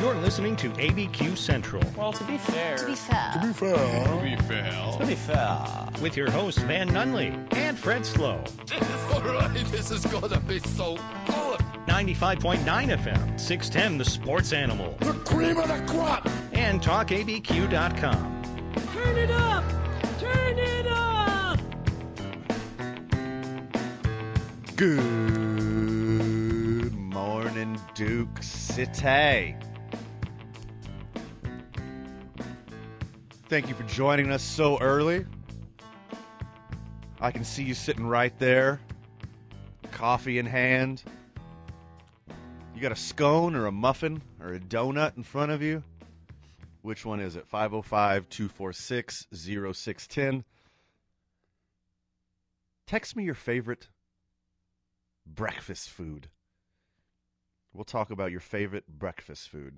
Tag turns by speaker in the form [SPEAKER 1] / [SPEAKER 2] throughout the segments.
[SPEAKER 1] You're listening to ABQ Central
[SPEAKER 2] Well, to be fair,
[SPEAKER 3] To be fair.
[SPEAKER 4] To be fair.
[SPEAKER 2] to be fair,
[SPEAKER 1] with your hosts Van Nunley and Fred Slow.
[SPEAKER 4] All right, this is gonna be so good.
[SPEAKER 1] 95.9 FM, 610 The Sports Animal,
[SPEAKER 4] The cream of the crop.
[SPEAKER 1] and TalkABQ.com.
[SPEAKER 5] Turn it up! Turn it up!
[SPEAKER 6] Good morning, Duke City. Thank you for joining us so early. I can see you sitting right there, coffee in hand. You got a scone or a muffin or a donut in front of you? Which one is it? 505 246 0610. Text me your favorite breakfast food. We'll talk about your favorite breakfast food.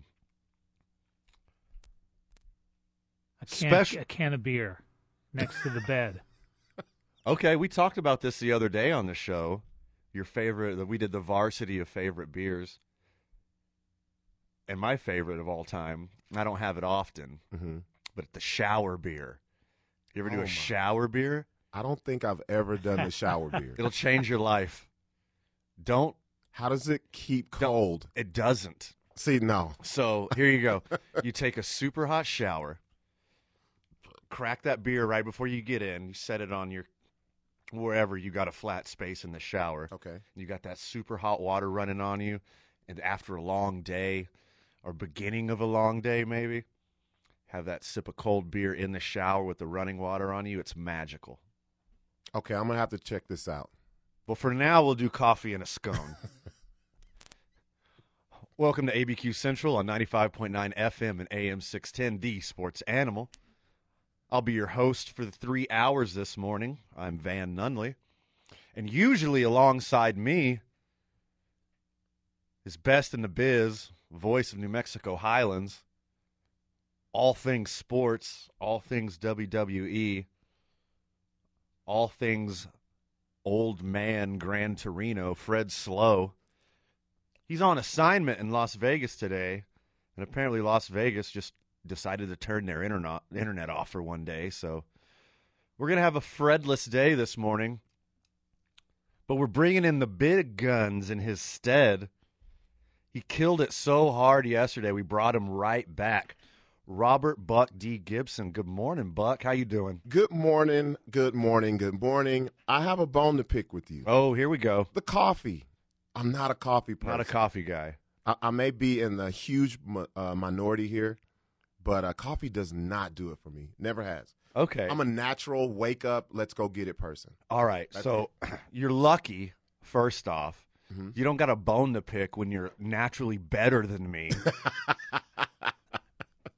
[SPEAKER 7] A can,
[SPEAKER 6] Special-
[SPEAKER 7] a can of beer next to the bed.
[SPEAKER 6] Okay, we talked about this the other day on the show. Your favorite, we did the varsity of favorite beers. And my favorite of all time, I don't have it often,
[SPEAKER 8] Mhm.
[SPEAKER 6] but the shower beer. You ever do
[SPEAKER 8] Oh,
[SPEAKER 6] a
[SPEAKER 8] my.
[SPEAKER 6] shower beer?
[SPEAKER 8] I don't think I've ever done the shower beer.
[SPEAKER 6] It'll change your life. Don't,
[SPEAKER 8] How does it keep cold?
[SPEAKER 6] it doesn't.
[SPEAKER 8] See, no.
[SPEAKER 6] So here you go. you take a super hot shower, crack that beer right before you get in. You set it on your wherever you got a flat space in the shower.
[SPEAKER 8] Okay.
[SPEAKER 6] You got that super hot water running on you, and after a long day, or beginning of a long day, maybe have that sip of cold beer in the shower with the running water on you. It's magical.
[SPEAKER 8] Okay, I'm gonna have to check this out.
[SPEAKER 6] Well, for now, we'll do coffee and a scone. Welcome to ABQ Central on 95.9 FM and AM 610, the sports animal. I'll be your host for the three hours this morning. I'm Van Nunley. And usually alongside me is best in the biz, voice of New Mexico Highlands, all things sports, all things WWE, all things old man Gran Torino, Fred Slow. He's on assignment in Las Vegas today, and apparently Las Vegas just decided to turn their internet internet off for one day. So we're gonna have a Fredless day this morning, but we're bringing in the big guns in his stead. He killed it so hard yesterday. We brought him right back. Robert Buck D. Gibson. Good morning, Buck. How you doing?
[SPEAKER 8] Good morning, good morning, good morning. I have a bone to pick with you.
[SPEAKER 6] Oh, here we go.
[SPEAKER 8] The coffee. I'm not a coffee person.
[SPEAKER 6] Not a coffee guy.
[SPEAKER 8] I, I may be in the huge uh, minority here, but uh, coffee does not do it for me. Never has.
[SPEAKER 6] Okay.
[SPEAKER 8] I'm a natural wake up, let's go get it person.
[SPEAKER 6] All right.
[SPEAKER 8] That's
[SPEAKER 6] so you're lucky, first off.
[SPEAKER 8] Mhm.
[SPEAKER 6] You don't got a bone to pick when you're naturally better than me.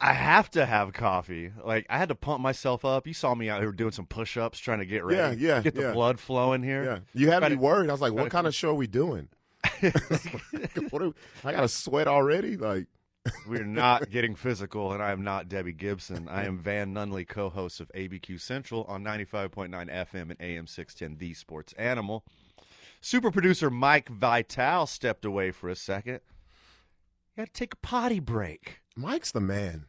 [SPEAKER 6] I have to have coffee. Like I had to pump myself up. You saw me out here doing some push-ups, trying to get ready.
[SPEAKER 8] Yeah, yeah,
[SPEAKER 6] Get the
[SPEAKER 8] yeah.
[SPEAKER 6] blood flowing here.
[SPEAKER 8] Yeah, you had me
[SPEAKER 6] to-
[SPEAKER 8] worried. I was like, "What
[SPEAKER 6] to-
[SPEAKER 8] kind of show are we doing? what are, I got to sweat already." Like,
[SPEAKER 6] We're not getting physical, and I am not Debbie Gibson. I am Van Nunley, co-host of ABQ Central on 95.9 FM and AM 610, The Sports Animal. Super producer Mike Vital stepped away for a second. You got to take a potty break.
[SPEAKER 8] Mike's the man.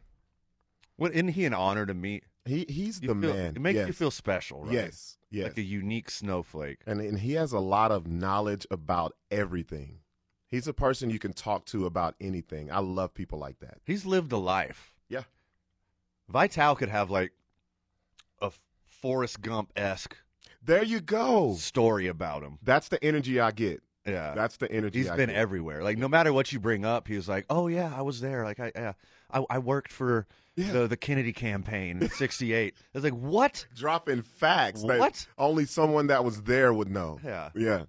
[SPEAKER 6] What, isn't he an honor to meet?
[SPEAKER 8] He he's
[SPEAKER 6] You
[SPEAKER 8] the
[SPEAKER 6] feel-
[SPEAKER 8] man.
[SPEAKER 6] It makes
[SPEAKER 8] yes.
[SPEAKER 6] you feel special, right?
[SPEAKER 8] Yes, yes.
[SPEAKER 6] Like a unique snowflake.
[SPEAKER 8] and and he has a lot of knowledge about everything. He's a person you can talk to about anything. I love people like that.
[SPEAKER 6] He's lived a life.
[SPEAKER 8] Yeah.
[SPEAKER 6] Vital could have like a Forrest Gump esque
[SPEAKER 8] There you go.
[SPEAKER 6] story about him.
[SPEAKER 8] That's the energy I get.
[SPEAKER 6] Yeah.
[SPEAKER 8] That's the energy.
[SPEAKER 6] He's
[SPEAKER 8] I
[SPEAKER 6] been
[SPEAKER 8] get.
[SPEAKER 6] everywhere. Like no matter what you bring up, he was like, "Oh yeah, I was there. Like I, yeah, I, I worked for
[SPEAKER 8] Yeah.
[SPEAKER 6] the the Kennedy campaign in '68." I was like, "What?
[SPEAKER 8] dropping facts that
[SPEAKER 6] What?
[SPEAKER 8] only someone that was there would know.
[SPEAKER 6] Yeah."
[SPEAKER 8] Yeah.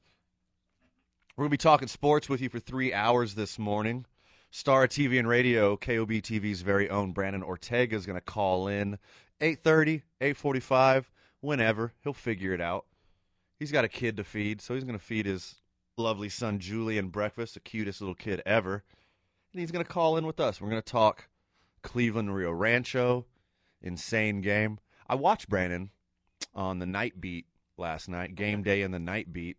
[SPEAKER 6] We're gonna be talking sports with you for three hours this morning. Star TV and Radio, KOB TV's very own Brandon Ortega is gonna call in 8:30, 8:45, whenever. He'll figure it out. He's got a kid to feed, so he's gonna feed his lovely son Julian breakfast, the cutest little kid ever. And he's gonna call in with us. We're gonna talk Cleveland Rio Rancho, insane game. I watched Brandon on the night beat last night, game day in the night beat.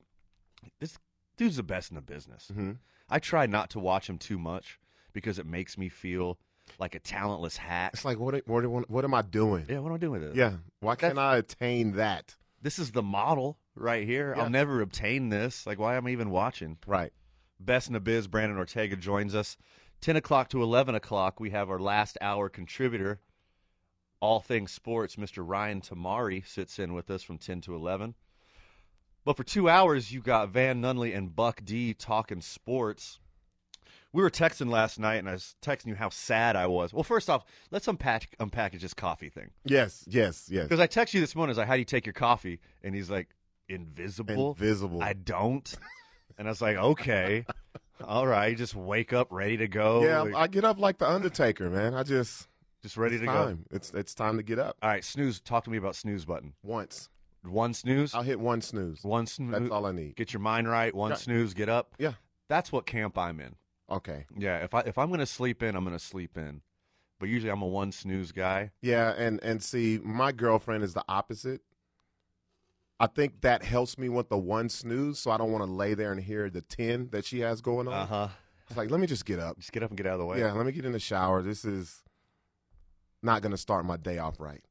[SPEAKER 6] This Dude's the best in the business.
[SPEAKER 8] hmm
[SPEAKER 6] I try not to watch him too much because it makes me feel like a talentless hack.
[SPEAKER 8] It's like what what what am I doing?
[SPEAKER 6] Yeah, what am I doing with it?
[SPEAKER 8] Yeah, why can't
[SPEAKER 6] That's-
[SPEAKER 8] I attain that?
[SPEAKER 6] This is the model right here.
[SPEAKER 8] Yeah.
[SPEAKER 6] I'll never obtain this. Like, why am I even watching?
[SPEAKER 8] Right.
[SPEAKER 6] Best in the biz, Brandon Ortega joins us. 10 o'clock to 11 o'clock, we have our last hour contributor, all things sports. Mr. Ryan Tamari sits in with us from 10 to 11. But for two hours, you got Van Nunley and Buck D talking sports. We were texting last night, and I was texting you how sad I was. Well, first off, let's unpack unpackage this coffee thing.
[SPEAKER 8] Yes. Yes. Yes.
[SPEAKER 6] Because I text you this morning, I was like, "How do you take your coffee?" And he's like, "Invisible."
[SPEAKER 8] Invisible.
[SPEAKER 6] I don't. And I was like, "Okay, all right." Just wake up, ready to go.
[SPEAKER 8] yeah,
[SPEAKER 6] Like,
[SPEAKER 8] I get up like the Undertaker, man. I just
[SPEAKER 6] just ready to go.
[SPEAKER 8] It's it's time to get up.
[SPEAKER 6] All right, snooze. Talk to me about snooze button.
[SPEAKER 8] Once
[SPEAKER 6] One snooze.
[SPEAKER 8] I'll hit one snooze.
[SPEAKER 6] One snooze.
[SPEAKER 8] That's all I need.
[SPEAKER 6] Get your mind right. One
[SPEAKER 8] Yeah.
[SPEAKER 6] snooze. Get up.
[SPEAKER 8] Yeah.
[SPEAKER 6] That's what camp I'm in.
[SPEAKER 8] Okay.
[SPEAKER 6] Yeah. If I if I'm gonna sleep in, I'm gonna sleep in. But usually I'm a one snooze guy.
[SPEAKER 8] Yeah, and and see, my girlfriend is the opposite. I think that helps me with the one snooze, so I don't want to lay there and hear the ten that she has going on.
[SPEAKER 6] Uh huh.
[SPEAKER 8] It's like, let me just get up.
[SPEAKER 6] Just get up and get out of the way.
[SPEAKER 8] Yeah, let me get in the shower. This is not going to start my day off right.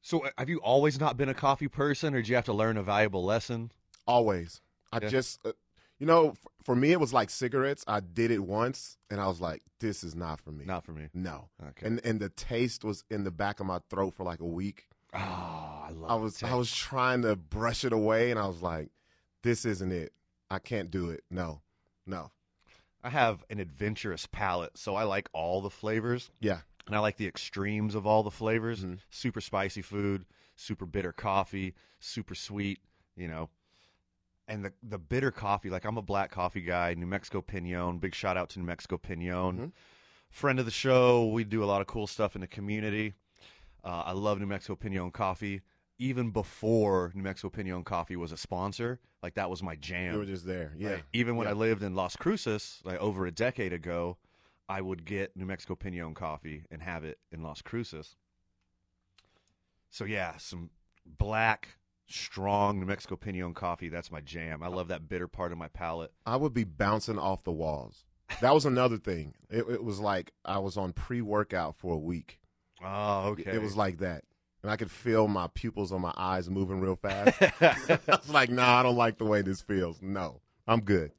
[SPEAKER 6] So uh, have you always not been a coffee person, or did you have to learn a valuable lesson?
[SPEAKER 8] Always. I
[SPEAKER 6] Yeah.
[SPEAKER 8] just, uh, you know, for me, it was like cigarettes. I did it once, and I was like, this is not for me.
[SPEAKER 6] Not for me.
[SPEAKER 8] No.
[SPEAKER 6] Okay.
[SPEAKER 8] And and the taste was in the back of my throat for like a week.
[SPEAKER 6] Oh, I love.
[SPEAKER 8] I was I was trying to brush it away, and I was like, "This isn't it. I can't do it. No, no.
[SPEAKER 6] I have an adventurous palate, so I like all the flavors,
[SPEAKER 8] Yeah,
[SPEAKER 6] and I like the extremes of all the flavors.
[SPEAKER 8] Mhm.
[SPEAKER 6] Super spicy food, super bitter coffee, super sweet. You know, and the the bitter coffee. Like I'm a black coffee guy. New Mexico Pinon. Big shout out to New Mexico Pinon.
[SPEAKER 8] Mhm.
[SPEAKER 6] Friend of the show. We do a lot of cool stuff in the community. Uh, I love New Mexico Pinon coffee. Even before New Mexico Pinon coffee was a sponsor, like that was my jam.
[SPEAKER 8] you were just there. Yeah,
[SPEAKER 6] Like, even when
[SPEAKER 8] Yeah.
[SPEAKER 6] I lived in Las Cruces, like over a decade ago, I would get New Mexico Pinon coffee and have it in Las Cruces. So yeah, some black, strong New Mexico Pinon coffee. That's my jam. I love that bitter part of my palate.
[SPEAKER 8] I would be bouncing off the walls. That was another thing. It, it was like I was on pre-workout for a week.
[SPEAKER 6] Oh, okay.
[SPEAKER 8] It was like that, and I could feel my pupils on my eyes moving real fast. I was like, "Nah, I don't like the way this feels. No, I'm good."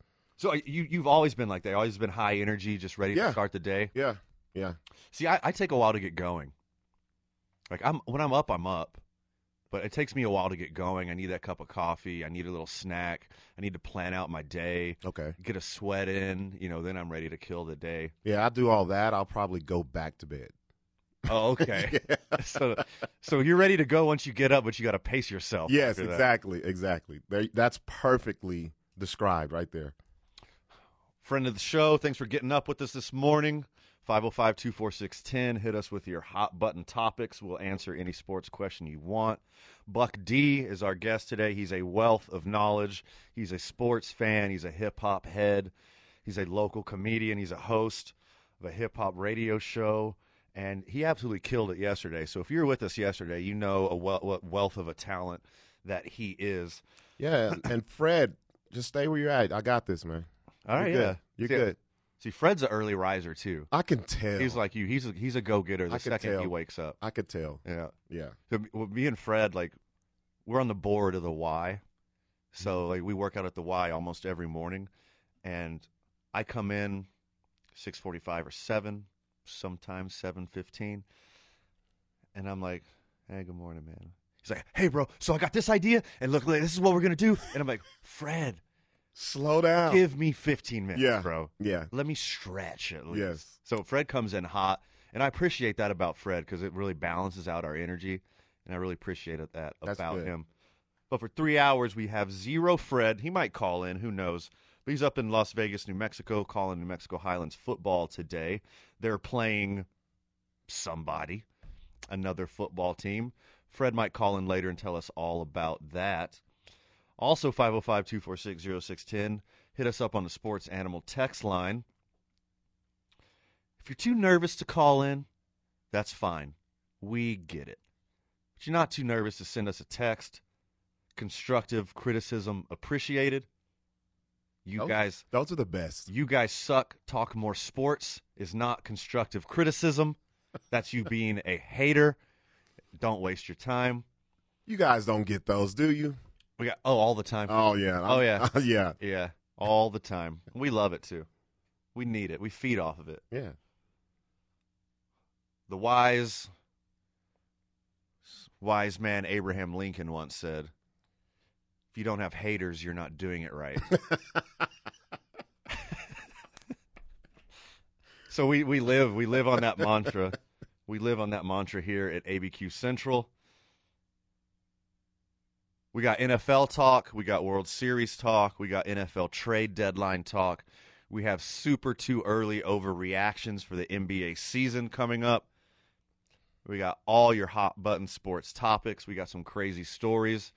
[SPEAKER 6] so uh, you you've always been like that. Always been high energy, just ready to start the day.
[SPEAKER 8] Yeah, yeah.
[SPEAKER 6] See, I, I take a while to get going. Like I'm when I'm up, I'm up. But it takes me a while to get going. I need that cup of coffee. I need a little snack. I need to plan out my day,
[SPEAKER 8] Okay.
[SPEAKER 6] get a sweat in. You know, then I'm ready to kill the day.
[SPEAKER 8] Yeah, I do all that. I'll probably go back to bed.
[SPEAKER 6] Oh, okay. so, so you're ready to go once you get up, but you got to pace yourself.
[SPEAKER 8] Yes,
[SPEAKER 6] after that.
[SPEAKER 8] exactly, exactly. That's perfectly described right there.
[SPEAKER 6] Friend of the show, thanks for getting up with us this morning. 505 246 10. Hit us with your hot button topics. We'll answer any sports question you want. Buck D is our guest today. He's a wealth of knowledge. He's a sports fan. He's a hip hop head. He's a local comedian. He's a host of a hip hop radio show. And he absolutely killed it yesterday. So if you were with us yesterday, you know a what wealth of a talent that he is.
[SPEAKER 8] Yeah, and Fred, just stay where you're at. I got this, man.
[SPEAKER 6] All right,
[SPEAKER 8] You're
[SPEAKER 6] yeah.
[SPEAKER 8] good. You're
[SPEAKER 6] See-
[SPEAKER 8] good.
[SPEAKER 6] See, Fred's an early riser, too.
[SPEAKER 8] I can tell.
[SPEAKER 6] He's like you. He's a, he's a go getter the
[SPEAKER 8] I
[SPEAKER 6] second he wakes up.
[SPEAKER 8] I could tell.
[SPEAKER 6] Yeah.
[SPEAKER 8] Yeah.
[SPEAKER 6] So me- well, me and Fred, like, we're on the board of the Y. So mm-hmm. like we work out at the Y almost every morning, and I come in six forty five or seven, sometimes seven fifteen, and I'm like, "Hey, good morning, man." He's like, "Hey, bro, so I got this idea, and look, look, this is what we're gonna do." And I'm like, "Fred,
[SPEAKER 8] Slow down.
[SPEAKER 6] give me fifteen minutes,
[SPEAKER 8] Yeah.
[SPEAKER 6] bro."
[SPEAKER 8] yeah.
[SPEAKER 6] let me stretch at least.
[SPEAKER 8] Yes.
[SPEAKER 6] So Fred comes in hot, and I appreciate that about Fred because it really balances out our energy, and I really appreciated that
[SPEAKER 8] That's
[SPEAKER 6] about
[SPEAKER 8] good.
[SPEAKER 6] him. But for three hours, we have zero Fred. He might call in, who knows? But he's up in Las Vegas, New Mexico, calling New Mexico Highlands football today. They're playing somebody, another football team. Fred might call in later and tell us all about that. Also, 505 246 0610. Hit us up on the Sports Animal text line. If you're too nervous to call in, that's fine. We get it. But you're not too nervous to send us a text. constructive criticism appreciated. You
[SPEAKER 8] Those-
[SPEAKER 6] guys
[SPEAKER 8] Those are the best.
[SPEAKER 6] you guys suck. Talk more sports is not constructive criticism. That's you being a hater. Don't waste your time.
[SPEAKER 8] You guys don't get those, do you?
[SPEAKER 6] We got oh all the time.
[SPEAKER 8] Oh yeah.
[SPEAKER 6] Oh, yeah.
[SPEAKER 8] yeah.
[SPEAKER 6] Yeah, all the time. We love it too. We need it. We feed off of it.
[SPEAKER 8] Yeah.
[SPEAKER 6] The wise wise man Abraham Lincoln once said, "If you don't have haters, you're not doing it right." so we we live we live on that mantra. We live on that mantra here at ABQ Central. We got NFL talk, we got World Series talk, we got NFL trade deadline talk. We have super too early overreactions for the NBA season coming up. We got all your hot button sports topics. We got some crazy stories.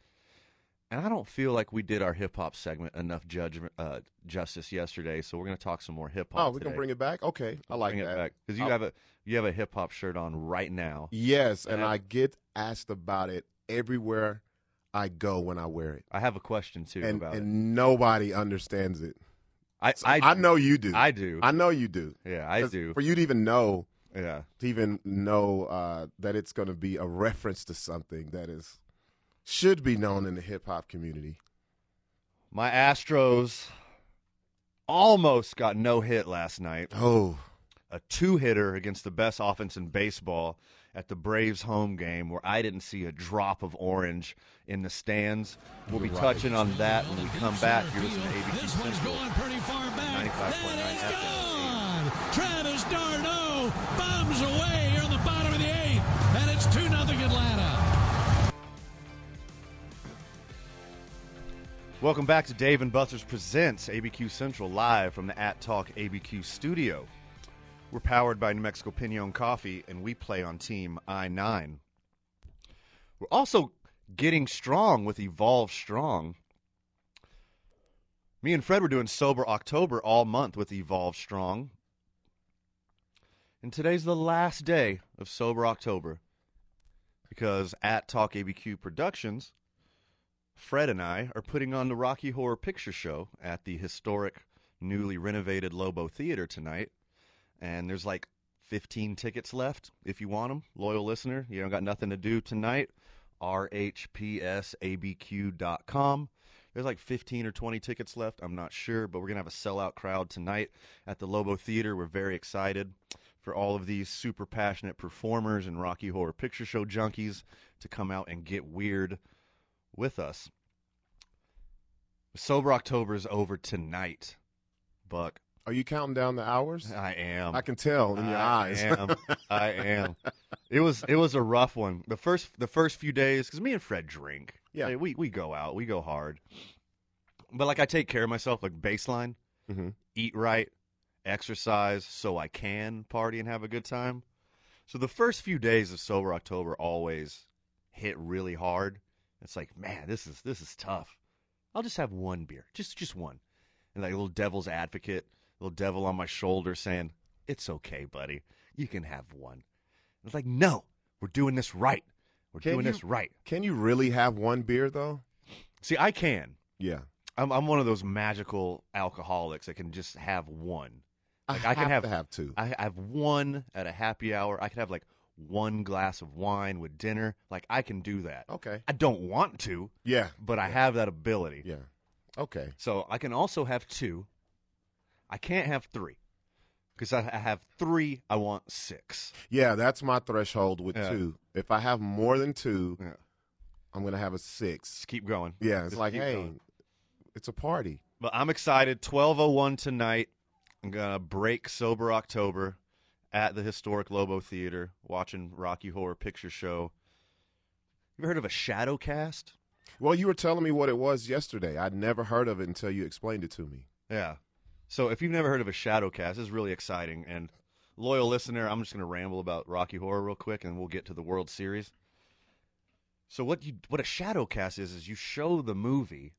[SPEAKER 6] And I don't feel like we did our hip hop segment enough judgment uh, justice yesterday, so we're going to talk some more hip hop.
[SPEAKER 8] Oh, we can bring it back. Okay, I like
[SPEAKER 6] bring
[SPEAKER 8] that.
[SPEAKER 6] it back because you
[SPEAKER 8] I'll-
[SPEAKER 6] have a you have a hip hop shirt on right now.
[SPEAKER 8] Yes, and
[SPEAKER 6] And I-
[SPEAKER 8] I get asked about it everywhere I go when I wear it,
[SPEAKER 6] I have a question too
[SPEAKER 8] and
[SPEAKER 6] about
[SPEAKER 8] and nobody understands it.
[SPEAKER 6] it. I
[SPEAKER 8] So
[SPEAKER 6] I,
[SPEAKER 8] I know you do.
[SPEAKER 6] I do.
[SPEAKER 8] I know you do.
[SPEAKER 6] yeah, I do.
[SPEAKER 8] For you to even know,
[SPEAKER 6] yeah.
[SPEAKER 8] to even know uh, that it's going to be a reference to something that is should be known in the hip hop community.
[SPEAKER 6] My Astros almost got no hit last night.
[SPEAKER 8] Oh,
[SPEAKER 6] a two hitter against the best offense in baseball at the Braves home game where I didn't see a drop of orange in the stands. We'll be
[SPEAKER 8] right.
[SPEAKER 6] touching on that when we come back. You're listening to ABQ
[SPEAKER 5] This one's
[SPEAKER 6] Central.
[SPEAKER 5] going pretty far back.
[SPEAKER 6] 95.9 FM.
[SPEAKER 5] gone. Travis d'Arnaud bombs away here in the bottom of the eighth, and it's 2 nothing Atlanta.
[SPEAKER 6] Welcome back to Dave and Buster's Presents ABQ Central live from the At Talk ABQ studio. We're powered by New Mexico Pinon Coffee, and we play on Team I 9. We're also getting strong with Evolve Strong. Me and Fred were doing Sober October all month with Evolve Strong. And today's the last day of Sober October because at Talk ABQ Productions, Fred and I are putting on the Rocky Horror Picture Show at the historic, newly renovated Lobo Theater tonight. And there's like 15 tickets left if you want them. Loyal listener, you don't got nothing to do tonight. RHPSABQ.com. There's like 15 or 20 tickets left. I'm not sure, but we're going to have a sellout crowd tonight at the Lobo Theater. We're very excited for all of these super passionate performers and Rocky Horror Picture Show junkies to come out and get weird with us. Sober October is over tonight, Buck.
[SPEAKER 8] Are you counting down the hours?
[SPEAKER 6] I am.
[SPEAKER 8] I can tell in your
[SPEAKER 6] I
[SPEAKER 8] eyes.
[SPEAKER 6] am. I am. It was it was a rough one. The first the first few days because me and Fred drink.
[SPEAKER 8] Yeah.
[SPEAKER 6] We we go out, we go hard. But like I take care of myself, like baseline,
[SPEAKER 8] mm-hmm.
[SPEAKER 6] eat right, exercise, so I can party and have a good time. So the first few days of sober October always hit really hard. It's like, man, this is this is tough. I'll just have one beer, just just one, and like a little devil's advocate, little devil on my shoulder saying, "It's okay, buddy, you can have one." It's like, no, we're doing this right. We're
[SPEAKER 8] Can
[SPEAKER 6] doing
[SPEAKER 8] you-
[SPEAKER 6] this right.
[SPEAKER 8] Can you really have one beer though?
[SPEAKER 6] See, I can.
[SPEAKER 8] Yeah.
[SPEAKER 6] I'm I'm one of those magical alcoholics that can just have one. Like I, can have
[SPEAKER 8] to have two.
[SPEAKER 6] I have one at a happy hour. I could have like one glass of wine with dinner. Like I can do that.
[SPEAKER 8] okay.
[SPEAKER 6] I don't want to,
[SPEAKER 8] Yeah.
[SPEAKER 6] but I have that ability.
[SPEAKER 8] Yeah. Okay.
[SPEAKER 6] So I can also have two. I can't have three because I, I have three. I want six.
[SPEAKER 8] Yeah, that's my threshold with
[SPEAKER 6] Yeah.
[SPEAKER 8] two. If I have more than two,
[SPEAKER 6] Yeah.
[SPEAKER 8] I'm gonna have a six.
[SPEAKER 6] Just keep going.
[SPEAKER 8] Yeah, it's
[SPEAKER 6] Just
[SPEAKER 8] like, hey,
[SPEAKER 6] going.
[SPEAKER 8] it's a party.
[SPEAKER 6] But I'm excited. 12:01 tonight. I'm gonna break sober October at the historic Lobo Theater, watching Rocky Horror Picture Show. You ever heard of a shadow cast?
[SPEAKER 8] Well, you were telling me what it was yesterday. I'd never heard of it until you explained it to me.
[SPEAKER 6] Yeah. So if you've never heard of a shadow cast, it's really exciting. And loyal listener, I'm just going to ramble about Rocky Horror real quick, and we'll get to the World Series. So what you what a shadow cast is is you show the movie,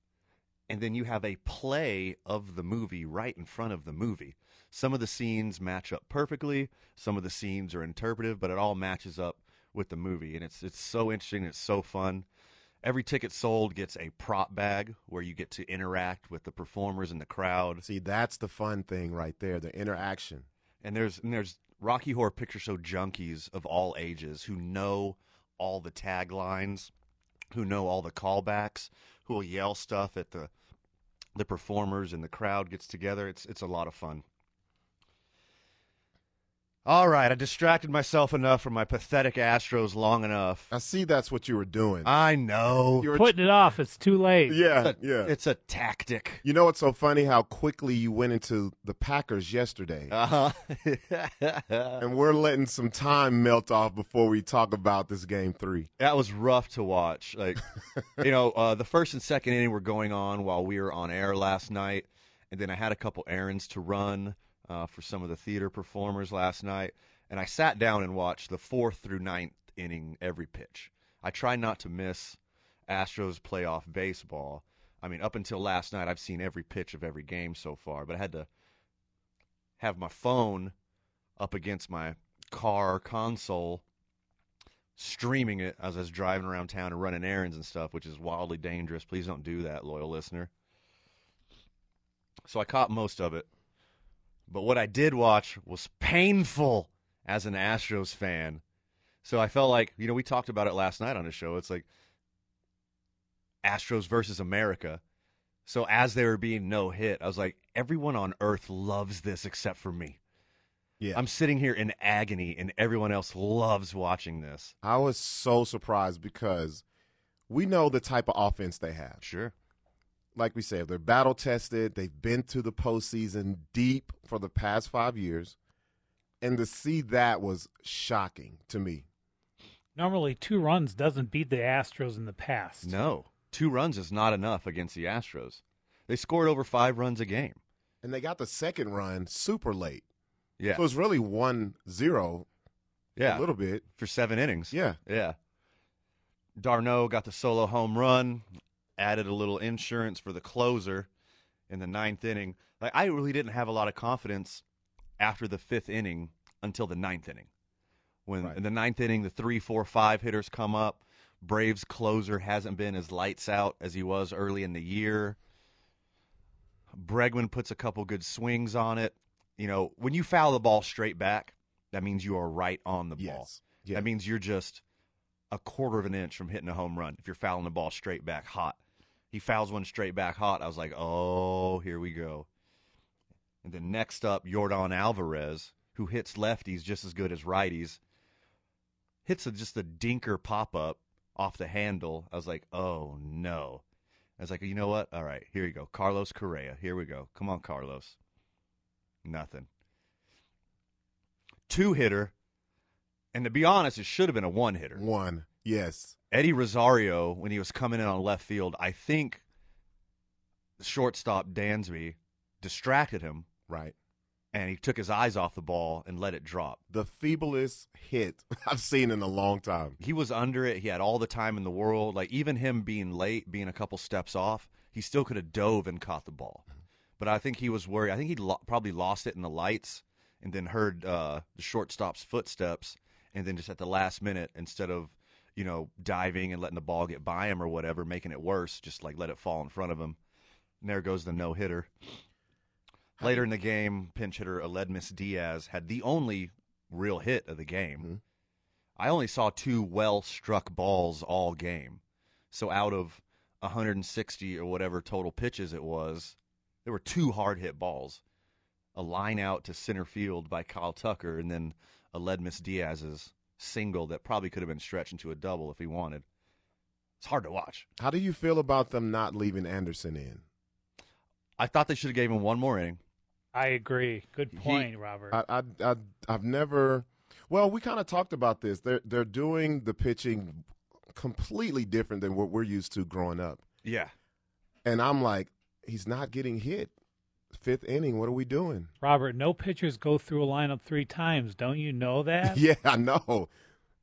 [SPEAKER 6] and then you have a play of the movie right in front of the movie. Some of the scenes match up perfectly. Some of the scenes are interpretive, but it all matches up with the movie, and it's it's so interesting. It's so fun. Every ticket sold gets a prop bag where you get to interact with the performers and the crowd.
[SPEAKER 8] See, that's the fun thing right there, the interaction.
[SPEAKER 6] And there's and there's Rocky Horror Picture Show junkies of all ages who know all the taglines, who know all the callbacks, who will yell stuff at the the performers and the crowd gets together. It's it's a lot of fun. All right, I distracted myself enough from my pathetic Astros long enough.
[SPEAKER 8] I see that's what you were doing.
[SPEAKER 6] I know.
[SPEAKER 8] you were
[SPEAKER 7] Putting it off. It's too late.
[SPEAKER 8] yeah,
[SPEAKER 6] It's a,
[SPEAKER 8] yeah.
[SPEAKER 6] It's a tactic.
[SPEAKER 8] you know what's so funny? How quickly you went into the Packers yesterday.
[SPEAKER 6] Uh-huh.
[SPEAKER 8] and we're letting some time melt off before we talk about this game three.
[SPEAKER 6] that was rough to watch. Like, you know, uh, the first and second inning were going on while we were on air last night, and then I had a couple errands to run uh, for some of the theater performers last night, and I sat down and watched the fourth through ninth inning every pitch. I try not to miss Astros playoff baseball. I mean, up until last night, I've seen every pitch of every game so far, but I had to have my phone up against my car console streaming it as I was driving around town and running errands and stuff, which is wildly dangerous. Please don't do that, loyal listener. So I caught most of it. But what I did watch was painful as an Astros fan. So I felt like, you know, we talked about it last night on the show. It's like Astros versus America. So as they were being no hit, I was like, everyone on earth loves this except for me.
[SPEAKER 8] Yeah.
[SPEAKER 6] I'm sitting here in agony, and everyone else loves watching this.
[SPEAKER 8] I was so surprised because we know the type of offense they have.
[SPEAKER 6] Sure.
[SPEAKER 8] Like we said, they're battle tested. They've been to the postseason deep for the past five years. And to see that was shocking to me.
[SPEAKER 7] Normally, two runs doesn't beat the Astros in the past.
[SPEAKER 6] No, two runs is not enough against the Astros. They scored over five runs a game.
[SPEAKER 8] And they got the second run super late.
[SPEAKER 6] Yeah,
[SPEAKER 8] So it was really 1 0
[SPEAKER 6] yeah,
[SPEAKER 8] a little bit.
[SPEAKER 6] for seven innings.
[SPEAKER 8] Yeah.
[SPEAKER 6] yeah. d'Arnaud got the solo home run, added a little insurance for the closer in the ninth inning. Like I really didn't have a lot of confidence after the fifth inning until the ninth inning. When
[SPEAKER 8] Right.
[SPEAKER 6] in the ninth inning, the three, four, five hitters come up. Braves closer hasn't been as lights out as he was early in the year. Bregman puts a couple good swings on it. You know, when you foul the ball straight back, that means you are right on the ball.
[SPEAKER 8] Yes. Yeah.
[SPEAKER 6] That means you're just a quarter of an inch from hitting a home run if you're fouling the ball straight back hot. He fouls one straight back hot. I was like, oh, here we go. And then next up, Jordan Alvarez, who hits lefties just as good as righties, hits a, just a dinker pop up off the handle. I was like, oh no. I was like, you know what? All right, here you go. Carlos Correa. Here we go. Come on, Carlos. Nothing. Two hitter. And to be honest, it should have been a one hitter.
[SPEAKER 8] One. Yes.
[SPEAKER 6] Eddie Rosario, when he was coming in on left field, I think shortstop Dansby distracted him
[SPEAKER 8] Right.
[SPEAKER 6] and he took his eyes off the ball and let it drop.
[SPEAKER 8] The feeblest hit I've seen in a long time.
[SPEAKER 6] He was under it. He had all the time in the world. Like even him being late, being a couple steps off, he still could have dove and caught the ball. But I think he was worried. I think he lo- probably lost it in the lights and then heard uh, the shortstop's footsteps, and then just at the last minute, instead of you know diving and letting the ball get by him or whatever, making it worse, just like let it fall in front of him. And there goes the no hitter. Later in the game, pinch hitter Aledmys Diaz had the only real hit of the game.
[SPEAKER 8] Mhm.
[SPEAKER 6] I only saw two well struck balls all game. So out of 160 or whatever total pitches it was, there were two hard hit balls. A line out to center field by Kyle Tucker, and then a Ledmus Diaz's single that probably could have been stretched into a double if he wanted. It's hard to watch.
[SPEAKER 8] How do you feel about them not leaving Anderson in?
[SPEAKER 6] I thought they should have gave him one more inning.
[SPEAKER 7] I agree. Good
[SPEAKER 6] He-
[SPEAKER 7] point, Robert.
[SPEAKER 8] I, I, I I've never. Well, we kind of talked about this. They're they're doing the pitching completely different than what we're used to growing up.
[SPEAKER 6] Yeah.
[SPEAKER 8] And I'm like, he's not getting hit. Fifth inning. What are we doing?
[SPEAKER 7] Robert, no pitchers go through a lineup three times. Don't you know that?
[SPEAKER 8] yeah, I know.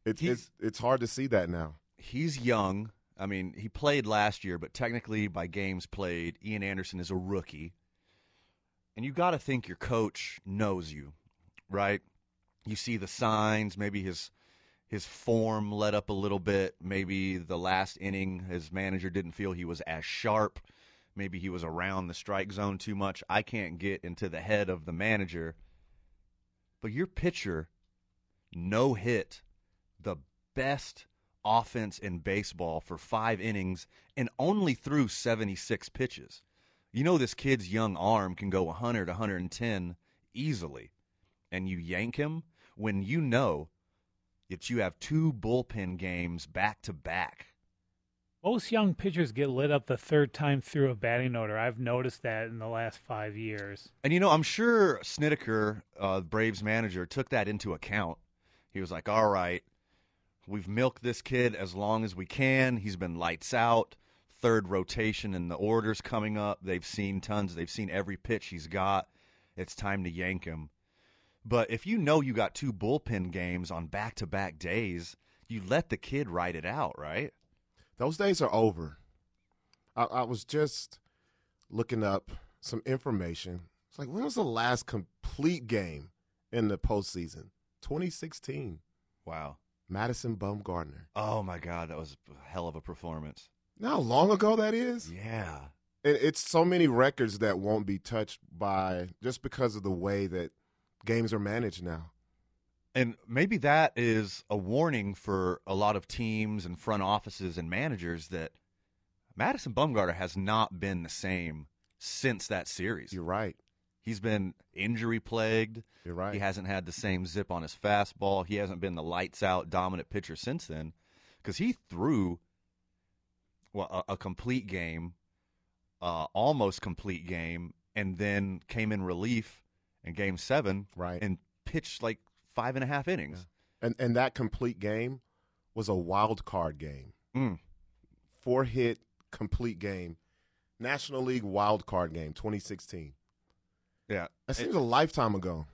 [SPEAKER 8] It's
[SPEAKER 6] He's-
[SPEAKER 8] it's it's hard to see that now.
[SPEAKER 6] he's young. I mean, he played last year, but technically by games played, Ian Anderson is a rookie. And you got to think your coach knows you, right? You see the signs, maybe his his form let up a little bit. Maybe the last inning, his manager didn't feel he was as sharp. Maybe he was around the strike zone too much. I can't get into the head of the manager. But your pitcher, no hit, the best offense in baseball for five innings and only threw 76 pitches. You know, this kid's young arm can go 100, 110 easily. And you yank him when you know that you have two bullpen games back to back.
[SPEAKER 7] Most young pitchers get lit up the third time through a batting order. I've noticed that in the last five years.
[SPEAKER 6] And you know, I'm sure Snitker, uh, Braves manager, took that into account. He was like, "All right, we've milked this kid as long as we can. He's been lights out. Third rotation and the orders coming up. They've seen tons. They've seen every pitch he's got. It's time to yank him." But if you know you got two bullpen games on back-to-back days, you let the kid ride it out, right?
[SPEAKER 8] Those days are over. I, I was just looking up some information. It's like, when was the last complete game in the postseason? 2016.
[SPEAKER 6] Wow.
[SPEAKER 8] Madison Bumgarner.
[SPEAKER 6] Oh my God, that was a hell of a performance.
[SPEAKER 8] You know how long ago that is?
[SPEAKER 6] Yeah.
[SPEAKER 8] And it's so many records that won't be touched by just because of the way that games are managed now.
[SPEAKER 6] And maybe that is a warning for a lot of teams and front offices and managers that Madison Bumgarner has not been the same since that series.
[SPEAKER 8] You're right.
[SPEAKER 6] He's been injury plagued.
[SPEAKER 8] You're right.
[SPEAKER 6] He hasn't had the same zip on his fastball. He hasn't been the lights out dominant pitcher since then because he threw well a, a complete game, uh, almost complete game, and then came in relief in Game Seven,
[SPEAKER 8] Right.
[SPEAKER 6] and pitched like five and a half innings.
[SPEAKER 8] And and that complete game was a wild card game.
[SPEAKER 6] Mm.
[SPEAKER 8] Four hit complete game. National League wild card game 2016.
[SPEAKER 6] Yeah,
[SPEAKER 8] That
[SPEAKER 6] It-
[SPEAKER 8] seems a lifetime ago.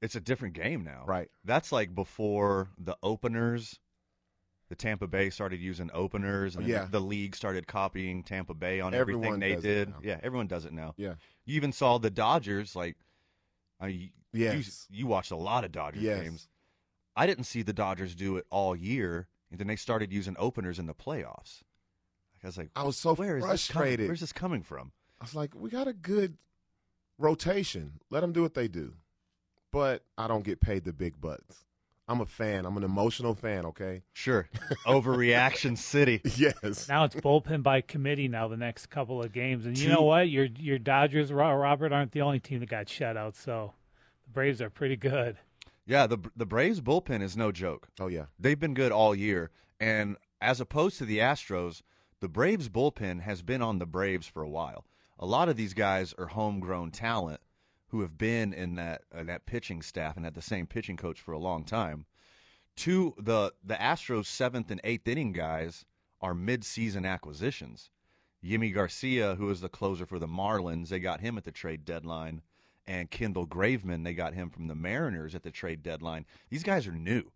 [SPEAKER 6] it's a different game now.
[SPEAKER 8] Right.
[SPEAKER 6] That's like before the openers. The Tampa Bay started using openers, and
[SPEAKER 8] Yeah.
[SPEAKER 6] the league started copying Tampa Bay on
[SPEAKER 8] Everyone
[SPEAKER 6] everything they did. Yeah, everyone does it now.
[SPEAKER 8] Yeah.
[SPEAKER 6] You even saw the Dodgers. Like, I, you,
[SPEAKER 8] Yes.
[SPEAKER 6] you watched a lot of Dodgers
[SPEAKER 8] Yes.
[SPEAKER 6] games. I didn't see the Dodgers do it all year, and then they started using openers in the playoffs. I was like,
[SPEAKER 8] I was so
[SPEAKER 6] where is this
[SPEAKER 8] frustrated.
[SPEAKER 6] Where's this coming from?
[SPEAKER 8] I was like, we got a good rotation. Let them do what they do. But I don't get paid the big bucks. I'm a fan. I'm an emotional fan, okay?
[SPEAKER 6] Sure, overreaction city.
[SPEAKER 8] Yes.
[SPEAKER 7] Now it's bullpen by committee. Now the next couple of games, and you
[SPEAKER 6] Two-
[SPEAKER 7] know what? Your your Dodgers, Robert, aren't the only team that got shut out. So the Braves are pretty good.
[SPEAKER 6] Yeah, the the Braves bullpen is no joke.
[SPEAKER 8] Oh, yeah.
[SPEAKER 6] They've been good all year, and as opposed to the Astros, the Braves bullpen has been on the Braves for a while. A lot of these guys are homegrown talent who have been in that uh, that pitching staff and had the same pitching coach for a long time. Two the the Astros seventh and eighth inning guys are mid-season acquisitions. Yimi Garcia, who is the closer for the Marlins, they got him at the trade deadline, and Kendall Graveman, they got him from the Mariners at the trade deadline. These guys are new.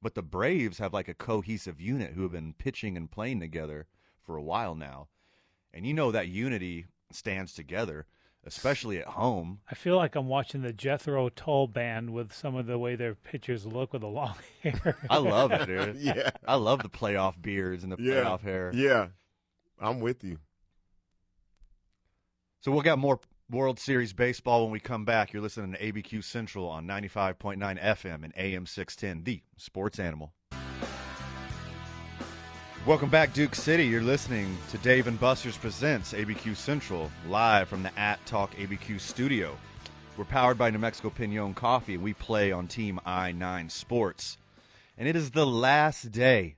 [SPEAKER 6] But the Braves have like a cohesive unit who have been pitching and playing together for a while now. And you know that unity stands together, especially at home.
[SPEAKER 7] I feel like I'm watching the Jethro Tull band with some of the way their pitchers look with the long hair.
[SPEAKER 6] I love it, dude.
[SPEAKER 8] Yeah.
[SPEAKER 6] I love the playoff beards and the
[SPEAKER 8] Yeah.
[SPEAKER 6] playoff hair.
[SPEAKER 8] Yeah. I'm with you.
[SPEAKER 6] So we'll get more World Series baseball when we come back. You're listening to ABQ Central on 95.9 FM and AM 610, the sports animal. Welcome back, Duke City. You're listening to Dave and Buster's Presents ABQ Central, live from the At Talk ABQ studio. We're powered by New Mexico Pinon Coffee, and we play on Team I 9 Sports. And it is the last day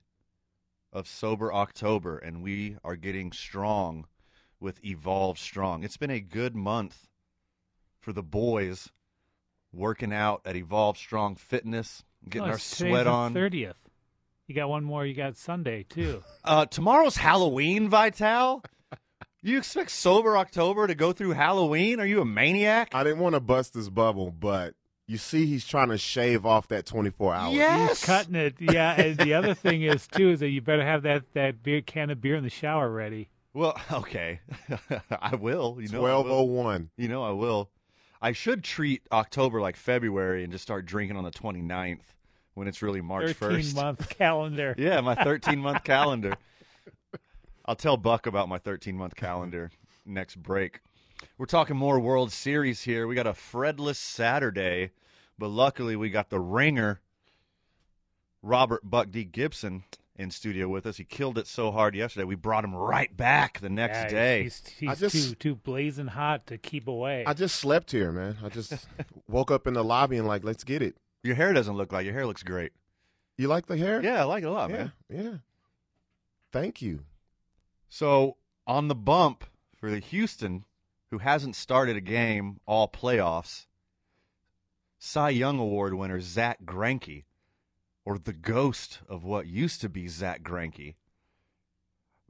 [SPEAKER 6] of Sober October, and we are getting strong with Evolve Strong. It's been a good month for the boys working out at Evolve Strong Fitness, getting
[SPEAKER 7] Oh,
[SPEAKER 6] our sweat on.
[SPEAKER 7] 30th. You got one more. You got Sunday too.
[SPEAKER 6] Uh, tomorrow's Halloween, Vital. You expect sober October to go through Halloween? Are you a maniac?
[SPEAKER 8] I didn't want to bust this bubble, but you see he's trying to shave off that 24 hours.
[SPEAKER 6] Yes.
[SPEAKER 7] He's cutting it. Yeah. And the other thing is too is that you better have that that beer can of beer in the shower ready.
[SPEAKER 6] Well, okay, I will. You know, I will.
[SPEAKER 8] 1201.
[SPEAKER 6] You know, I will. I should treat October like February and just start drinking on the 29th when it's really March
[SPEAKER 7] 13
[SPEAKER 6] 1st.
[SPEAKER 7] month calendar.
[SPEAKER 6] Yeah, my 13 month calendar. I'll tell Buck about my 13 month calendar next break. We're talking more World Series here. We got a Fredless Saturday, but luckily we got the ringer, Robert Buck D. Gibson, in studio with us. He killed it so hard yesterday. We brought him right back the next
[SPEAKER 7] Yeah,
[SPEAKER 6] day.
[SPEAKER 7] He's, he's
[SPEAKER 8] I just-
[SPEAKER 7] too too blazing hot to keep away.
[SPEAKER 8] I just slept here, man. I just woke up in the lobby and like, let's get it.
[SPEAKER 6] Your hair doesn't look like your hair looks great.
[SPEAKER 8] You like the hair?
[SPEAKER 6] Yeah, I like it a lot,
[SPEAKER 8] yeah,
[SPEAKER 6] man.
[SPEAKER 8] yeah. Thank you.
[SPEAKER 6] So on the bump for the Houston, who hasn't started a game all playoffs, Cy Young Award winner Zach Greinke, or the ghost of what used to be Zach Greinke,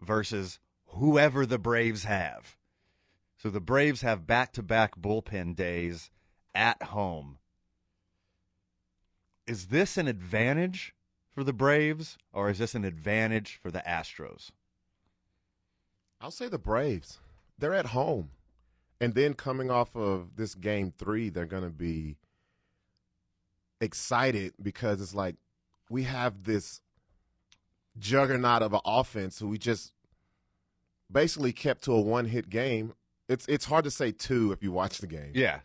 [SPEAKER 6] versus whoever the Braves have. So the Braves have back-to-back bullpen days at home. Is this an advantage for the Braves, or is this an advantage for the Astros?
[SPEAKER 8] I'll say the Braves. They're at home. And then coming off of this game three, they're going to be excited because it's like we have this juggernaut of an offense who we just basically kept to a one hit game. It's it's hard to say two if you watch the game.
[SPEAKER 6] Yeah,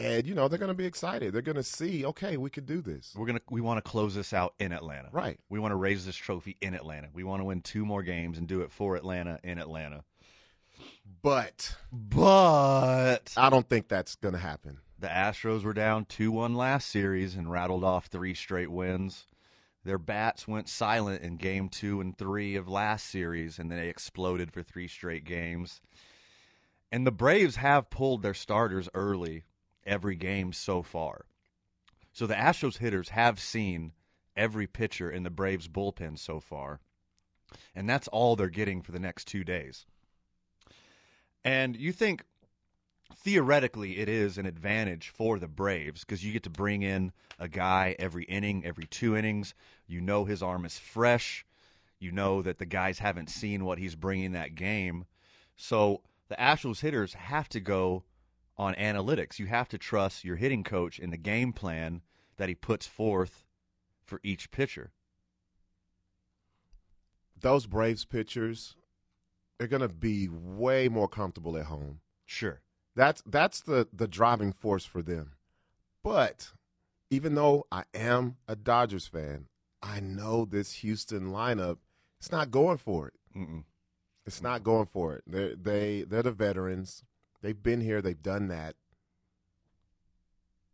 [SPEAKER 8] And you know, they're gonna be excited. They're gonna see, okay, we could do this.
[SPEAKER 6] we're gonna we want to close this out in Atlanta.
[SPEAKER 8] Right.
[SPEAKER 6] We want to raise this trophy in Atlanta. We want to win two more games and do it for Atlanta in Atlanta.
[SPEAKER 8] But
[SPEAKER 6] But
[SPEAKER 8] I don't think that's gonna happen.
[SPEAKER 6] the Astros were down 2-1 last series and rattled off three straight wins. Their bats went silent in game 2 and 3 of last series and then they exploded for three straight games. And the Braves have pulled their starters early every game so far. So the Astros hitters have seen every pitcher in the Braves bullpen so far. And that's all they're getting for the next 2 days. And you think theoretically it is an advantage for the Braves because you get to bring in a guy every inning, every two innings. You know his arm is fresh. You know that the guys haven't seen what he's bringing that game. So the Astros hitters have to go on analytics. You have to trust your hitting coach in the game plan that he puts forth for each pitcher.
[SPEAKER 8] Those Braves pitchers, they're gonna be way more comfortable at home.
[SPEAKER 6] Sure.
[SPEAKER 8] That's that's the the driving force for them. But even though I am a Dodgers fan, I know this Houston lineup it's not going for it.
[SPEAKER 6] Mm-mm.
[SPEAKER 8] It's not going for it. They they they're the veterans. They've been here. They've done that.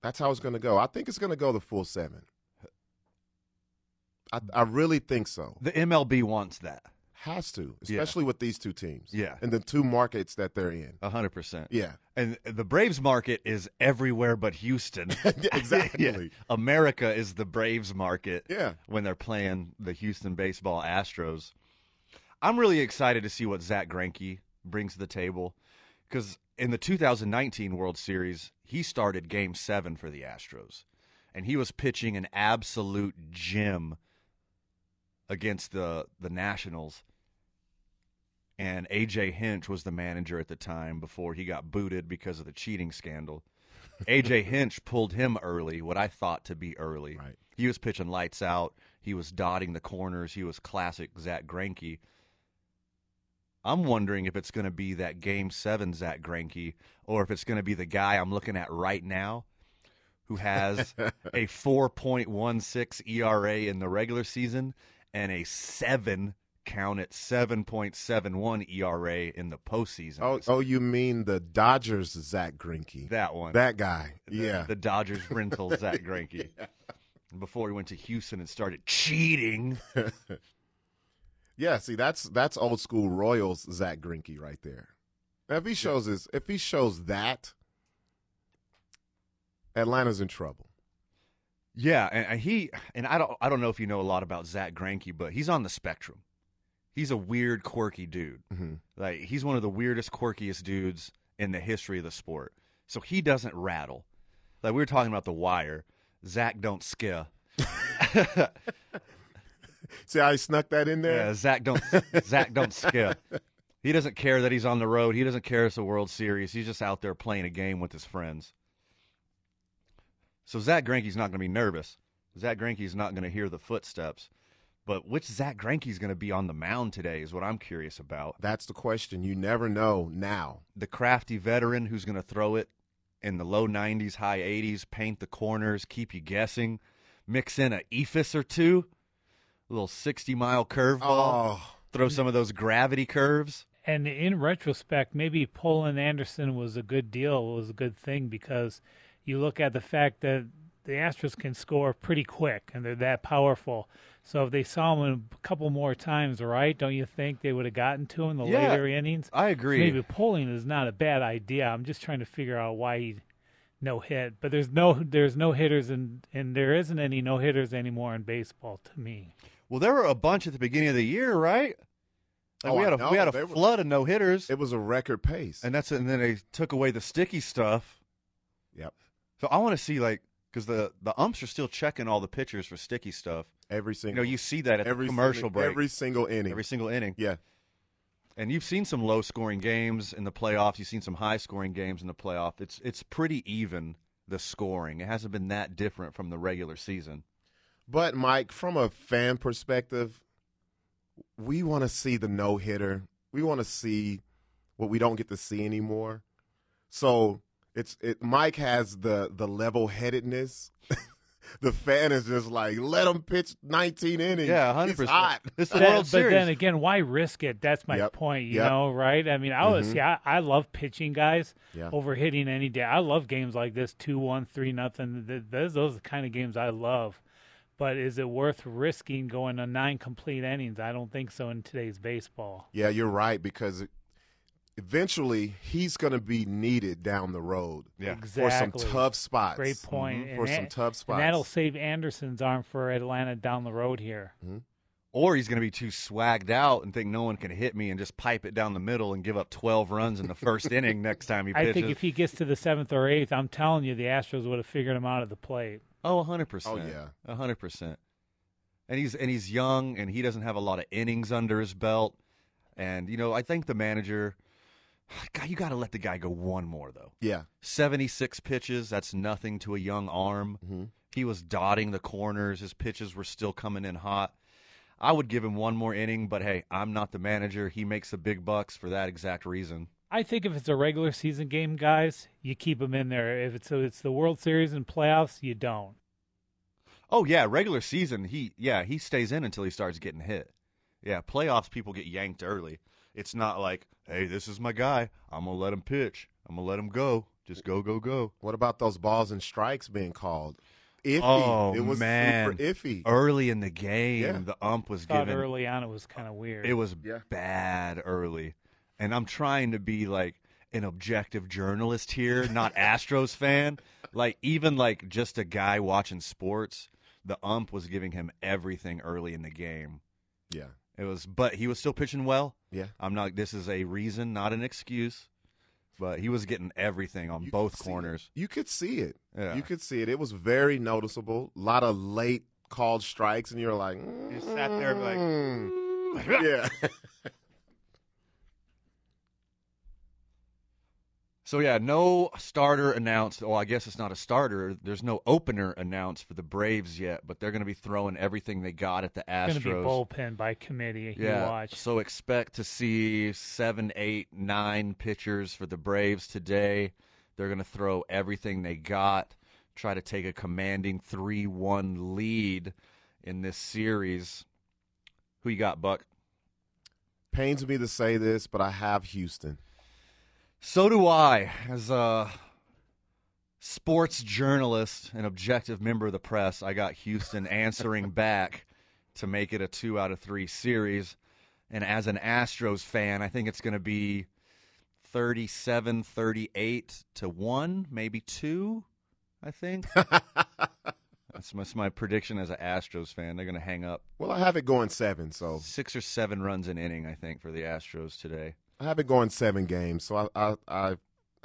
[SPEAKER 8] That's how it's going to go. I think it's going to go the full seven. I I really think so.
[SPEAKER 6] The MLB wants that.
[SPEAKER 8] Has to,
[SPEAKER 6] Yeah.
[SPEAKER 8] especially with these two teams.
[SPEAKER 6] Yeah.
[SPEAKER 8] and the two markets that they're in.
[SPEAKER 6] A 100%.
[SPEAKER 8] Yeah,
[SPEAKER 6] And the Braves market is everywhere but Houston.
[SPEAKER 8] exactly.
[SPEAKER 6] Yeah. America is the Braves market
[SPEAKER 8] Yeah.
[SPEAKER 6] when they're playing the Houston baseball Astros. I'm really excited to see what Zach Greinke brings to the table because in the 2019 World Series, he started Game 7 for the Astros. And he was pitching an absolute gem against the, the Nationals. And AJ Hinch was the manager at the time before he got booted because of the cheating scandal. AJ Hinch pulled him early, what I thought to be early.
[SPEAKER 8] Right.
[SPEAKER 6] He was pitching lights out. He was dotting the corners. He was classic Zach Greinke. I'm wondering if it's going to be that Game Seven Zach Greinke, or if it's going to be the guy I'm looking at right now, who has a 4.16 ERA in the regular season and a seven count at 7.71 ERA in the postseason.
[SPEAKER 8] Oh, oh, you mean the Dodgers Zach Greinke?
[SPEAKER 6] that one.
[SPEAKER 8] That guy.
[SPEAKER 6] The-
[SPEAKER 8] yeah.
[SPEAKER 6] The Dodgers rental Zach Greinke. Before he went to Houston and started cheating.
[SPEAKER 8] yeah, see that's that's old school Royals Zach Greinke right there. Now, if he shows his if he shows that Atlanta's in trouble.
[SPEAKER 6] Yeah, and, he and I don't I don't know if you know a lot about Zach Greinke, but he's on the spectrum. He's a weird, quirky dude.
[SPEAKER 8] Mhm.
[SPEAKER 6] Like he's one of the weirdest, quirkiest dudes in the history of the sport. So he doesn't rattle. Like we were talking about the wire. Zach don't scare.
[SPEAKER 8] See how he snuck that in there?
[SPEAKER 6] Yeah, Zach don't Zach don't skip. He doesn't care that he's on the road. He doesn't care it's a World Series. He's just out there playing a game with his friends. So Zach Greinke's not going to be nervous. Zach Greinke's not going to hear the footsteps. But which Zach Greinke's going to be on the mound today is what I'm curious about.
[SPEAKER 8] That's the question. You never know now.
[SPEAKER 6] The crafty veteran who's going to throw it in the low 90s, high 80s, paint the corners, keep you guessing, mix in a eephus or two, little 60 mile curveball,
[SPEAKER 8] Oh,
[SPEAKER 6] throw some of those gravity curves.
[SPEAKER 7] And in retrospect, maybe pulling Anderson was a good deal, was a good thing because you look at the fact that the Astros can score pretty quick and they're that powerful. So if they saw him a couple more times, right? Don't you think they would have gotten to him in the
[SPEAKER 6] Yeah,
[SPEAKER 7] later innings?
[SPEAKER 6] I
[SPEAKER 7] So
[SPEAKER 6] agree.
[SPEAKER 7] maybe pulling is not a bad idea. I'm just trying to figure out why he no hit. But there's no there's no hitters and and there isn't any no hitters anymore in baseball to me.
[SPEAKER 6] Well, there were a bunch at the beginning of the year, right? Like
[SPEAKER 8] Oh,
[SPEAKER 6] we had a we had a
[SPEAKER 8] They were-
[SPEAKER 6] flood of no hitters,
[SPEAKER 8] it was a record pace.
[SPEAKER 6] and that's and then they took away the sticky stuff.
[SPEAKER 8] yep.
[SPEAKER 6] So I want to see like because the the umps are still checking all the pitchers for sticky stuff.
[SPEAKER 8] Every single.
[SPEAKER 6] You know, you see that at
[SPEAKER 8] every
[SPEAKER 6] the commercial
[SPEAKER 8] single,
[SPEAKER 6] break
[SPEAKER 8] Every single inning.
[SPEAKER 6] every single inning.
[SPEAKER 8] yeah.
[SPEAKER 6] And you've seen some low scoring games in the playoffs. You've seen some high scoring games in the playoff. It's it's pretty even the scoring. It hasn't been that different from the regular season.
[SPEAKER 8] But Mike, from a fan perspective, we want to see the no hitter. We want to see what we don't get to see anymore. So it's it. Mike has the the level headedness. the fan is just like, let him pitch 19 innings.
[SPEAKER 6] Yeah,
[SPEAKER 8] 100.
[SPEAKER 6] percent It's the
[SPEAKER 7] That-
[SPEAKER 6] World
[SPEAKER 7] but
[SPEAKER 6] Series.
[SPEAKER 7] then again, why risk it? That's my
[SPEAKER 8] Yep.
[SPEAKER 7] point. You
[SPEAKER 8] Yep.
[SPEAKER 7] know, right? I mean, I was
[SPEAKER 8] Mhm.
[SPEAKER 7] see, I, I love pitching guys
[SPEAKER 8] Yeah.
[SPEAKER 7] over hitting any day. I love games like this, two one, three nothing. Th- Those those are the kind of games I love. But is it worth risking going on nine complete innings? I don't think so in today's baseball.
[SPEAKER 8] Yeah, you're right because eventually he's going to be needed down the road
[SPEAKER 6] yeah.
[SPEAKER 8] for some tough spots.
[SPEAKER 7] Great point.
[SPEAKER 8] Mhm, for
[SPEAKER 7] that-
[SPEAKER 8] some tough spots.
[SPEAKER 7] And that'll save Anderson's arm for Atlanta down the road here.
[SPEAKER 6] Or he's going to be too swagged out and think no one can hit me and just pipe it down the middle and give up 12 runs in the first inning next time he pitches.
[SPEAKER 7] I think if he gets to the seventh or eighth, I'm telling you, the Astros would have figured him out at the plate.
[SPEAKER 6] Oh, 100%.
[SPEAKER 8] Oh, yeah.
[SPEAKER 6] 100%. And he's and he's young and he doesn't have a lot of innings under his belt. And you know, I think the manager God, you got to let the guy go one more though.
[SPEAKER 8] yeah.
[SPEAKER 6] 76 pitches, that's nothing to a young arm.
[SPEAKER 8] Mhm.
[SPEAKER 6] He was dotting the corners, his pitches were still coming in hot. I would give him one more inning, but hey, I'm not the manager. He makes the big bucks for that exact reason.
[SPEAKER 7] I think if it's a regular season game, guys, you keep him in there. If it's it's the World Series and playoffs, you don't.
[SPEAKER 6] Oh yeah, regular season he yeah, he stays in until he starts getting hit. Yeah, playoffs people get yanked early. It's not like, "Hey, this is my guy. I'm going to let him pitch. I'm going to let him go. Just go go go."
[SPEAKER 8] What about those balls and strikes being called? Iffy.
[SPEAKER 6] Oh,
[SPEAKER 8] it was
[SPEAKER 6] man.
[SPEAKER 8] super iffy.
[SPEAKER 6] Early in the game,
[SPEAKER 8] Yeah.
[SPEAKER 6] the ump was
[SPEAKER 7] Thought
[SPEAKER 6] giving
[SPEAKER 7] early on it was kind of weird.
[SPEAKER 6] It was
[SPEAKER 8] Yeah.
[SPEAKER 6] bad early. And I'm trying to be like an objective journalist here, not Astros fan. Like even like just a guy watching sports, the ump was giving him everything early in the game.
[SPEAKER 8] Yeah.
[SPEAKER 6] It was but he was still pitching well.
[SPEAKER 8] Yeah.
[SPEAKER 6] I'm not this is a reason, not an excuse. But he was getting everything on
[SPEAKER 8] You
[SPEAKER 6] both corners.
[SPEAKER 8] it. You could see it.
[SPEAKER 6] Yeah.
[SPEAKER 8] You could see it. It was very noticeable. A lot of late called strikes, and you're like,
[SPEAKER 6] You sat there like
[SPEAKER 8] mm. yeah.
[SPEAKER 6] So yeah, no starter announced. Oh, I guess it's not a starter. There's no opener announced for the Braves yet, but they're going to be throwing everything they got at the Astros.
[SPEAKER 7] going to be
[SPEAKER 6] Astros.
[SPEAKER 7] bullpen by committee. You
[SPEAKER 6] yeah.
[SPEAKER 7] watch.
[SPEAKER 6] So expect to see seven, eight, nine pitchers for the Braves today. They're going to throw everything they got, try to take a commanding three-one lead in this series. Who you got, Buck?
[SPEAKER 8] Pains me to say this, but I have Houston.
[SPEAKER 6] So do I, as a sports journalist and objective member of the press. I got Houston answering back to make it a two out of three series. And as an Astros fan, I think it's going to be 37 38 to 1, maybe 2, I think. that's, my, that's my prediction as an Astros fan. They're going to hang up
[SPEAKER 8] Well, I have it going seven, so
[SPEAKER 6] six or seven runs an inning, I think, for the Astros today.
[SPEAKER 8] I have it going seven games. So I, I, I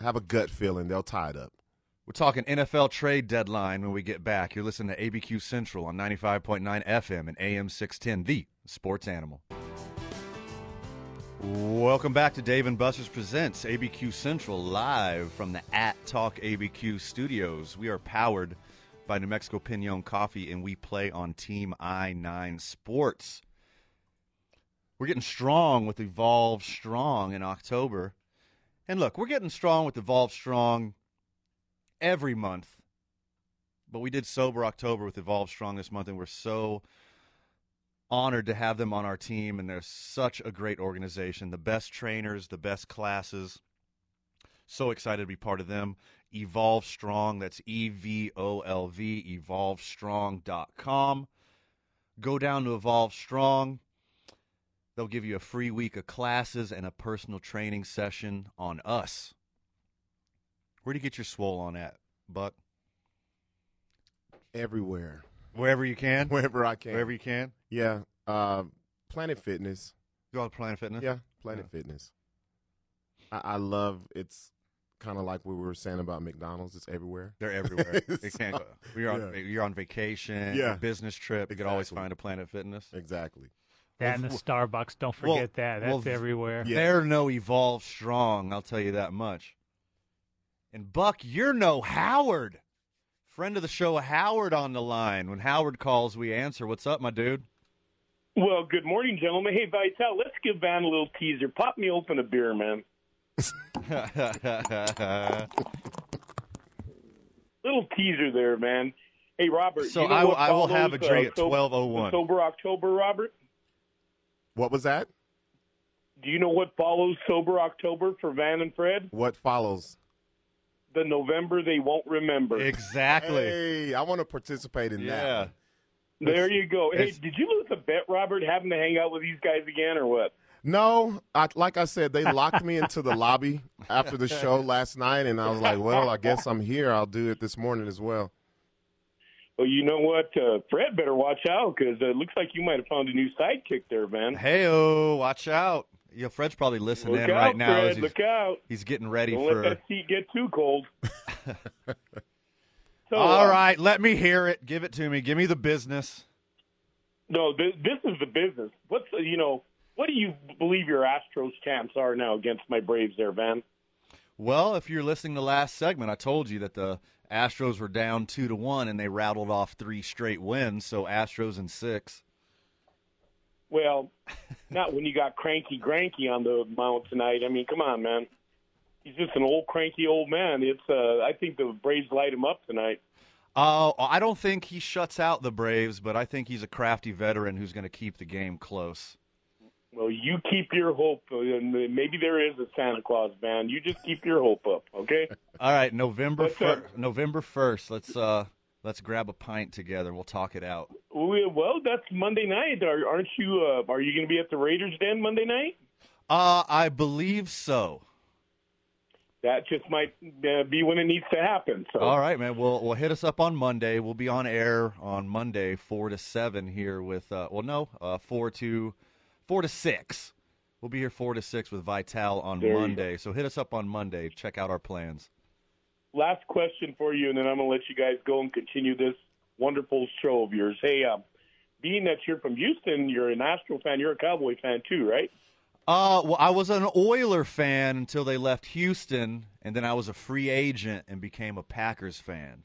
[SPEAKER 8] have a gut feeling they'll tie it up.
[SPEAKER 6] We're talking NFL trade deadline when we get back. You're listening to ABQ Central on 95.9 FM and AM 610, the sports animal. Welcome back to Dave and Buster's Presents ABQ Central live from the At Talk ABQ studios. We are powered by New Mexico Pinon Coffee, and we play on Team I9 Sports. We're getting strong with Evolve Strong in October. And look, we're getting strong with Evolve Strong every month. But we did Sober October with Evolve Strong this month, and we're so honored to have them on our team. And they're such a great organization. The best trainers, the best classes. So excited to be part of them. Evolve Strong, that's E V O L V, evolvestrong.com. Go down to Evolve Strong. They'll give you a free week of classes and a personal training session on us. Where do you get your swole on at, Buck?
[SPEAKER 8] Everywhere,
[SPEAKER 6] Wherever you can.
[SPEAKER 8] wherever I can.
[SPEAKER 6] Wherever you can.
[SPEAKER 8] Yeah. Uh, Planet Fitness.
[SPEAKER 6] Go on Planet Fitness.
[SPEAKER 8] Yeah, Planet Fitness. I, I love it's kind of like what we were saying about McDonald's. It's everywhere.
[SPEAKER 6] They're everywhere. you can't go. You're on,
[SPEAKER 8] Yeah.
[SPEAKER 6] you're on vacation,
[SPEAKER 8] Yeah.
[SPEAKER 6] business trip. You could always find a Planet Fitness.
[SPEAKER 8] Exactly.
[SPEAKER 7] That and the Starbucks. Don't
[SPEAKER 6] well-
[SPEAKER 7] forget that. That's
[SPEAKER 6] well,
[SPEAKER 7] everywhere.
[SPEAKER 8] Yeah.
[SPEAKER 6] They're no Evolve Strong, I'll tell you that much. And Buck, you're no Howard. Friend of the show, Howard, on the line. When Howard calls, we answer. What's up, my dude?
[SPEAKER 3] Well, good morning, gentlemen. Hey, Vital, let's give Van a little teaser. Pop me open a beer, man. Little teaser there, man. Hey, Robert.
[SPEAKER 6] So
[SPEAKER 3] you know
[SPEAKER 6] I- I will have a drink
[SPEAKER 3] uh,
[SPEAKER 6] at 12:01.
[SPEAKER 3] Sober October, Robert.
[SPEAKER 8] What was that?
[SPEAKER 3] Do you know what follows Sober October for Van and Fred?
[SPEAKER 8] What follows?
[SPEAKER 3] The November they won't remember.
[SPEAKER 6] exactly.
[SPEAKER 8] Hey, I want to participate in
[SPEAKER 6] Yeah.
[SPEAKER 8] that.
[SPEAKER 3] there you go. Hey, did you lose a bet, Robert, having to hang out with these guys again, or what?
[SPEAKER 8] No, I, like I said, they locked me into the lobby after the show last night, and I was like, well, I guess I'm here. I'll do it this morning as well.
[SPEAKER 3] Well, you know what? Uh, Fred better watch out because it looks like you might have found a new sidekick there, Van.
[SPEAKER 6] Hey, oh, watch out. Yeah, Fred's probably listening
[SPEAKER 3] Look
[SPEAKER 6] in
[SPEAKER 3] out,
[SPEAKER 6] right now.
[SPEAKER 3] Fred.
[SPEAKER 6] he's,
[SPEAKER 3] Look out.
[SPEAKER 6] he's getting ready
[SPEAKER 3] Don't
[SPEAKER 6] for.
[SPEAKER 3] let that seat get too cold. so,
[SPEAKER 6] All
[SPEAKER 3] uh,
[SPEAKER 6] right, let me hear it. Give it to me. Give me the business.
[SPEAKER 3] No, this, this is the business. What's the, you know? What do you believe your Astros champs are now against my Braves, there, Van?
[SPEAKER 6] Well, if you're listening to last segment, I told you that the Astros were down two to one and they rattled off three straight wins. So Astros in six.
[SPEAKER 3] Well, not when you got cranky Greinke on the mound tonight. I mean, come on, man. He's just an old cranky old man. It's uh, I think the Braves light him up tonight.
[SPEAKER 6] Uh, I don't think he shuts out the Braves, but I think he's a crafty veteran who's going to keep the game close.
[SPEAKER 3] Well, you keep your hope. uh, and Maybe there is a Santa Claus, man. You just keep your hope up, okay?
[SPEAKER 6] All right, November
[SPEAKER 3] What's
[SPEAKER 6] fir- November first. Let's uh let's grab a pint together. We'll talk it out.
[SPEAKER 3] We- Well, that's Monday night. Are, aren't you? Uh, are you going to be at the Raiders Den Monday night?
[SPEAKER 6] Uh, I believe so.
[SPEAKER 3] That just might uh, be when it needs to happen. So,
[SPEAKER 6] All right, man. We'll we'll hit us up on Monday. We'll be on air on Monday, four to seven here with. Uh, well, no, uh, four to four to six. We'll be here four to six with Vital on
[SPEAKER 3] There
[SPEAKER 6] Monday. So hit us up on Monday. Check out our plans.
[SPEAKER 3] last question for you, and then I'm going to let you guys go and continue this wonderful show of yours. Hey, uh, being that you're from Houston, you're an Astro fan. You're a Cowboy fan too, right?
[SPEAKER 6] Uh, well, I was an Oiler fan until they left Houston, and then I was a free agent and became a Packers fan.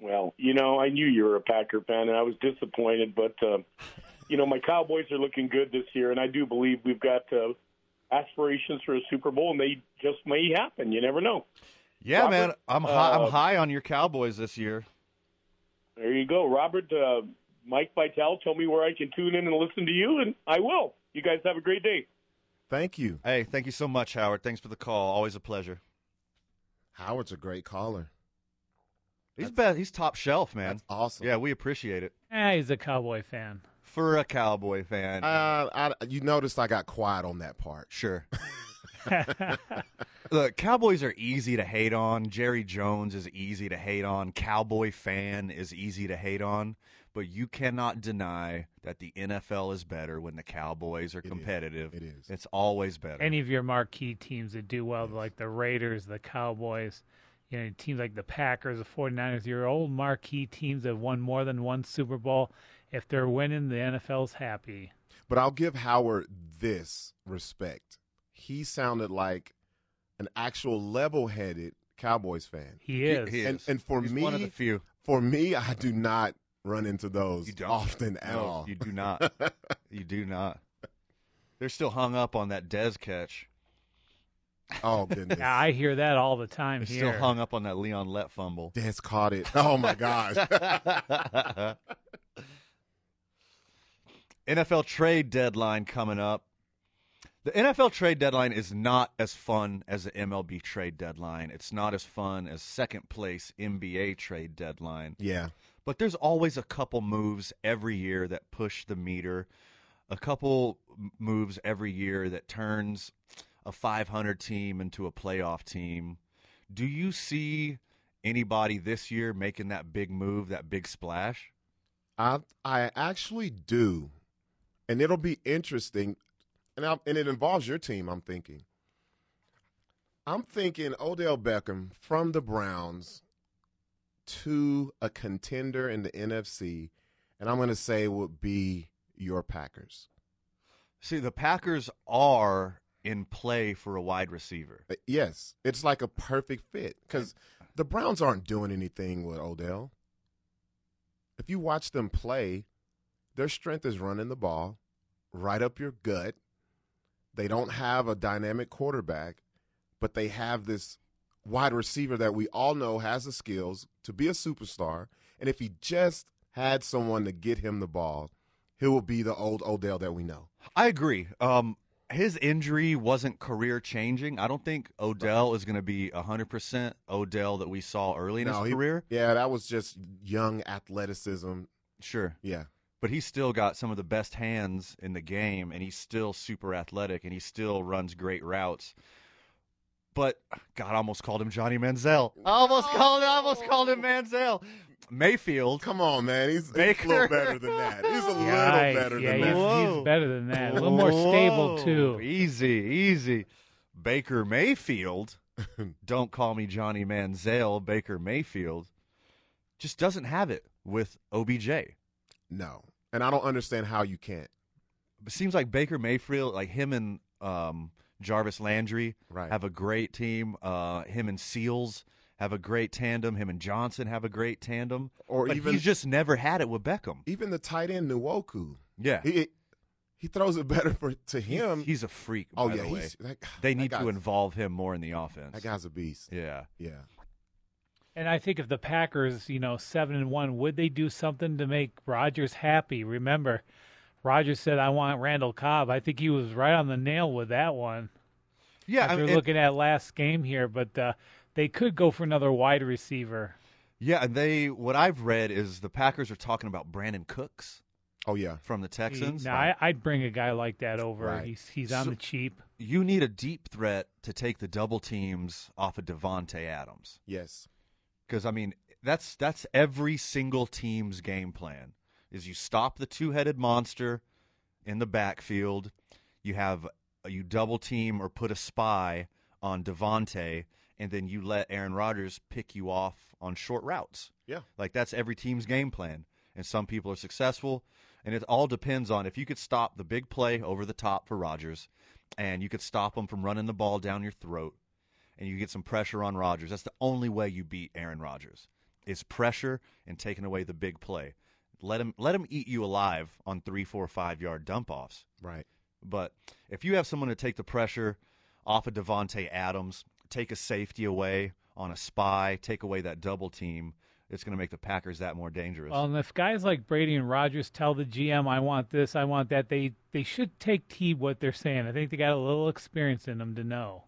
[SPEAKER 3] Well, you know, I knew you were a Packer fan, and I was disappointed. But uh, you know, my Cowboys are looking good this year, and I do believe we've got uh, aspirations for a Super Bowl, and they just may happen. You never know.
[SPEAKER 6] Yeah,
[SPEAKER 3] Robert,
[SPEAKER 6] man. I'm high,
[SPEAKER 3] uh,
[SPEAKER 6] I'm high on your Cowboys this year.
[SPEAKER 3] There you go, Robert. Uh, Mike Vital, tell me where I can tune in and listen to you, and I will. You guys have a great day.
[SPEAKER 8] Thank you.
[SPEAKER 6] Hey, thank you so much, Howard. Thanks for the call. Always a pleasure.
[SPEAKER 8] Howard's a great caller.
[SPEAKER 6] He's best. He's top shelf, man.
[SPEAKER 8] That's awesome.
[SPEAKER 6] Yeah, we appreciate it.
[SPEAKER 7] Eh, he's a Cowboy fan.
[SPEAKER 6] For a Cowboy fan,
[SPEAKER 8] Uh, I, you noticed I got quiet on that part.
[SPEAKER 6] sure. Look, Cowboys are easy to hate on. Jerry Jones is easy to hate on. Cowboy fan is easy to hate on. But you cannot deny that the NFL is better when the Cowboys are
[SPEAKER 8] is.
[SPEAKER 6] competitive.
[SPEAKER 8] It is.
[SPEAKER 6] It's always better.
[SPEAKER 7] Any of your marquee teams that do well, like the Raiders, the Cowboys, you know, teams like the Packers, the 49ers, your old marquee teams that have won more than one Super Bowl, if they're winning, the NFL's happy.
[SPEAKER 8] But I'll give Howard this respect. He sounded like an actual level headed Cowboys fan.
[SPEAKER 7] He is.
[SPEAKER 6] He
[SPEAKER 8] And
[SPEAKER 6] is.
[SPEAKER 8] and for
[SPEAKER 6] He's
[SPEAKER 8] me,
[SPEAKER 6] one of the few.
[SPEAKER 8] for me, I do not run into those
[SPEAKER 6] You
[SPEAKER 8] often at
[SPEAKER 6] No,
[SPEAKER 8] all.
[SPEAKER 6] You do not. you do not. They're still hung up on that Dez catch.
[SPEAKER 8] oh goodness,
[SPEAKER 7] Yeah, I hear that all the time
[SPEAKER 6] They're
[SPEAKER 7] here.
[SPEAKER 6] still hung up on that Leon Lett fumble.
[SPEAKER 8] Dez caught it. Oh my gosh.
[SPEAKER 6] NFL trade deadline coming up. The NFL trade deadline is not as fun as the MLB trade deadline. It's not as fun as second place NBA trade deadline.
[SPEAKER 8] yeah,
[SPEAKER 6] But there's always a couple moves every year that push the meter, a couple moves every year that turns a 500 team into a playoff team. Do you see anybody this year making that big move, that big splash?
[SPEAKER 8] I I actually do, and it'll be interesting, and I, and it involves your team. I'm thinking. I'm thinking Odell Beckham from the Browns to a contender in the NFC, and I'm going to say would be your Packers.
[SPEAKER 6] See, the Packers are in play for a wide receiver.
[SPEAKER 8] Uh, Yes, it's like a perfect fit because the Browns aren't doing anything with Odell. If you watch them play, their strength is running the ball right up your gut. They don't have a dynamic quarterback, but they have this wide receiver that we all know has the skills to be a superstar. And if he just had someone to get him the ball, he will be the old Odell that we know.
[SPEAKER 6] I agree. Um, his injury wasn't career changing. I don't think Odell is going to be 100% Odell that we saw early in
[SPEAKER 8] No,
[SPEAKER 6] his
[SPEAKER 8] he-
[SPEAKER 6] career.
[SPEAKER 8] Yeah, that was just young athleticism.
[SPEAKER 6] Sure.
[SPEAKER 8] Yeah.
[SPEAKER 6] But he's still got some of the best hands in the game, and he's still super athletic, and he still runs great routes. But God, I almost called him Johnny Manziel. I almost called, I almost called him Manziel. Mayfield.
[SPEAKER 8] Come on, man. He's, he's a little better than that. He's a little
[SPEAKER 7] Yikes.
[SPEAKER 8] better
[SPEAKER 7] yeah,
[SPEAKER 8] than
[SPEAKER 7] he's,
[SPEAKER 8] that.
[SPEAKER 7] He's better than that. A little more stable too.
[SPEAKER 6] Easy, easy. Baker Mayfield. don't call me Johnny Manziel. Baker Mayfield just doesn't have it with OBJ. It
[SPEAKER 8] No. And I don't understand how you can't.
[SPEAKER 6] seems like Baker Mayfield, like him and um, Jarvis Landry,
[SPEAKER 8] Right.
[SPEAKER 6] have a great team. Uh, him and Seals have a great tandem. Him and Johnson have a great tandem.
[SPEAKER 8] Or
[SPEAKER 6] but
[SPEAKER 8] even
[SPEAKER 6] he's just never had it with Beckham.
[SPEAKER 8] even the tight end Njoku.
[SPEAKER 6] Yeah,
[SPEAKER 8] He he throws it better for to him.
[SPEAKER 6] he's a freak.
[SPEAKER 8] oh yeah,
[SPEAKER 6] the
[SPEAKER 8] that,
[SPEAKER 6] they need to involve him more in the offense.
[SPEAKER 8] That guy's a beast.
[SPEAKER 6] yeah.
[SPEAKER 8] Yeah.
[SPEAKER 7] And I think if the Packers, you know, seven and one, would they do something to make Rodgers happy? Remember, Rodgers said, "I want Randall Cobb." I think he was right on the nail with that one.
[SPEAKER 6] Yeah, I
[SPEAKER 7] After
[SPEAKER 6] mean, and-
[SPEAKER 7] looking at last game here, but uh, they could go for another wide receiver.
[SPEAKER 6] yeah, and they what I've read is the Packers are talking about Brandin Cooks
[SPEAKER 8] Oh yeah.
[SPEAKER 6] from the Texans.
[SPEAKER 7] Now, I, I'd bring a guy like that over.
[SPEAKER 8] Right.
[SPEAKER 7] He's he's on
[SPEAKER 6] So-
[SPEAKER 7] the cheap.
[SPEAKER 6] you need a deep threat to take the double teams off of Davante Adams.
[SPEAKER 8] Yes.
[SPEAKER 6] Because I mean, that's that's every single team's game plan. Is you stop the two-headed monster in the backfield. You have you double team or put a spy on Davante, and then you let Aaron Rodgers pick you off on short routes.
[SPEAKER 8] Yeah.
[SPEAKER 6] Like that's every team's game plan. And some people are successful, and it all depends on if you could stop the big play over the top for Rodgers, and you could stop him from running the ball down your throat, and you get some pressure on Rodgers. That's the only way you beat Aaron Rodgers. Is pressure and taking away the big play. Let him let him eat you alive on three, four, five yard dump offs.
[SPEAKER 8] Right.
[SPEAKER 6] But if you have someone to take the pressure off of Davante Adams, take a safety away on a spy, take away that double team, it's going to make the Packers that more dangerous.
[SPEAKER 7] Well, and if guys like Brady and Rodgers tell the GM, "I want this, I want that," they they should take heed what they're saying. I think they got a little experience in them to know.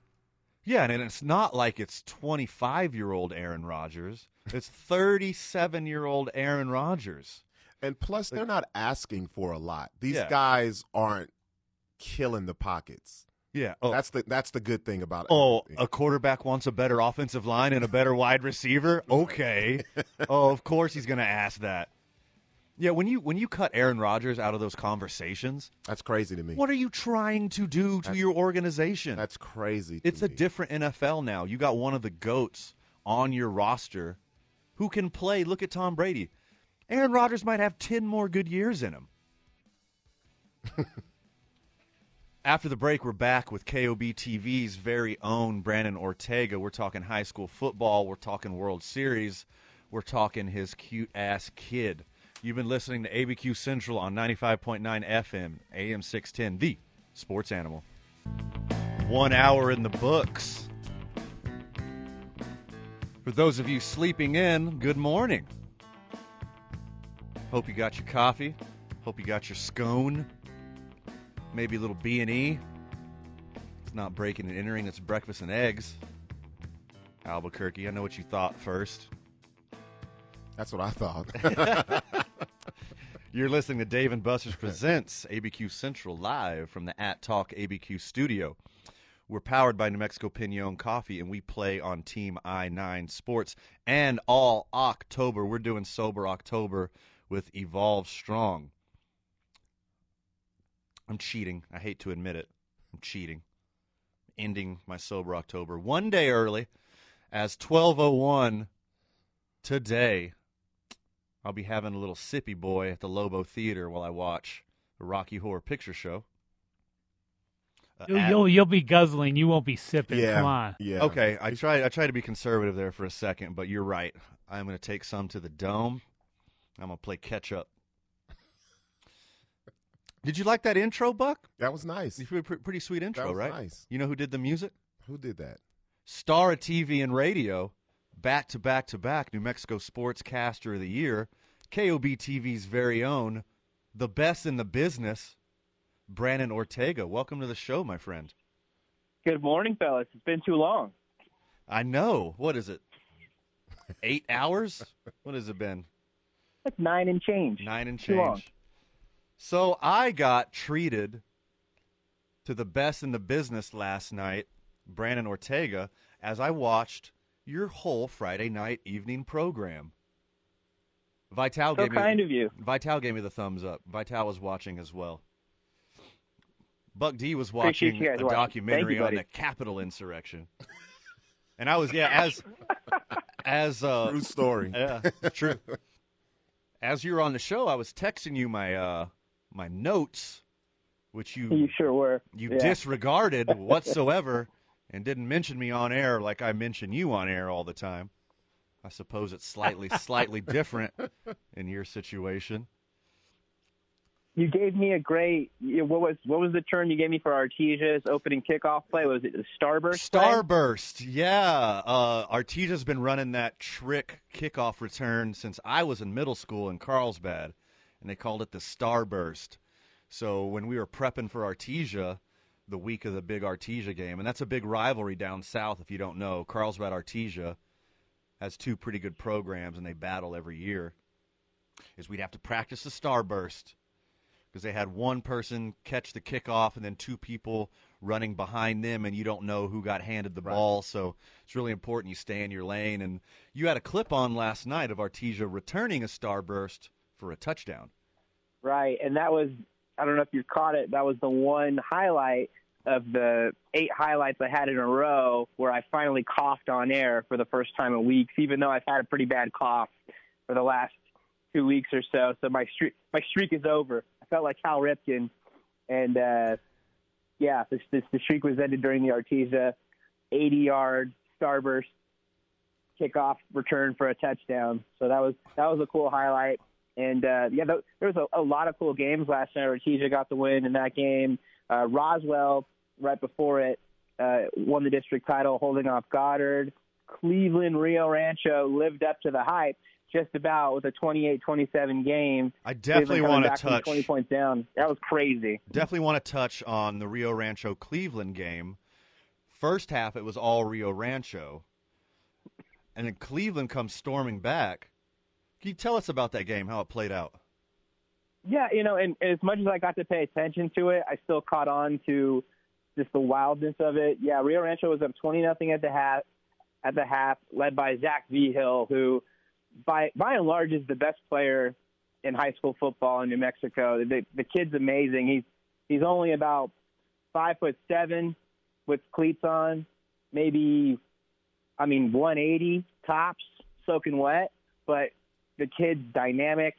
[SPEAKER 6] Yeah, and it's not like it's 25 year old Aaron Rodgers. It's 37 year old Aaron Rodgers.
[SPEAKER 8] And plus, they're not asking for a lot. These
[SPEAKER 6] Yeah.
[SPEAKER 8] guys aren't killing the pockets.
[SPEAKER 6] Yeah. Oh,
[SPEAKER 8] That's the that's the good thing about it.
[SPEAKER 6] Oh, a quarterback wants a better offensive line and a better wide receiver. Okay. oh, of course he's going to ask that. Yeah, when you when you cut Aaron Rodgers out of those conversations,
[SPEAKER 8] that's crazy to me.
[SPEAKER 6] what are you trying to do to your organization?
[SPEAKER 8] That's crazy. To
[SPEAKER 6] it's a different NFL now. You got one of the goats on your roster who can play. Look at Tom Brady. Aaron Rodgers might have 10 more good years in him. After the break, we're back with KOB TV's very own Brandon Ortega. We're talking high school football. We're talking World Series. We're talking his cute ass kid. You've been listening to ABQ Central on 95.9 FM, AM 610, the sports animal. One hour in the books. For those of you sleeping in, good morning. Hope you got your coffee. Hope you got your scone. Maybe a little B and E. It's not breaking and entering. It's breakfast and eggs. Albuquerque. I know what you thought first.
[SPEAKER 8] That's what I thought.
[SPEAKER 6] You're listening to Dave and Buster's Presents ABQ Central live from the At Talk ABQ studio. We're powered by New Mexico Pinon Coffee, and we play on Team I 9 Sports. And all October, we're doing Sober October with Evolve Strong. I'm cheating. I hate to admit it. I'm cheating. Ending my Sober October one day early as 1201 today. I'll be having a little sippy boy at the Lobo Theater while I watch the Rocky Horror Picture Show. Uh,
[SPEAKER 7] You'll, you'll you'll be guzzling. You won't be sipping.
[SPEAKER 8] yeah.
[SPEAKER 7] Come on.
[SPEAKER 8] Yeah.
[SPEAKER 6] Okay, I try. I try to be conservative there for a second, but you're right. I'm going to take some to the dome. I'm going to play catch up. Did you like that intro, Buck?
[SPEAKER 8] That was nice.
[SPEAKER 6] You feel pre- pretty sweet intro,
[SPEAKER 8] That was
[SPEAKER 6] right?
[SPEAKER 8] nice.
[SPEAKER 6] You know who did the music?
[SPEAKER 8] Who did that?
[SPEAKER 6] Star of TV and radio, back to back to back, New Mexico Sportscaster of the Year, KOB TV's very own, the best in the business, Brandon Ortega. Welcome to the show, my friend.
[SPEAKER 9] Good morning, fellas. It's been too long.
[SPEAKER 6] I know. What is it? Eight hours? What has it been?
[SPEAKER 9] That's nine and change.
[SPEAKER 6] Nine and
[SPEAKER 9] Too long.
[SPEAKER 6] change. So I got treated to the best in the business last night, Brandon Ortega, as I watched your whole Friday night evening program. Vital
[SPEAKER 9] So
[SPEAKER 6] gave me
[SPEAKER 9] kind of you.
[SPEAKER 6] Vital gave me the thumbs up. Vital was watching as well. Buck D was watching
[SPEAKER 9] you guys
[SPEAKER 6] a
[SPEAKER 9] watching.
[SPEAKER 6] documentary
[SPEAKER 9] you,
[SPEAKER 6] on the Capitol insurrection. And I was yeah, as as uh
[SPEAKER 8] True story.
[SPEAKER 6] yeah, true. As you were on the show, I was texting you my uh my notes, which you
[SPEAKER 9] You sure were.
[SPEAKER 6] you
[SPEAKER 9] Yeah.
[SPEAKER 6] disregarded whatsoever and didn't mention me on air like I mention you on air all the time. I suppose it's slightly slightly different in your situation.
[SPEAKER 9] You gave me a great. What was what was the term you gave me for Artesia's opening kickoff play? Was it the Starburst? play?
[SPEAKER 6] Starburst, yeah. Uh, Artesia's been running that trick kickoff return since I was in middle school in Carlsbad, and they called it the Starburst. So when we were prepping for Artesia, the week of the big Artesia game, and that's a big rivalry down south. If you don't know, Carlsbad Artesia has two pretty good programs, and they battle every year. Is we'd have to practice the Starburst because they had one person catch the kickoff and then two people running behind them, and you don't know who got handed the ball. So it's really important you stay in your lane. And you had a clip on last night of Artesia returning a starburst for a touchdown.
[SPEAKER 9] Right, and that was. I don't know if you caught it. That was the one highlight of the eight highlights I had in a row where I finally coughed on air for the first time in weeks, even though I've had a pretty bad cough for the last two weeks or so. So my streak my streak is over. I felt like Cal Ripken, and uh, yeah, this, this the streak was ended during the Artesia 80 yard starburst kickoff return for a touchdown. So that was that was a cool highlight. And uh, yeah, there was a, a lot of cool games last night. Artesia got the win in that game. Uh, Roswell, right before it, uh, won the district title, holding off Goddard. Cleveland Rio Rancho lived up to the hype just about with a 28-27 game.
[SPEAKER 6] I definitely want to touch.
[SPEAKER 9] 20 points down. That was crazy.
[SPEAKER 6] Definitely want to touch on the Rio Rancho Cleveland game. First half, it was all Rio Rancho, and then Cleveland comes storming back. Can you tell us about that game? How it played out?
[SPEAKER 9] Yeah, you know, and as much as I got to pay attention to it, I still caught on to just the wildness of it. Yeah, Rio Rancho was up twenty nothing at the half, at the half, led by Zach V Hill, who by by and large is the best player in high school football in New Mexico. The the kid's amazing. He's he's only about five foot seven with cleats on, maybe I mean one eighty tops, soaking wet, but the kid's dynamic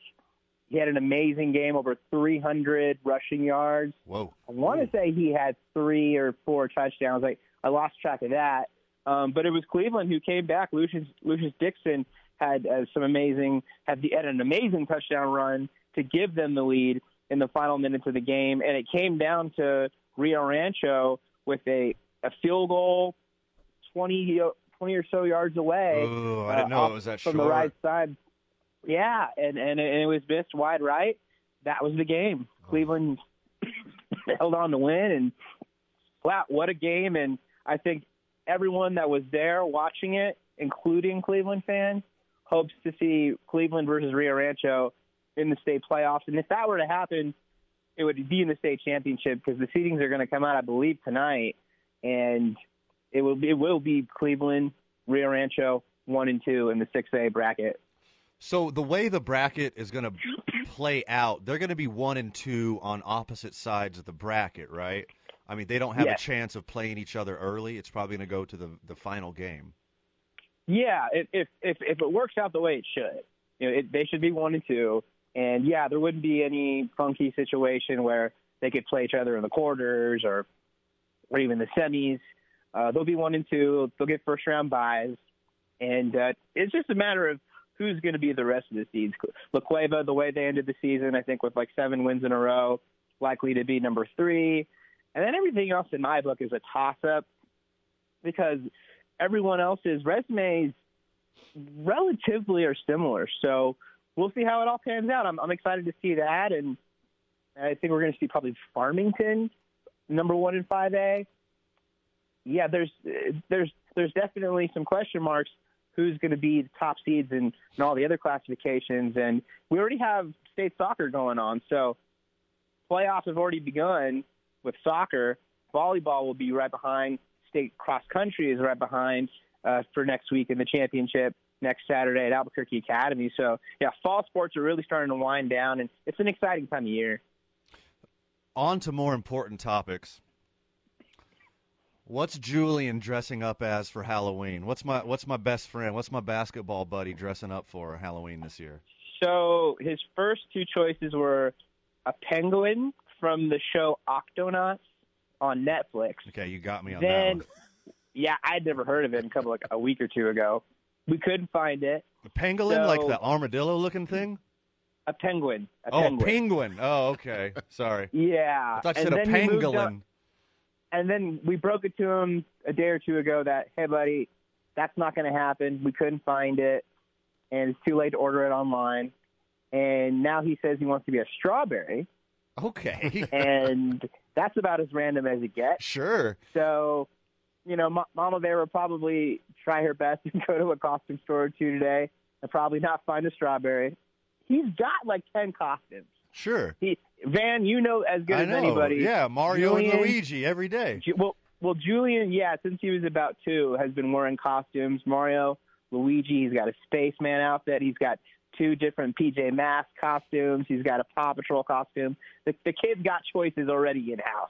[SPEAKER 9] He had an amazing game, over 300 rushing yards.
[SPEAKER 6] Whoa.
[SPEAKER 9] I want to say he had three or four touchdowns. I, I lost track of that. Um, but it was Cleveland who came back. Lucius, Lucius Dixon had uh, some amazing, had, the, had an amazing touchdown run to give them the lead in the final minutes of the game. And it came down to Rio Rancho with a, a field goal 20, 20 or so yards away.
[SPEAKER 6] Ooh, I didn't know
[SPEAKER 9] uh,
[SPEAKER 6] it was that
[SPEAKER 9] from
[SPEAKER 6] short.
[SPEAKER 9] the right side. Yeah, and and it, and it was missed wide right. That was the game. Cleveland held on to win, and wow, what a game! And I think everyone that was there watching it, including Cleveland fans, hopes to see Cleveland versus Rio Rancho in the state playoffs. And if that were to happen, it would be in the state championship because the seedings are going to come out, I believe, tonight, and it will be, it will be Cleveland, Rio Rancho, one and two in the six A bracket.
[SPEAKER 6] So the way the bracket is going to play out, they're going to be one and two on opposite sides of the bracket, right? I mean, they don't have
[SPEAKER 9] Yes.
[SPEAKER 6] a chance of playing each other early. It's probably going to go to the the final game.
[SPEAKER 9] Yeah, if if if, if it works out the way it should, you know, it, they should be one and two, and yeah, there wouldn't be any funky situation where they could play each other in the quarters or or even the semis. Uh, they'll be one and two. They'll get first round buys, and uh, it's just a matter of who's going to be the rest of the seeds. La Cueva, the way they ended the season, I think with like seven wins in a row, likely to be number three, and then everything else in my book is a toss up because everyone else's resumes relatively are similar. So we'll see how it all pans out. I'm, I'm excited to see that, and I think we're going to see probably Farmington number one in 5A. Yeah, there's there's there's definitely some question marks. Who's going to be the top seeds in, in all the other classifications? And we already have state soccer going on, so playoffs have already begun with soccer. Volleyball will be right behind. State cross country is right behind uh, for next week in the championship next Saturday at Albuquerque Academy. So yeah, fall sports are really starting to wind down, and it's an exciting time of year.
[SPEAKER 6] On to more important topics. What's Julian dressing up as for Halloween? What's my what's my best friend? What's my basketball buddy dressing up for Halloween this year?
[SPEAKER 9] So his first two choices were a penguin from the show Octonauts on Netflix.
[SPEAKER 6] Okay, you got me on
[SPEAKER 9] Then,
[SPEAKER 6] that one.
[SPEAKER 9] yeah, I'd never heard of it until like a week or two ago. We couldn't find it.
[SPEAKER 6] The pangolin, like the armadillo looking thing?
[SPEAKER 9] A penguin. A
[SPEAKER 6] oh,
[SPEAKER 9] penguin.
[SPEAKER 6] penguin. Oh, okay. Sorry.
[SPEAKER 9] Yeah.
[SPEAKER 6] I thought you
[SPEAKER 9] and
[SPEAKER 6] said a pangolin.
[SPEAKER 9] And then we broke it to him a day or two ago that, hey, buddy, that's not going to happen. We couldn't find it, and it's too late to order it online. And now he says he wants to be a strawberry,
[SPEAKER 6] Okay.
[SPEAKER 9] and that's about as random as it gets.
[SPEAKER 6] sure.
[SPEAKER 9] So, you know, Ma- Mama Bear will probably try her best to go to a costume store or two today and probably not find a strawberry. He's got like 10 costumes.
[SPEAKER 6] Sure.
[SPEAKER 9] He, Van, you know as good
[SPEAKER 6] I
[SPEAKER 9] as
[SPEAKER 6] know.
[SPEAKER 9] anybody.
[SPEAKER 6] Yeah, Mario
[SPEAKER 9] Julian-
[SPEAKER 6] and Luigi every day.
[SPEAKER 9] Ju- Well, well, Julian, yeah, since he was about two, has been wearing costumes. Mario, Luigi, he's got a spaceman outfit. He's got two different PJ Masks costumes. He's got a Paw Patrol costume. The, the kid's got choices already in house.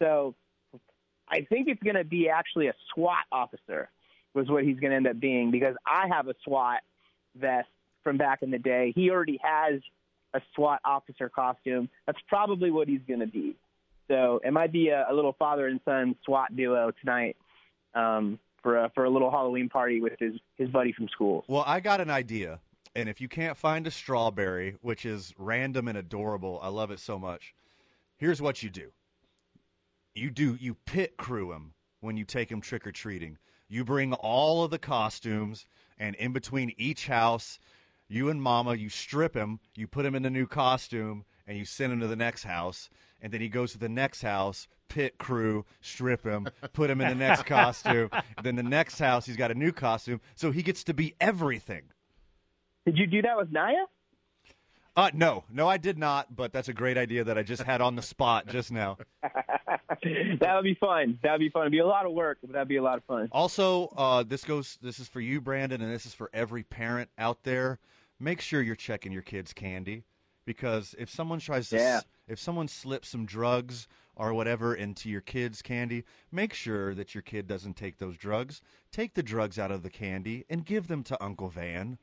[SPEAKER 9] So I think it's going to be actually a SWAT officer, was what he's going to end up being, because I have a SWAT vest from back in the day. He already has a SWAT officer costume. That's probably what he's going to be. So it might be a, a little father and son SWAT duo tonight um, for a, for a little Halloween party with his his buddy from school.
[SPEAKER 6] Well, I got an idea. And if you can't find a strawberry, which is random and adorable, I love it so much. Here's what you do. You do you pit crew him when you take him trick or treating. You bring all of the costumes and in between each house, you and mama, you strip him, you put him in the new costume and you send him to the next house and then he goes to the next house, pit crew, strip him, put him in the next costume, then the next house he's got a new costume, so he gets to be everything.
[SPEAKER 9] Did you do that with Naya?
[SPEAKER 6] Uh, no, no, I did not. But that's a great idea that I just had on the spot just now.
[SPEAKER 9] that would be fun. That would be fun. It'd be a lot of work, but that'd be a lot of fun.
[SPEAKER 6] Also, uh, this goes. This is for you, Brandon, and this is for every parent out there. Make sure you're checking your kids' candy because if someone tries to,
[SPEAKER 9] Yeah.
[SPEAKER 6] if someone slips some drugs or whatever into your kids' candy, make sure that your kid doesn't take those drugs. Take the drugs out of the candy and give them to Uncle Van.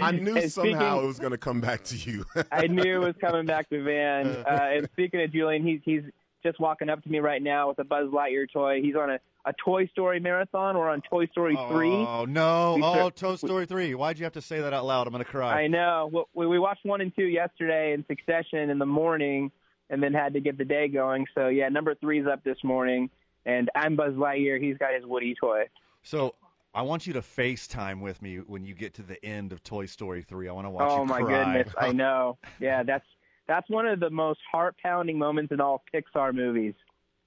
[SPEAKER 8] I knew
[SPEAKER 9] And
[SPEAKER 8] somehow
[SPEAKER 9] speaking-
[SPEAKER 8] it was going to come back to you.
[SPEAKER 9] I knew it was coming back to Van. Uh, and speaking of Julian, he's he's just walking up to me right now with a Buzz Lightyear toy. He's on a, a Toy Story marathon. We're on Toy Story three.
[SPEAKER 6] Oh no!
[SPEAKER 9] We
[SPEAKER 6] Oh,
[SPEAKER 9] took-
[SPEAKER 6] Toy Story three. Why'd you have to say that out loud? I'm gonna cry.
[SPEAKER 9] I know. We we watched one and two yesterday in succession in the morning, and then had to get the day going. So yeah, number three's up this morning, and I'm Buzz Lightyear. He's got his Woody toy.
[SPEAKER 6] So I want you to FaceTime with me when you get to the end of Toy Story three. I want to watch
[SPEAKER 9] oh
[SPEAKER 6] you
[SPEAKER 9] my goodness, I know. Yeah, that's that's one of the most heart pounding moments in all Pixar movies.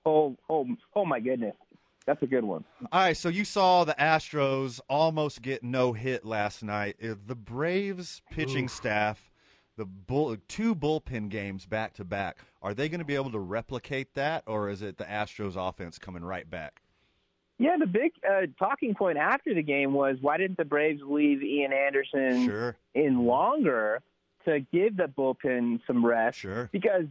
[SPEAKER 9] Oh oh oh my goodness, that's a good one.
[SPEAKER 6] All right, so you saw the Astros almost get no hit last night. Uh, The Braves pitching staff, the bull, two bullpen games back to back. Are they going to be able to replicate that, or is it the Astros offense coming right back?
[SPEAKER 9] Yeah, the big uh, talking point after the game was why didn't the Braves leave Ian Anderson
[SPEAKER 6] Sure,
[SPEAKER 9] in longer to give the bullpen some rest?
[SPEAKER 6] sure.
[SPEAKER 9] Because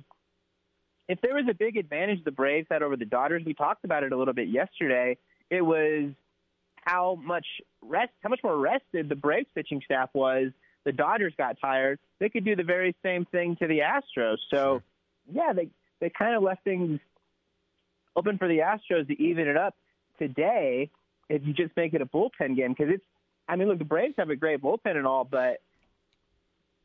[SPEAKER 9] if there was a big advantage the Braves had over the Dodgers, we talked about it a little bit yesterday. It was how much rest, how much more rested the Braves pitching staff was. The Dodgers got tired. They could do the very same thing to the Astros. So, yeah, they they kind of left things open for the Astros to even it up today. If you just make it a bullpen game, because it's, I mean, look, the Braves have a great bullpen and all, but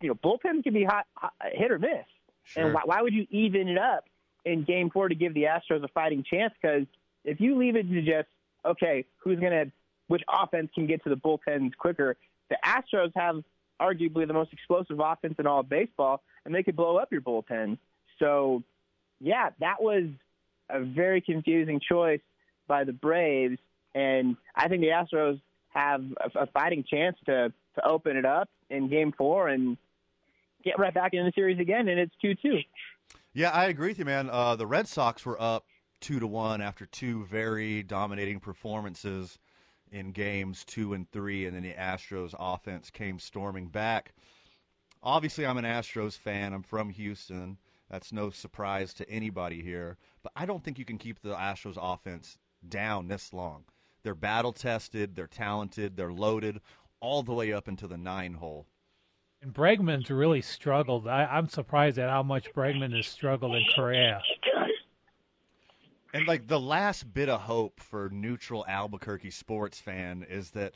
[SPEAKER 9] you know, bullpens can be hot, hot hit or miss.
[SPEAKER 6] Sure.
[SPEAKER 9] And why, why would you even it up in game four to give the Astros a fighting chance? Because if you leave it to just, okay, who's going to, which offense can get to the bullpens quicker? The Astros have arguably the most explosive offense in all of baseball, and they could blow up your bullpen. So, yeah, that was a very confusing choice by the Braves. And I think the Astros have a, a fighting chance to, to open it up in game four and get right back in the series again, and it's 2 2.
[SPEAKER 6] Yeah, I agree with you, man. Uh, the Red Sox were up two to one after two very dominating performances in games two and three, and then the Astros offense came storming back. Obviously, I'm an Astros fan. I'm from Houston. That's no surprise to anybody here. But I don't think you can keep the Astros offense down this long. They're battle tested, they're talented, they're loaded all the way up into the nine hole.
[SPEAKER 7] And Bregman's really struggled. I, I'm surprised at how much Bregman has struggled in Korea.
[SPEAKER 6] And like the last bit of hope for neutral Albuquerque sports fan is that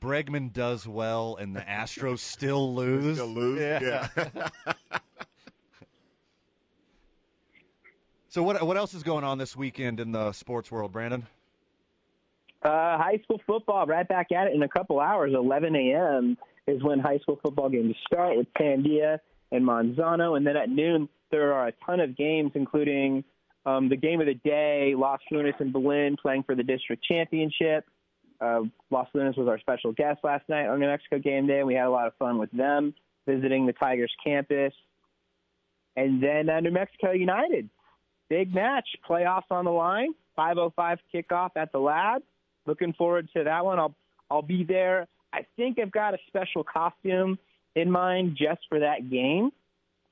[SPEAKER 6] Bregman does well and the Astros still lose.
[SPEAKER 8] Still lose?
[SPEAKER 6] Yeah. so what what else is going on this weekend in the sports world, Brandon?
[SPEAKER 9] Uh, high school football, right back at it in a couple hours. 11 a.m. is when high school football games start with Pandia and Manzano. And then at noon, there are a ton of games, including um, the game of the day, Los Lunas and Belen playing for the district championship. Uh, Los Lunas was our special guest last night on New Mexico game day. We had a lot of fun with them visiting the Tigers campus. And then uh, New Mexico United, big match, playoffs on the line, 5:05 kickoff at the lab. Looking forward to that one. I'll I'll be there. I think I've got a special costume in mind just for that game,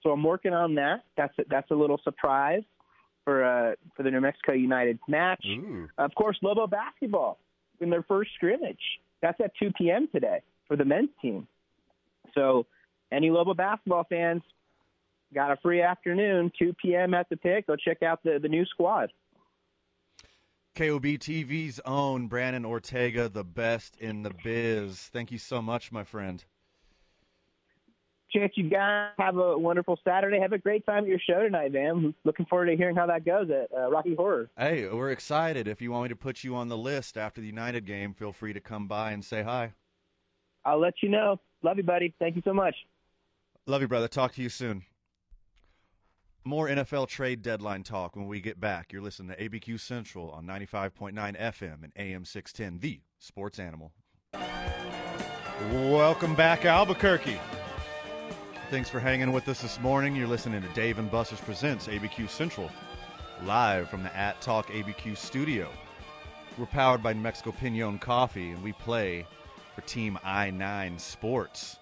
[SPEAKER 9] so I'm working on that. That's a, that's a little surprise for uh, for the New Mexico United match.
[SPEAKER 6] Ooh.
[SPEAKER 9] Of course, Lobo basketball in their first scrimmage. That's at 2 p.m. today for the men's team. So, any Lobo basketball fans got a free afternoon, 2 p.m. at the pick. Go check out the the new squad.
[SPEAKER 6] KOB TV's own Brandon Ortega, the best in the biz. Thank you so much, my friend.
[SPEAKER 9] Chance, you guys have a wonderful Saturday. Have a great time at your show tonight, man. Looking forward to hearing how that goes at uh, Rocky Horror.
[SPEAKER 6] Hey, we're excited. If you want me to put you on the list after the United game, feel free to come by and say hi.
[SPEAKER 9] I'll let you know. Love you, buddy. Thank you so much.
[SPEAKER 6] Love you, brother. Talk to you soon. More NFL trade deadline talk when we get back. You're listening to ABQ Central on 95.9 FM and AM 610, the sports animal. Welcome back, Albuquerque. Thanks for hanging with us this morning. You're listening to Dave and Buster's Presents ABQ Central, live from the At Talk ABQ studio. We're powered by New Mexico Pinon Coffee, and we play for Team I 9 Sports.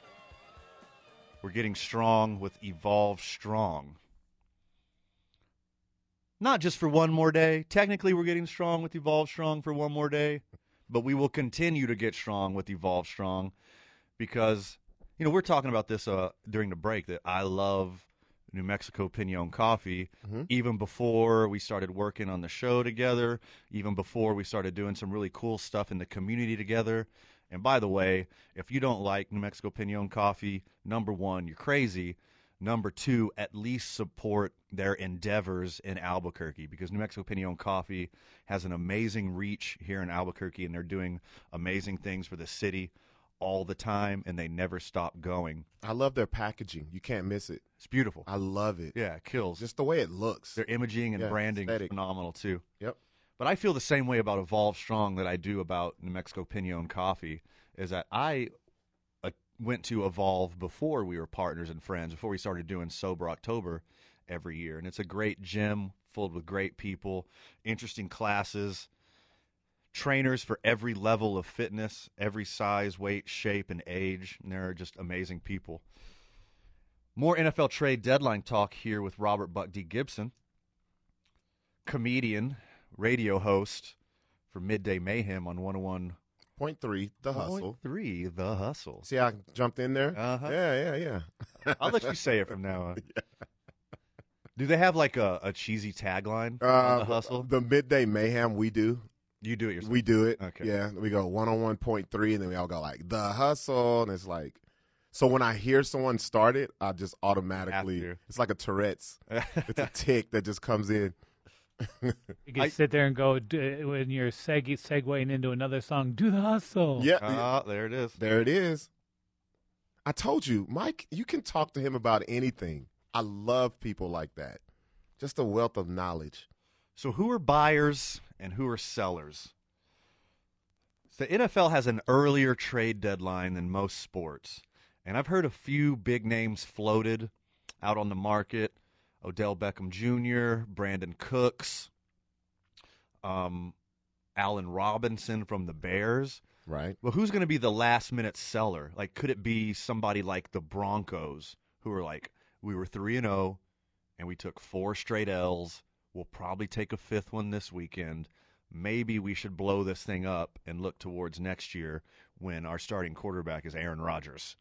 [SPEAKER 6] We're getting strong with Evolve Strong. Not just for one more day. Technically, we're getting strong with Evolve Strong for one more day, but we will continue to get strong with Evolve Strong because you know we're talking about this uh, during the break that I love New Mexico Pinon Coffee even before we started working on the show together, even before we started doing some really cool stuff in the community together. And by the way, if you don't like New Mexico Pinon Coffee, number one, you're crazy. Number two, at least support their endeavors in Albuquerque because New Mexico Pinon Coffee has an amazing reach here in Albuquerque and they're doing amazing things for the city all the time and they never stop going.
[SPEAKER 8] I love their packaging. You can't miss it.
[SPEAKER 6] It's beautiful.
[SPEAKER 8] I love it.
[SPEAKER 6] Yeah, it kills.
[SPEAKER 8] Just the way it looks.
[SPEAKER 6] Their imaging and
[SPEAKER 8] Yeah,
[SPEAKER 6] branding is phenomenal too.
[SPEAKER 8] Yep.
[SPEAKER 6] But I feel the same way about Evolve Strong that I do about New Mexico Pinon Coffee. Is that I went to Evolve before we were partners and friends, before we started doing Sober October every year, and it's a great gym filled with great people, interesting classes, trainers for every level of fitness, every size, weight, shape, and age, and they're just amazing people. More NFL trade deadline talk here with Robert Buck D. Gibson comedian, radio host for Midday Mayhem on 101
[SPEAKER 8] Point three, the hustle.
[SPEAKER 6] 3, The Hustle.
[SPEAKER 8] See how I jumped in there?
[SPEAKER 6] Uh-huh.
[SPEAKER 8] Yeah, yeah, yeah.
[SPEAKER 6] I'll let you say it from now on. Yeah. Do they have like a, a cheesy tagline on
[SPEAKER 8] Uh,
[SPEAKER 6] The Hustle?
[SPEAKER 8] The midday mayhem we do.
[SPEAKER 6] You do it yourself.
[SPEAKER 8] We do it.
[SPEAKER 6] Okay.
[SPEAKER 8] Yeah. We go one on one point three, and then we all go like the hustle, and it's like. So when I hear someone start it, I just automatically.
[SPEAKER 6] to.
[SPEAKER 8] It's like a Tourette's. it's a tick that just comes in.
[SPEAKER 7] You can
[SPEAKER 6] I-
[SPEAKER 7] sit there and go d- when you're seg- segueing into another song. Do the hustle.
[SPEAKER 8] Yeah.
[SPEAKER 6] Ah, there it is.
[SPEAKER 8] There it is. I told you, Mike, you can talk to him about anything. I love people like that. Just a wealth of knowledge.
[SPEAKER 6] So, who are buyers and who are sellers? The NFL has an earlier trade deadline than most sports. And I've heard a few big names floated out on the market Odell Beckham Jr., Brandin Cooks, um, Allen Robinson from the Bears.
[SPEAKER 8] Right.
[SPEAKER 6] Well, who's going to be the last minute seller? Like, could it be somebody like the Broncos, who are like, we were 3 and 0, and we took four straight L's. We'll probably take a fifth one this weekend. Maybe we should blow this thing up and look towards next year when our starting quarterback is Aaron Rodgers.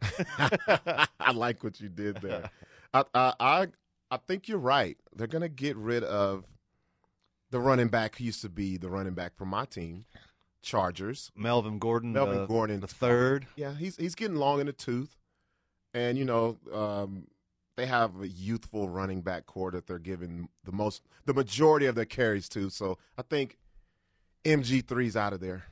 [SPEAKER 8] I like what you did there. I, I I I think you're right. They're gonna get rid of the running back who used to be the running back for my team, Chargers.
[SPEAKER 6] Melvin Gordon,
[SPEAKER 8] Melvin
[SPEAKER 6] the,
[SPEAKER 8] Gordon,
[SPEAKER 6] the third.
[SPEAKER 8] Yeah, he's he's getting long in the tooth, and you know um, they have a youthful running back core that they're giving the most, the majority of their carries to. So I think MG 3s out of there.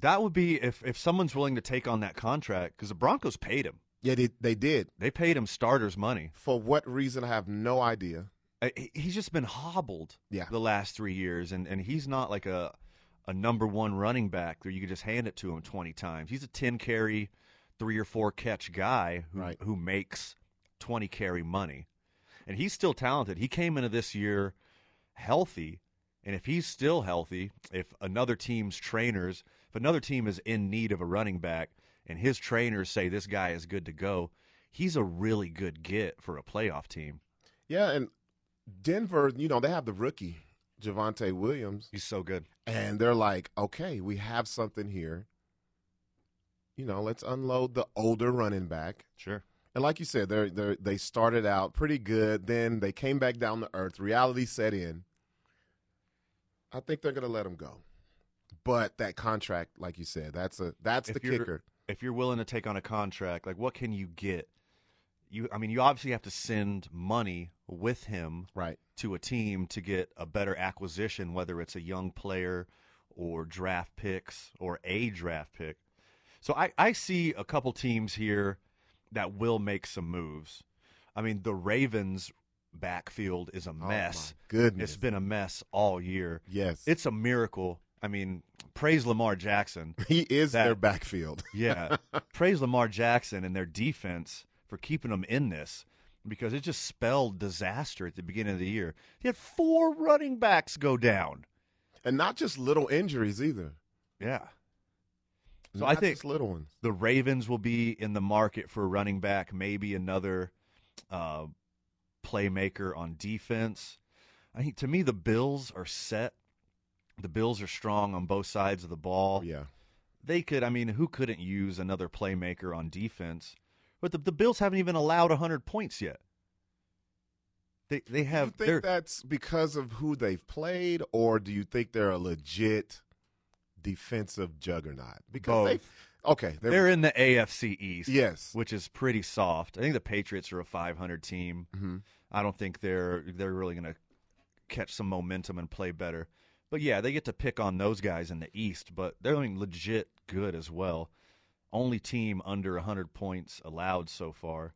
[SPEAKER 6] That would be if, if someone's willing to take on that contract because the Broncos paid him.
[SPEAKER 8] Yeah, they, they did.
[SPEAKER 6] They paid him starters money.
[SPEAKER 8] For what reason, I have no idea.
[SPEAKER 6] Uh, He's just been hobbled
[SPEAKER 8] Yeah.
[SPEAKER 6] the last three years, and, and he's not like a a number one running back where you could just hand it to him twenty times. He's a ten carry, three or four catch guy who
[SPEAKER 8] Right.
[SPEAKER 6] who makes twenty carry money, and he's still talented. He came into this year healthy, and if he's still healthy, if another team's trainers, if another team is in need of a running back, and his trainers say this guy is good to go, he's a really good get for a playoff team.
[SPEAKER 8] Yeah, and Denver, you know, they have the rookie Javonte Williams,
[SPEAKER 6] He's so good.
[SPEAKER 8] and they're like, okay, we have something here. You know, let's unload the older running back.
[SPEAKER 6] Sure.
[SPEAKER 8] And like you said, they they they started out pretty good. Then they came back down to earth. Reality set in. I think they're going to let him go. But that contract, like you said, that's a that's
[SPEAKER 6] If
[SPEAKER 8] the kicker.
[SPEAKER 6] If you're willing to take on a contract, like what can you get? You, I mean, you obviously have to send money with him
[SPEAKER 8] Right.
[SPEAKER 6] to a team to get a better acquisition, whether it's a young player or draft picks or a draft pick. So I, I see a couple teams here that will make some moves. I mean, the Ravens backfield is a
[SPEAKER 8] Oh,
[SPEAKER 6] mess.
[SPEAKER 8] my goodness.
[SPEAKER 6] It's been a mess all year.
[SPEAKER 8] Yes.
[SPEAKER 6] It's a miracle. I mean, praise Lamar Jackson.
[SPEAKER 8] he is
[SPEAKER 6] that-
[SPEAKER 8] their backfield.
[SPEAKER 6] Yeah. Praise Lamar Jackson and their defense for keeping them in this because it just spelled disaster at the beginning of the year. He had four running backs go down.
[SPEAKER 8] and not just little injuries either.
[SPEAKER 6] Yeah. So
[SPEAKER 8] Not
[SPEAKER 6] I think
[SPEAKER 8] just little ones.
[SPEAKER 6] the Ravens will be in the market for a running back, maybe another uh, playmaker on defense. I think to me the Bills are set The Bills are strong on both sides of the ball.
[SPEAKER 8] Oh, yeah.
[SPEAKER 6] They could, I mean, who couldn't use another playmaker on defense? But the, the Bills haven't even allowed 100 points yet. They they have
[SPEAKER 8] Do you think that's because of who they've played, or do you think they're a legit defensive juggernaut? Because they, okay, they're,
[SPEAKER 6] they're in the AFC East.
[SPEAKER 8] Yes.
[SPEAKER 6] which is pretty soft. I think the Patriots are a 500 team.
[SPEAKER 8] Mhm.
[SPEAKER 6] I don't think they're they're really going to catch some momentum and play better. But yeah, they get to pick on those guys in the East, but they're doing legit good as well. Only team under 100 points allowed so far.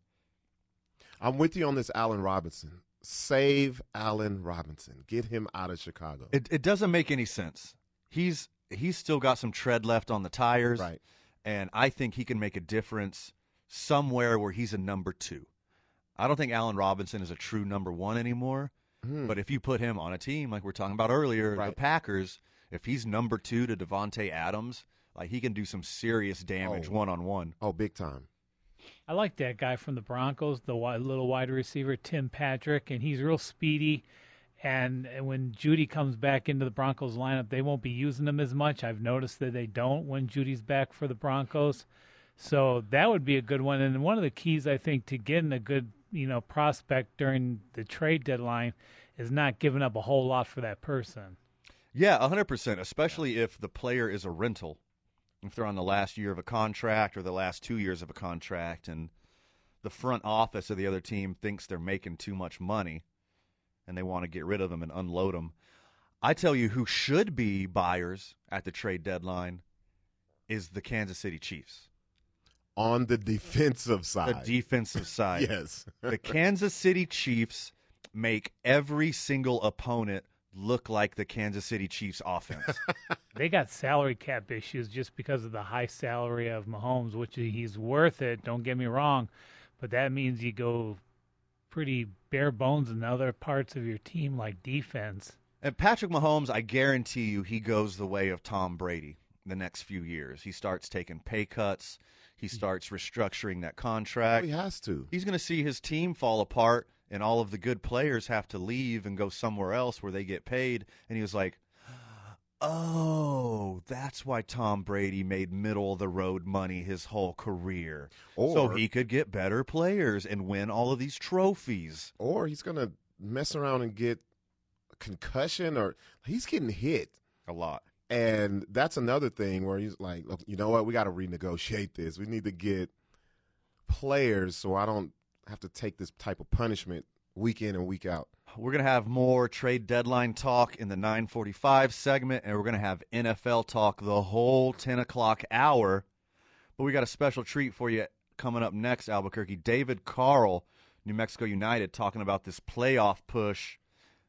[SPEAKER 8] I'm with you on this, Allen Robinson. Save Allen Robinson. Get him out of Chicago.
[SPEAKER 6] It it doesn't make any sense. He's he's still got some tread left on the tires,
[SPEAKER 8] Right.
[SPEAKER 6] And I think he can make a difference somewhere where he's a number two. I don't think Allen Robinson is a true number one anymore.
[SPEAKER 8] Hmm.
[SPEAKER 6] But if you put him on a team like we are talking about earlier, the Packers, if he's number two to Davante Adams, like he can do some serious damage one on one.
[SPEAKER 8] oh, big time.
[SPEAKER 7] I like that guy from the Broncos, the wi- little wide receiver Tim Patrick, and he's real speedy. And and when Jeudy comes back into the Broncos lineup, they won't be using him as much. I've noticed that they don't when Jeudy's back for the Broncos. So that would be a good one. And one of the keys, I think, to getting a good you know prospect during the trade deadline is not giving up a whole lot for that person.
[SPEAKER 6] Yeah, 100%, especially if the player is a rental. If they're on the last year of a contract or the last two years of a contract, and the front office of the other team thinks they're making too much money and they want to get rid of them and unload them. I tell you who should be buyers at the trade deadline is the Kansas City Chiefs.
[SPEAKER 8] On the defensive side.
[SPEAKER 6] The defensive side.
[SPEAKER 8] yes.
[SPEAKER 6] the Kansas City Chiefs make every single opponent look like the Kansas City Chiefs offense.
[SPEAKER 7] They got salary cap issues just because of the high salary of Mahomes, which he's worth it. Don't get me wrong, but that means you go pretty bare bones in other parts of your team, like defense.
[SPEAKER 6] And Patrick Mahomes, I guarantee you, he goes the way of Tom Brady the next few years. He starts taking pay cuts. He mm-hmm. starts restructuring that oh, contract.
[SPEAKER 8] he has to.
[SPEAKER 6] He's going to see his team fall apart, and all of the good players have to leave and go somewhere else where they get paid. And he was like, "Oh, that's why Tom Brady made middle of the road money his whole career, so he could get better players and win all of these trophies."
[SPEAKER 8] Or he's going to mess around and get a concussion, or he's getting hit.
[SPEAKER 6] A lot.
[SPEAKER 8] And that's another thing where he's like, "Look, you know what? We got to renegotiate this. We need to get players so I don't have to take this type of punishment week in and week out.
[SPEAKER 6] We're going to have more trade deadline talk in the 945 segment, and we're going to have NFL talk the whole 10 o'clock hour. But we got a special treat for you coming up next, Albuquerque. David Carl, New Mexico United, talking about this playoff push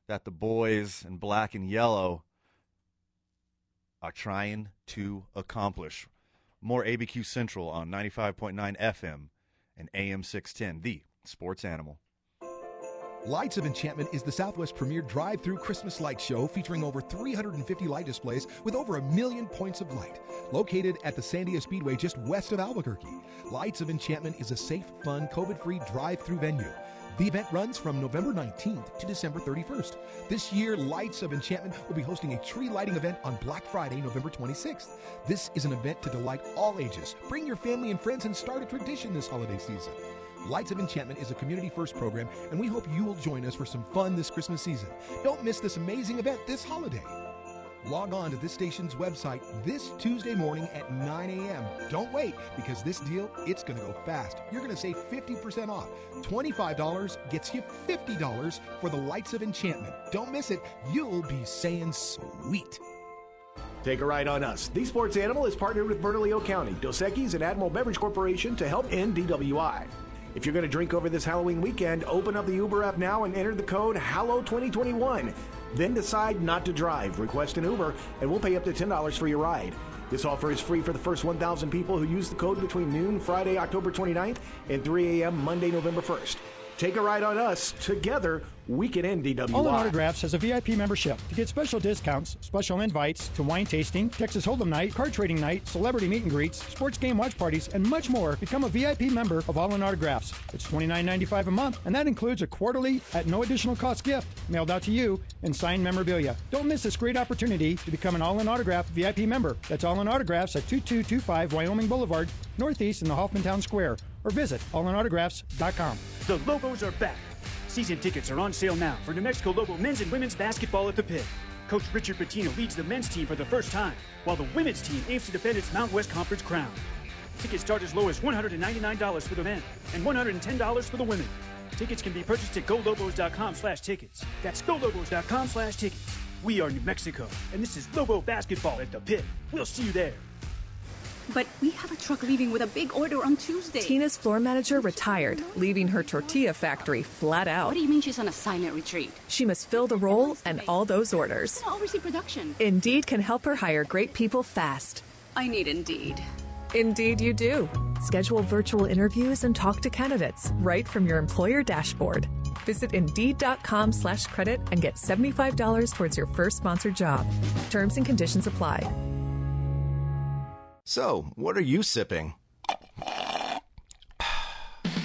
[SPEAKER 6] that the boys in black and yellow are trying to accomplish. More ABQ Central on 95.9 FM and AM 610, the sports animal.
[SPEAKER 10] Lights of Enchantment is the Southwest premier drive through Christmas light show featuring over 350 light displays with over a million points of light. Located at the Sandia Speedway just west of Albuquerque, Lights of Enchantment is a safe, fun, COVID free drive through venue. The event runs from November 19th to December 31st. This year, Lights of Enchantment will be hosting a tree lighting event on Black Friday, November 26th. This is an event to delight all ages. Bring your family and friends and start a tradition this holiday season. Lights of Enchantment is a community first program, and we hope you will join us for some fun this Christmas season. Don't miss this amazing event this holiday. Log on to this station's website this Tuesday morning at 9 a.m. Don't wait because this deal, it's going to go fast. You're going to save 50% off. $25 gets you $50 for the Lights of Enchantment. Don't miss it. You'll be saying sweet.
[SPEAKER 11] Take a ride on us. The Sports Animal is partnered with Bernalillo County, Dos Equis, and Admiral Beverage Corporation to help end DWI. If you're going to drink over this Halloween weekend, open up the Uber app now and enter the code HALLOW2021. Then decide not to drive. Request an Uber, and we'll pay up to $10 for your ride. This offer is free for the first 1,000 people who use the code between noon Friday, October 29th, and 3 a.m. Monday, November 1st. Take a ride on us. Together, we can end DWI.
[SPEAKER 12] All in Autographs has a VIP membership. To get special discounts, special invites to wine tasting, Texas Hold'em night, card trading night, celebrity meet and greets, sports game watch parties, and much more, become a VIP member of All in Autographs. It's $29.95 a month, and that includes a quarterly, at no additional cost gift, mailed out to you, and signed memorabilia. Don't miss this great opportunity to become an All in Autograph VIP member. That's All in Autographs at 2225 Wyoming Boulevard, Northeast in the Hoffmantown Square, or visit allinautographs.com.
[SPEAKER 13] The Lobos are back. Season tickets are on sale now for New Mexico Lobo men's and women's basketball at the pit. Coach Richard Pitino leads the men's team for the first time, while the women's team aims to defend its Mountain West Conference crown. Tickets start as low as $199 for the men and $110 for the women. Tickets can be purchased at golobos.com slash tickets. That's golobos.com slash tickets. We are New Mexico, and this is Lobo basketball at the pit. We'll see you there.
[SPEAKER 14] But we have a truck leaving with a big order on Tuesday.
[SPEAKER 15] Tina's floor manager retired, leaving her tortilla factory flat out.
[SPEAKER 14] What do you mean she's on a silent retreat?
[SPEAKER 15] She must fill the role and all those orders.
[SPEAKER 14] I'll oversee production.
[SPEAKER 15] Indeed can help her hire great people fast.
[SPEAKER 14] I need Indeed.
[SPEAKER 15] Indeed, you do. Schedule virtual interviews and talk to candidates right from your employer dashboard. Visit Indeed.com slash credit and get $75 towards your first sponsored job. Terms and conditions apply.
[SPEAKER 16] So, what are you sipping?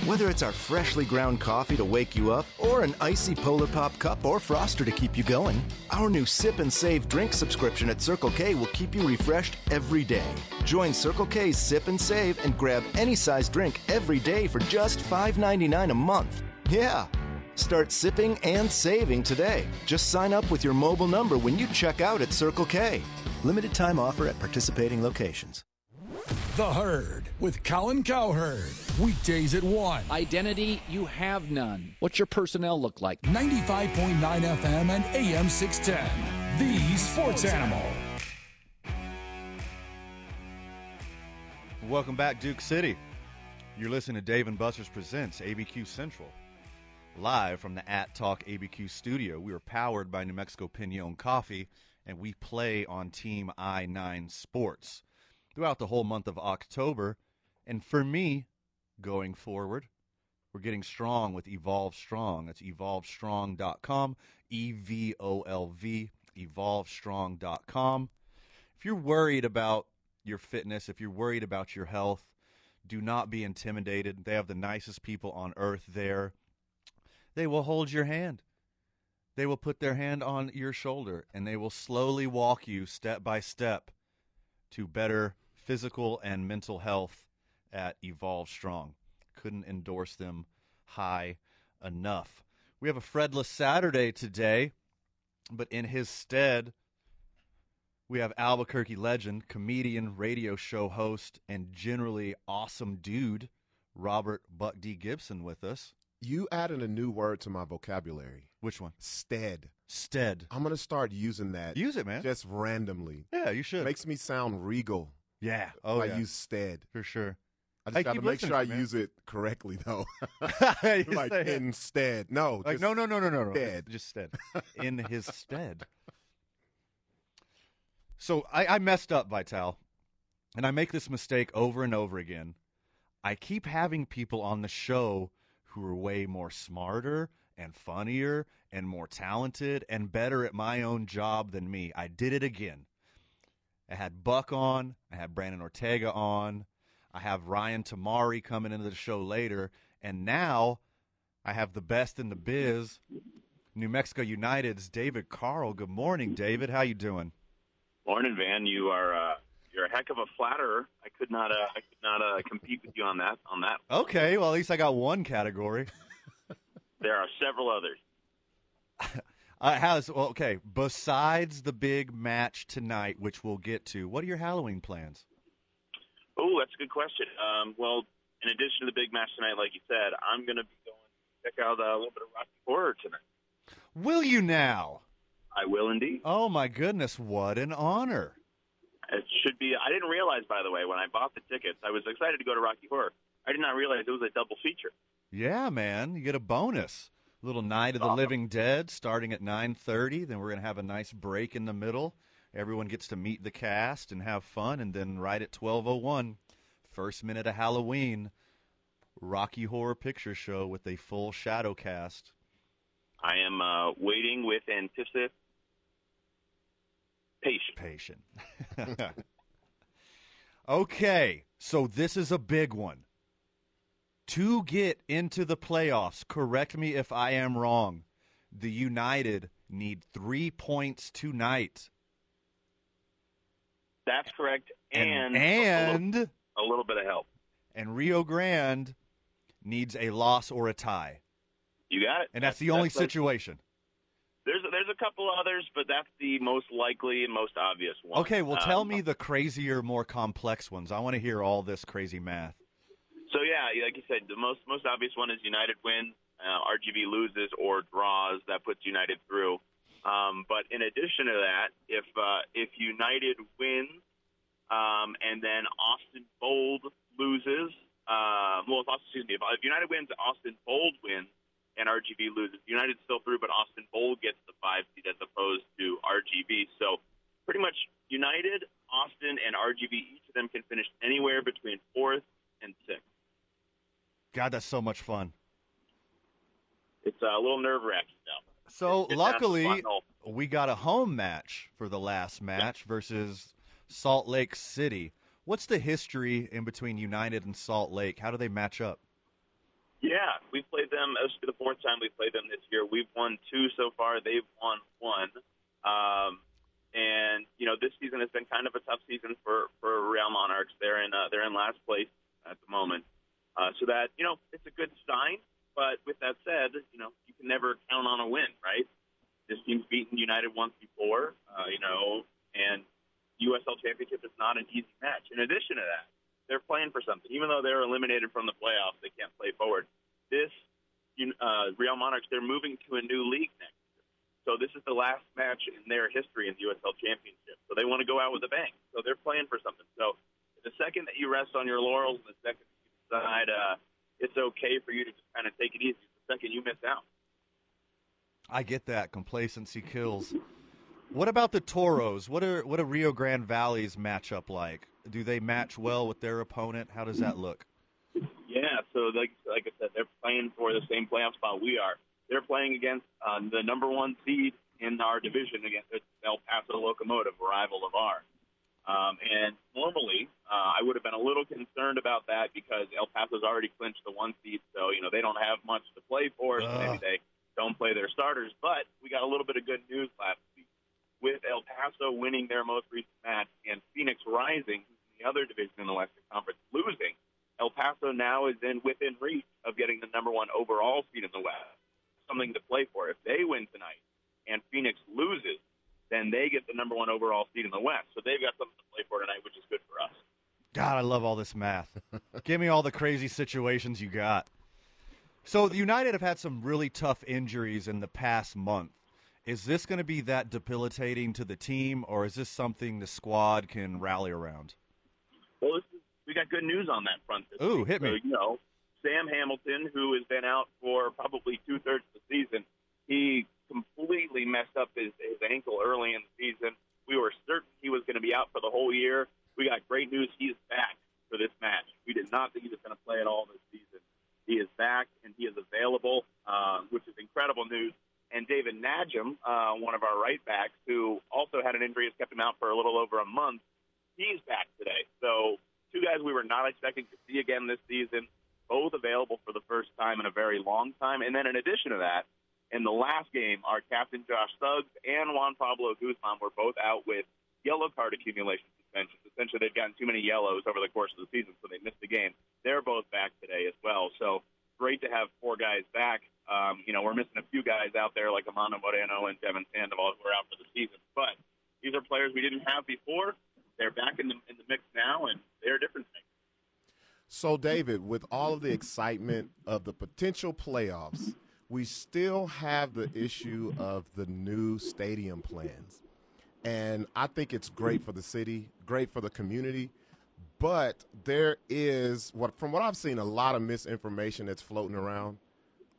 [SPEAKER 16] Whether it's our freshly ground coffee to wake you up, or an icy Polar Pop cup or froster to keep you going, our new Sip and Save drink subscription at Circle K will keep you refreshed every day. Join Circle K's Sip and Save and grab any size drink every day for just $5.99 a month. Yeah! Start sipping and saving today. Just sign up with your mobile number when you check out at Circle K. Limited time offer at participating locations.
[SPEAKER 5] The Herd with Colin Cowherd. Weekdays at 1.
[SPEAKER 17] Identity, you have none. What's your personnel look like?
[SPEAKER 5] 95.9 FM and AM 610. The Sports Animal.
[SPEAKER 6] Welcome back, Duke City. You're listening to Dave and Buster's Presents ABQ Central. Live from the At Talk ABQ studio. We are powered by New Mexico Pinon Coffee, and we play on Team I 9 Sports throughout the whole month of October. And for me, going forward, we're getting strong with Evolve Strong. That's evolvestrong.com, E V O L V, evolvestrong.com. If you're worried about your fitness, if you're worried about your health, do not be intimidated. They have the nicest people on earth there. They will hold your hand. They will put their hand on your shoulder and they will slowly walk you step by step to better physical and mental health at Evolve Strong. Couldn't endorse them high enough. We have a Fredless Saturday today, but in his stead, we have Albuquerque legend, comedian, radio show host, and generally awesome dude, Robert Buck D. Gibson, with us.
[SPEAKER 8] You added a new word to my vocabulary.
[SPEAKER 6] Which one?
[SPEAKER 8] Stead.
[SPEAKER 6] Stead.
[SPEAKER 8] I'm gonna start using that.
[SPEAKER 6] Use it, man.
[SPEAKER 8] Just randomly.
[SPEAKER 6] Yeah, you should.
[SPEAKER 8] Makes me sound regal.
[SPEAKER 6] Yeah. Oh,
[SPEAKER 8] I
[SPEAKER 6] yeah.
[SPEAKER 8] use stead.
[SPEAKER 6] For sure.
[SPEAKER 8] I just
[SPEAKER 6] Hey,
[SPEAKER 8] got to make sure I
[SPEAKER 6] man.
[SPEAKER 8] use it correctly, though. Like
[SPEAKER 6] say
[SPEAKER 8] instead. No.
[SPEAKER 6] Like no, no, no, no, no, no.
[SPEAKER 8] Stead.
[SPEAKER 6] Just stead. In his stead. So I, I messed up, Vital, and I make this mistake over and over again. I keep having people on the show who are way more smarter and funnier and more talented and better at my own job than me. I did it again. I had Buck on. I had Brandon Ortega on. I have Ryan Tamari coming into the show later. And now I have the best in the biz, New Mexico United's David Carl. Good morning, David. How you doing?
[SPEAKER 18] Morning, Van. You are uh, you're a heck of a flatterer. I could not uh, I could not uh, compete with you on that on that.
[SPEAKER 6] Okay, well at least I got one category.
[SPEAKER 18] There are several others.
[SPEAKER 6] Uh, how's well, okay? Besides the big match tonight, which we'll get to, what are your Halloween plans?
[SPEAKER 18] Oh, that's a good question. Um, well, in addition to the big match tonight, like you said, I'm going to be going to check out uh, a little bit of Rocky Horror tonight.
[SPEAKER 6] Will you now?
[SPEAKER 18] I will indeed.
[SPEAKER 6] Oh my goodness, what an honor!
[SPEAKER 18] It should be. I didn't realize, by the way, when I bought the tickets, I was excited to go to Rocky Horror. I did not realize it was a double feature.
[SPEAKER 6] Yeah, man, you get a bonus. Little Night of the. Living Dead starting at 9:30. Then we're going to have a nice break in the middle. Everyone gets to meet the cast and have fun and then right at 12:01, first minute of Halloween, Rocky Horror Picture Show with a full shadow cast.
[SPEAKER 18] I am uh, waiting with anticipation.
[SPEAKER 6] Patient. okay, so this is a big one. To get into the playoffs, correct me if I am wrong, the United need three points tonight.
[SPEAKER 18] That's correct, and
[SPEAKER 6] and
[SPEAKER 18] a, little, a little bit of help.
[SPEAKER 6] And Rio Grande needs a loss or a tie.
[SPEAKER 18] You got it.
[SPEAKER 6] And that's, the only
[SPEAKER 18] that's
[SPEAKER 6] situation.
[SPEAKER 18] There's there's a couple others, but that's the most likely and most obvious one.
[SPEAKER 6] Okay, well, tell
[SPEAKER 18] Um,
[SPEAKER 6] me the crazier, more complex ones. I want to hear all this crazy math.
[SPEAKER 18] So yeah, like you said, the most most obvious one is United wins, uh, RGV loses or draws. That puts United through. Um, but in addition to that, if uh, if United wins um, and then Austin Bold loses, uh, well, if, excuse me, if, if United wins, Austin Bold wins, and RGV loses, United's still through, but Austin Bold gets the five seed as opposed to RGV. So pretty much United, Austin, and RGV, each of them can finish anywhere between fourth and sixth.
[SPEAKER 6] God, that's so much fun.
[SPEAKER 18] It's a little nerve wracking though.
[SPEAKER 6] So
[SPEAKER 18] It's
[SPEAKER 6] luckily, we got a home match for the last match versus Salt Lake City. What's the history in between United and Salt Lake? How do they match up?
[SPEAKER 18] Yeah, we've played them. This will be the fourth time we've played them this year. We've won two so far. They've won one. Um, and you know, this season has been kind of a tough season for for Real Monarchs. They're in uh, they're in last place at the moment. Uh, so that you know, it's a good sign. But with that said, you know, you can never count on a win, right? This team's beaten United once before, uh, you know, and USL Championship is not an easy match. In addition to that, they're playing for something. Even though they're eliminated from the playoffs, they can't play forward. This uh, Real Monarchs, they're moving to a new league next. So this is the last match in their history in the USL Championship. So they want to go out with a bang. So they're playing for something. So the second that you rest on your laurels, the second uh, it's okay for you to just kind of take it easy, the second you miss out.
[SPEAKER 6] I get that complacency kills. What about the Toros? What are what are Rio Grande Valley's matchup like? Do they match well with their opponent? How does that look?
[SPEAKER 18] Yeah, so like like I said, they're playing for the same playoff spot we are. They're playing against uh, the number one seed in our division against the El Paso Locomotive, rival of ours. Um, and normally, uh, I would have been a little concerned about that because El Paso's already clinched the one seed, so you know they don't have much to play for. So maybe they don't play their starters. But we got a little bit of good news last week with El Paso winning their most recent match and Phoenix Rising, who's in the other division in the Western Conference, losing. El Paso now is in within reach of getting the number one overall seed in the West. Something to play for. If they win tonight and Phoenix loses, then they get the number one overall seed in the West. So they've got something to play for tonight, which is good for us.
[SPEAKER 6] God, I love all this math. Give me all the crazy situations you got. So the United have had some really tough injuries in the past month. Is this going to be that debilitating to the team, or is this something the squad can rally around?
[SPEAKER 18] Well, this is, we got good news on that front. This
[SPEAKER 6] Ooh,
[SPEAKER 18] week.
[SPEAKER 6] hit me.
[SPEAKER 18] So, you know, Sam Hamilton, who has been out for probably two thirds of the season, he completely messed up his, his ankle early in the season. We were certain he was going to be out for the whole year. We got great news. He's back for this match. We did not think he was going to play at all this season. He is back and he is available, uh, which is incredible news. And David Najem, uh, one of our right backs, who also had an injury, has kept him out for a little over a month. He's back today. So two guys we were not expecting to see again this season, both available for the first time in a very long time. And then in addition to that, in the last game, our captain Josh Suggs and Juan Pablo Guzman were both out with yellow card accumulation suspensions. Essentially, they've gotten too many yellows over the course of the season, so they missed the game. They're both back today as well. So great to have four guys back. Um, you know, we're missing a few guys out there like Amando Moreno and Devin Sandoval who are out for the season, but these are players we didn't have before. They're back in the in the mix now, and they're different things.
[SPEAKER 8] So, David, with all of the excitement of the potential playoffs, we still have the issue of the new stadium plans. And I think it's great for the city, great for the community, but there is what from what I've seen a lot of misinformation that's floating around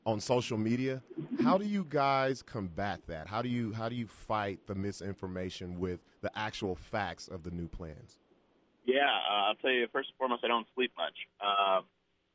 [SPEAKER 8] on social media. How do you guys combat that? How do you how do you fight the misinformation with the actual facts of the new plans?
[SPEAKER 18] Yeah, uh, I'll tell you first and foremost, I don't sleep much. Uh,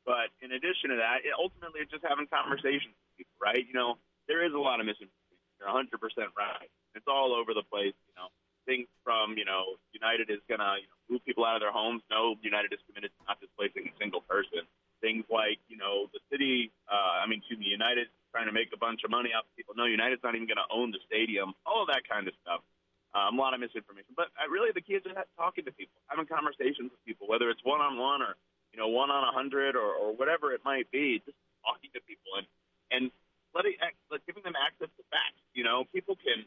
[SPEAKER 18] but in addition to that, it, ultimately, it's just having conversations people, right? You know, there is a lot of misinformation. You're 100 percent right. It's all over the place. You know, things from you know United is going to you know, move people out of their homes. No, United is committed to not displacing a single person. Things like you know the city. Uh, I mean, excuse me, United trying to make a bunch of money off of people. No, United's not even going to own the stadium. All of that kind of stuff. Um, a lot of misinformation. But uh, really, the key is just talking to people, having conversations with people, whether it's one on one or you know one on a hundred or, or whatever it might be. Just talking to people and and letting like giving them access to facts. You know, people can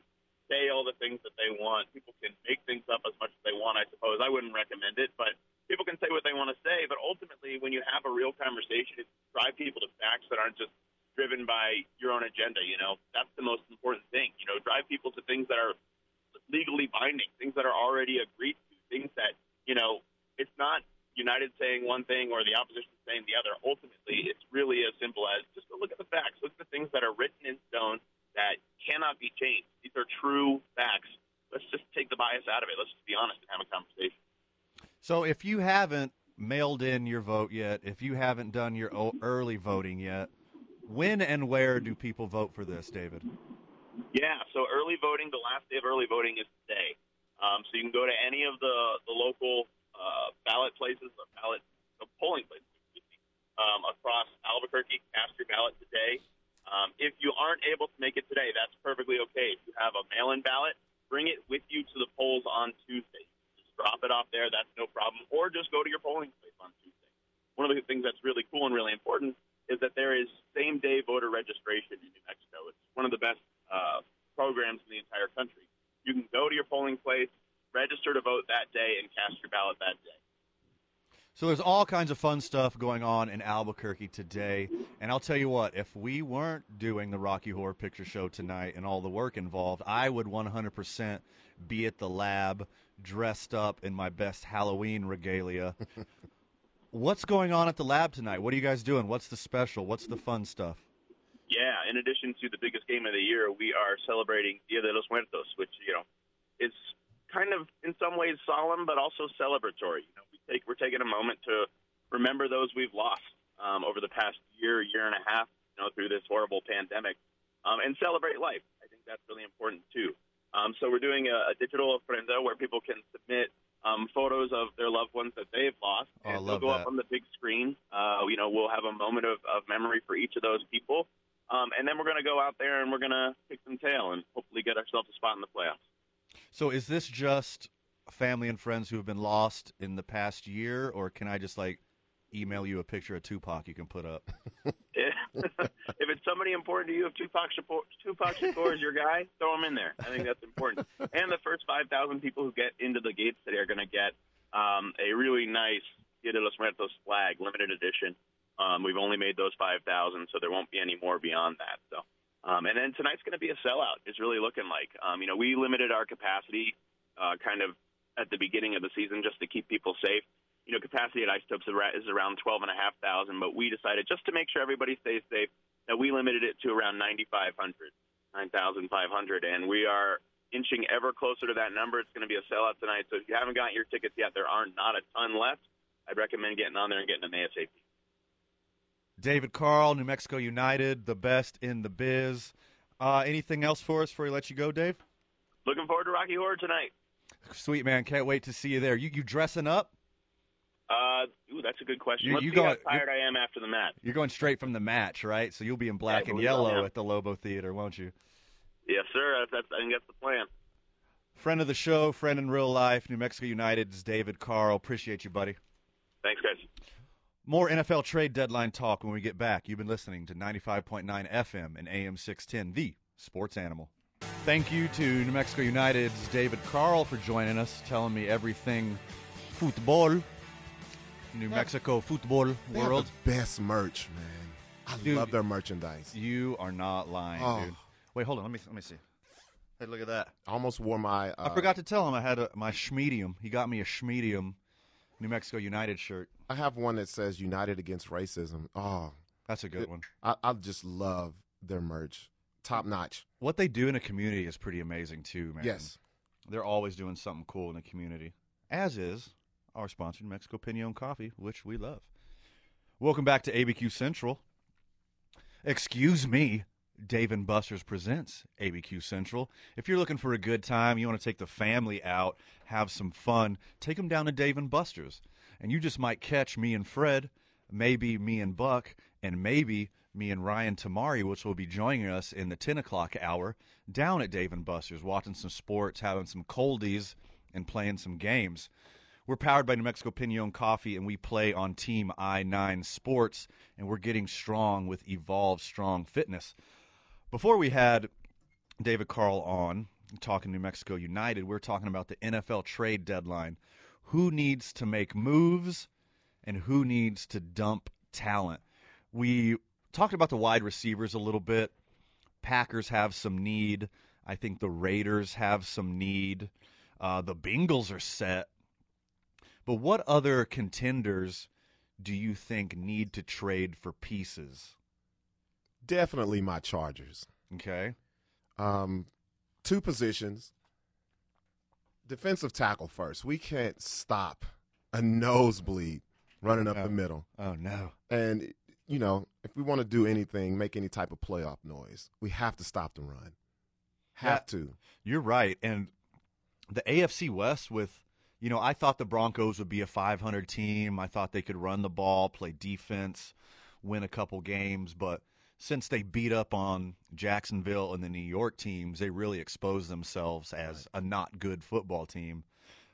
[SPEAKER 18] say all the things that they want. People can make things up as much as they want. I suppose I wouldn't recommend it, but people can say what they want to say. But ultimately, when you have a real conversation, drive people to facts that aren't just driven by your own agenda. You know, that's the most important thing. You know, drive people to things that are legally binding, things that are already agreed to, things that you know it's not United saying one thing or the opposition saying the other. Ultimately, it's really as simple as just go look at the facts, look at the things that are written in stone that cannot be changed. These are true facts. Let's just take the bias out of it. Let's just be honest and have a conversation.
[SPEAKER 6] So if you haven't mailed in your vote yet, if you haven't done your early voting yet, when and where do people vote for this, David?
[SPEAKER 18] Yeah, so early voting, the last day of early voting is today. Um, so you can go to any of the, the local uh, ballot places, or ballot the polling places um, across Albuquerque. Cast your ballot today. Um, if you aren't able to make it today, that's perfectly okay. If you have a mail-in ballot, bring it with you to the polls on Tuesday. Just drop it off there. That's no problem. Or just go to your polling place on Tuesday. One of the things that's really cool and really important is that there is same-day voter registration in New Mexico. It's one of the best uh, programs in the entire country. You can go to your polling place, register to vote that day, and cast your ballot that day.
[SPEAKER 6] So there's all kinds of fun stuff going on in Albuquerque today. And I'll tell you what, if we weren't doing the Rocky Horror Picture Show tonight and all the work involved, I would 100% be at the lab dressed up in my best Halloween regalia. What's going on at the lab tonight? What are you guys doing? What's the special? What's the fun stuff?
[SPEAKER 18] Yeah, in addition to the biggest game of the year, we are celebrating Dia de los Muertos, which, you know, is kind of in some ways solemn but also celebratory. You know, we take we're taking a moment to remember those we've lost um, over the past year, year and a half, you know, through this horrible pandemic, um, and celebrate life. I think that's really important too. Um, so we're doing a, a digital ofrenda where people can submit um, photos of their loved ones that they've lost,
[SPEAKER 6] oh,
[SPEAKER 18] and they'll go
[SPEAKER 6] that.
[SPEAKER 18] up on the big screen. Uh, you know, we'll have a moment of, of memory for each of those people. Um, and then we're going to go out there and we're going to kick some tail and hopefully get ourselves a spot in the playoffs.
[SPEAKER 6] So is this just family and friends who have been lost in the past year, or can I just like email you a picture of Tupac you can put up?
[SPEAKER 18] if it's somebody important to you, if Tupac Shakur, Tupac Shakur is your guy, throw him in there. I think that's important. and the first 5,000 people who get into the gates today are going to get um, a really nice Dia de los Muertos flag, limited edition. Um, we've only made those 5,000, so there won't be any more beyond that. So, um, and then tonight's going to be a sellout. It's really looking like. Um, you know, we limited our capacity uh, kind of at the beginning of the season just to keep people safe. You know, capacity at Isotopes is around 12,500, but we decided just to make sure everybody stays safe that we limited it to around 9,500, 9,500, and we are inching ever closer to that number. It's going to be a sellout tonight, so if you haven't gotten your tickets yet, there are not a ton left. I'd recommend getting on there and getting them ASAP.
[SPEAKER 6] David Carl, New Mexico United, the best in the biz. Uh, anything else for us before we let you go, Dave?
[SPEAKER 18] Looking forward to Rocky Horror tonight.
[SPEAKER 6] Sweet man, can't wait to see you there. You you dressing up?
[SPEAKER 18] Uh, ooh, that's a good question.
[SPEAKER 6] You,
[SPEAKER 18] Let's
[SPEAKER 6] you going,
[SPEAKER 18] how tired I am after the match.
[SPEAKER 6] You're going straight from the match, right? So you'll be in black
[SPEAKER 18] Yeah,
[SPEAKER 6] and yellow at the Lobo Theater, won't you?
[SPEAKER 18] Yes, sir. That's, that's, I think that's the plan.
[SPEAKER 6] Friend of the show, friend in real life, New Mexico United's David Carl. Appreciate you, buddy.
[SPEAKER 18] Thanks, guys.
[SPEAKER 6] More NFL trade deadline talk when we get back. You've been listening to 95.9 FM and AM 610, the sports animal. Thank you to New Mexico United's David Carl for joining us, telling me everything football, New Mexico football world.
[SPEAKER 8] the best merch, man. I
[SPEAKER 6] Dude,
[SPEAKER 8] love their merchandise.
[SPEAKER 6] You are not lying,
[SPEAKER 8] Oh.
[SPEAKER 6] dude. Wait, hold on. Let me let me see. Hey, look at that.
[SPEAKER 8] I almost wore my. Uh,
[SPEAKER 6] I forgot to tell him I had a, my schmedium. He got me a schmedium New Mexico United shirt.
[SPEAKER 8] I have one that says "United Against Racism." Oh,
[SPEAKER 6] That's a good one.
[SPEAKER 8] I, I just love their merch, top notch.
[SPEAKER 6] What they do in a community is pretty amazing too, man.
[SPEAKER 8] Yes.
[SPEAKER 6] They're always doing something cool in the community. As is our sponsor, New Mexico Pinon Coffee, which we love. Welcome back to ABQ Central. Excuse me, Dave and Buster's presents ABQ Central. If you're looking for a good time, you want to take the family out, have some fun, take them down to Dave and Buster's. And you just might catch me and Fred, maybe me and Buck, and maybe me and Ryan Tamari, which will be joining us in the 10 o'clock hour, down at Dave and Buster's, watching some sports, having some coldies, and playing some games. We're powered by New Mexico Pinon Coffee, and we play on Team I 9 Sports, and we're getting strong with Evolve Strong Fitness. Before we had David Carl on talking New Mexico United, we are talking about the NFL trade deadline. Who needs to make moves and who needs to dump talent? We talked about the wide receivers a little bit. Packers have some need. I think the Raiders have some need. Uh, the Bengals are set. But what other contenders do you think need to trade for pieces?
[SPEAKER 8] Definitely my Chargers.
[SPEAKER 6] Okay.
[SPEAKER 8] Um, two positions. Defensive tackle first. We can't stop a nosebleed running up
[SPEAKER 6] Oh.
[SPEAKER 8] the middle.
[SPEAKER 6] Oh no.
[SPEAKER 8] And you know, if we want to do anything, make any type of playoff noise, we have to stop the run. Have
[SPEAKER 6] Yeah,
[SPEAKER 8] to.
[SPEAKER 6] You're right. And the AFC West with you know, I thought the Broncos would be a 500 team. I thought they could run the ball, play defense, win a couple games, but since they beat up on Jacksonville and the New York teams, they really exposed themselves as a not good football team.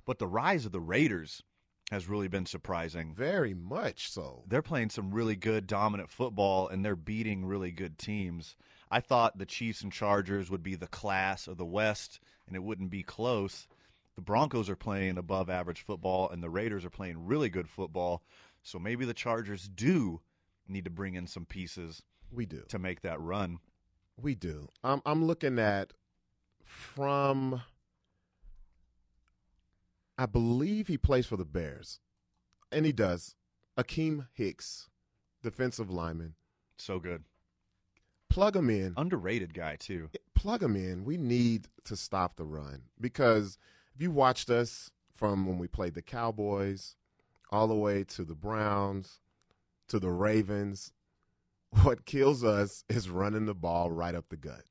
[SPEAKER 6] But the rise of the Raiders has really been surprising.
[SPEAKER 8] Very much so.
[SPEAKER 6] They're playing some really good, dominant football, and they're beating really good teams. I thought the Chiefs and Chargers would be the class of the West, and it wouldn't be close. The Broncos are playing above average football, and the Raiders are playing really good football. So maybe the Chargers do need to bring in some pieces.
[SPEAKER 8] We do
[SPEAKER 6] to make that run.
[SPEAKER 8] We do. I'm I'm looking at from I believe he plays for the Bears. And he does. Akiem Hicks, defensive lineman.
[SPEAKER 6] So good.
[SPEAKER 8] Plug him in.
[SPEAKER 6] Underrated guy too.
[SPEAKER 8] Plug him in. We need to stop the run because if you watched us from when we played the Cowboys all the way to the Browns to the Ravens, what kills us is running the ball right up the gut.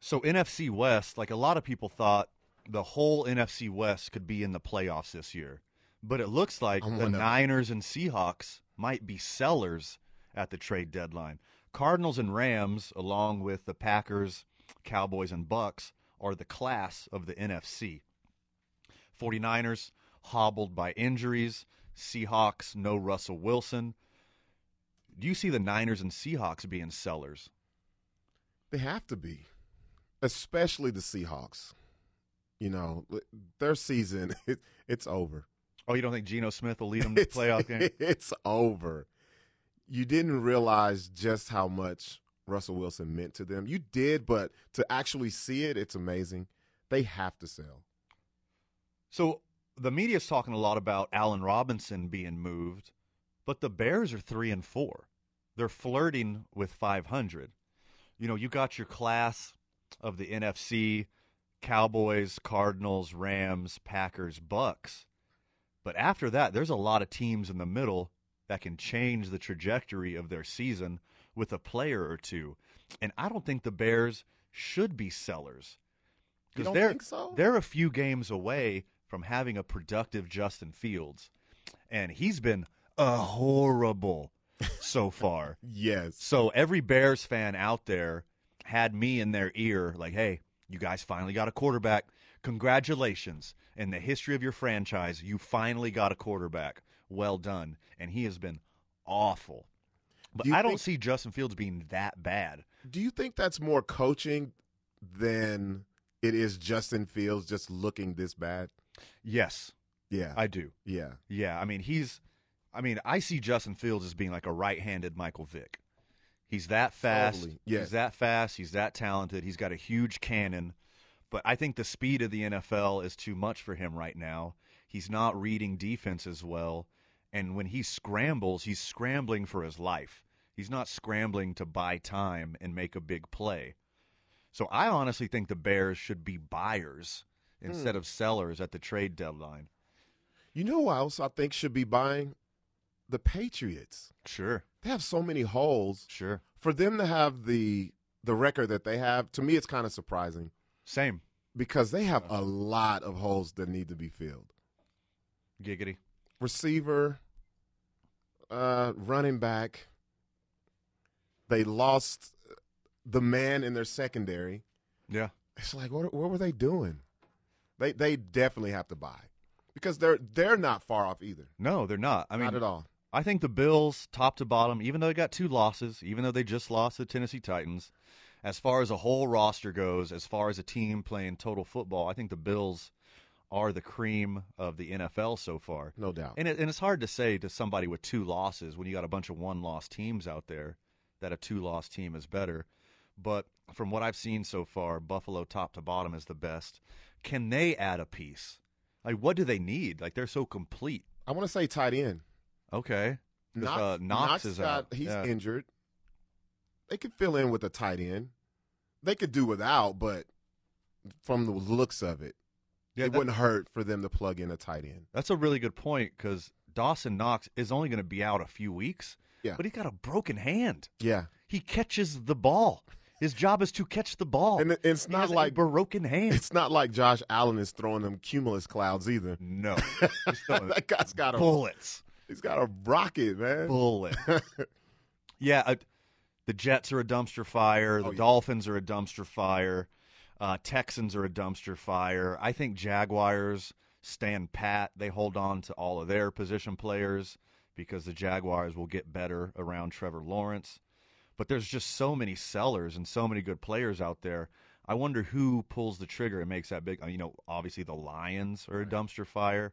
[SPEAKER 6] So NFC West, like a lot of people thought the whole NFC West could be in the playoffs this year. But it looks like the Niners and Seahawks might be sellers at the trade deadline. Cardinals and Rams, along with the Packers, Cowboys, and Bucks, are the class of the NFC. 49ers hobbled by injuries. Seahawks, no Russell Wilson. Do you see the Niners and Seahawks being sellers?
[SPEAKER 8] They have to be, especially the Seahawks. You know, their season it, it's over.
[SPEAKER 6] Oh, you don't think Geno Smith will lead them to
[SPEAKER 8] It's-
[SPEAKER 6] playoff game?
[SPEAKER 8] It's over. You didn't realize just how much Russell Wilson meant to them. You did, but to actually see it, it's amazing. They have to sell.
[SPEAKER 6] So the media's talking a lot about Allen Robinson being moved, but the Bears are three and four. They're flirting with 500. You know, you got your class of the NFC: Cowboys, Cardinals, Rams, Packers, Bucks. But after that, there's a lot of teams in the middle that can change the trajectory of their season with a player or two. And I don't think the Bears should be sellers. Because they're,
[SPEAKER 8] so?
[SPEAKER 6] they're a few games away from having a productive Justin Fields. And he's been a horrible so far.
[SPEAKER 8] yes.
[SPEAKER 6] So every Bears fan out there had me in their ear like, hey, you guys finally got a quarterback. Congratulations. In the history of your franchise, you finally got a quarterback. Well done. And he has been awful. But
[SPEAKER 8] Do
[SPEAKER 6] I don't
[SPEAKER 8] think-
[SPEAKER 6] see Justin Fields being that bad.
[SPEAKER 8] Do you think that's more coaching than it is Justin Fields just looking this bad?
[SPEAKER 6] Yes.
[SPEAKER 8] Yeah.
[SPEAKER 6] I do.
[SPEAKER 8] Yeah.
[SPEAKER 6] Yeah, I mean he's I mean, I see Justin Fields as being like a right-handed Michael Vick. He's that fast.
[SPEAKER 8] Totally, yes.
[SPEAKER 6] He's that fast, he's that talented. He's got a huge cannon. But I think the speed of the NFL is too much for him right now. He's not reading defenses well, and when he scrambles, he's scrambling for his life. He's not scrambling to buy time and make a big play. So I honestly think the Bears should be buyers instead
[SPEAKER 8] Hmm.
[SPEAKER 6] of sellers at the trade deadline.
[SPEAKER 8] You know who else I think should be buying? The Patriots.
[SPEAKER 6] Sure.
[SPEAKER 8] They have so many holes.
[SPEAKER 6] Sure.
[SPEAKER 8] For them to have the the record that they have, to me, it's kind of surprising.
[SPEAKER 6] Same.
[SPEAKER 8] Because they have a lot of holes that need to be filled.
[SPEAKER 6] Giggity.
[SPEAKER 8] Receiver, uh, running back. They lost the man in their secondary.
[SPEAKER 6] Yeah.
[SPEAKER 8] It's like, what, what were they doing? They they definitely have to buy because they're they're not far off either.
[SPEAKER 6] No, they're not. I mean,
[SPEAKER 8] not at all.
[SPEAKER 6] I think the Bills, top to bottom, even though they got two losses, even though they just lost the Tennessee Titans, as far as a whole roster goes, as far as a team playing total football, I think the Bills are the cream of the NFL so far.
[SPEAKER 8] No doubt.
[SPEAKER 6] And, it, and it's hard to say to somebody with two losses when you got a bunch of one loss teams out there that a two loss team is better. But from what I've seen so far, Buffalo top to bottom is the best. Can they add a piece? Like, what do they need? Like, they're so complete.
[SPEAKER 8] I want to say tight end.
[SPEAKER 6] Okay.
[SPEAKER 8] Knox,
[SPEAKER 6] uh, Knox, is
[SPEAKER 8] got,
[SPEAKER 6] out.
[SPEAKER 8] He's
[SPEAKER 6] Yeah.
[SPEAKER 8] injured. They could fill in with a tight end. They could do without, but from the looks of it,
[SPEAKER 6] Yeah,
[SPEAKER 8] it
[SPEAKER 6] that-
[SPEAKER 8] wouldn't hurt for them to plug in a tight end.
[SPEAKER 6] That's a really good point because Dawson Knox is only going to be out a few weeks.
[SPEAKER 8] Yeah.
[SPEAKER 6] But he got a broken hand.
[SPEAKER 8] Yeah.
[SPEAKER 6] He catches the ball. His job is to catch the ball.
[SPEAKER 8] And it's not like
[SPEAKER 6] broken hand.
[SPEAKER 8] It's not like Josh Allen is throwing them cumulus clouds either.
[SPEAKER 6] No,
[SPEAKER 8] that guy's got a
[SPEAKER 6] bullets.
[SPEAKER 8] He's got a rocket, man.
[SPEAKER 6] Bullet. yeah, uh, the Jets are a dumpster fire. The
[SPEAKER 8] Oh, yeah.
[SPEAKER 6] Dolphins are a dumpster fire. Uh, Texans are a dumpster fire. I think Jaguars stand pat. They hold on to all of their position players because the Jaguars will get better around Trevor Lawrence. But there's just so many sellers and so many good players out there. I wonder who pulls the trigger and makes that big. uh, You know, obviously the Lions are a dumpster fire.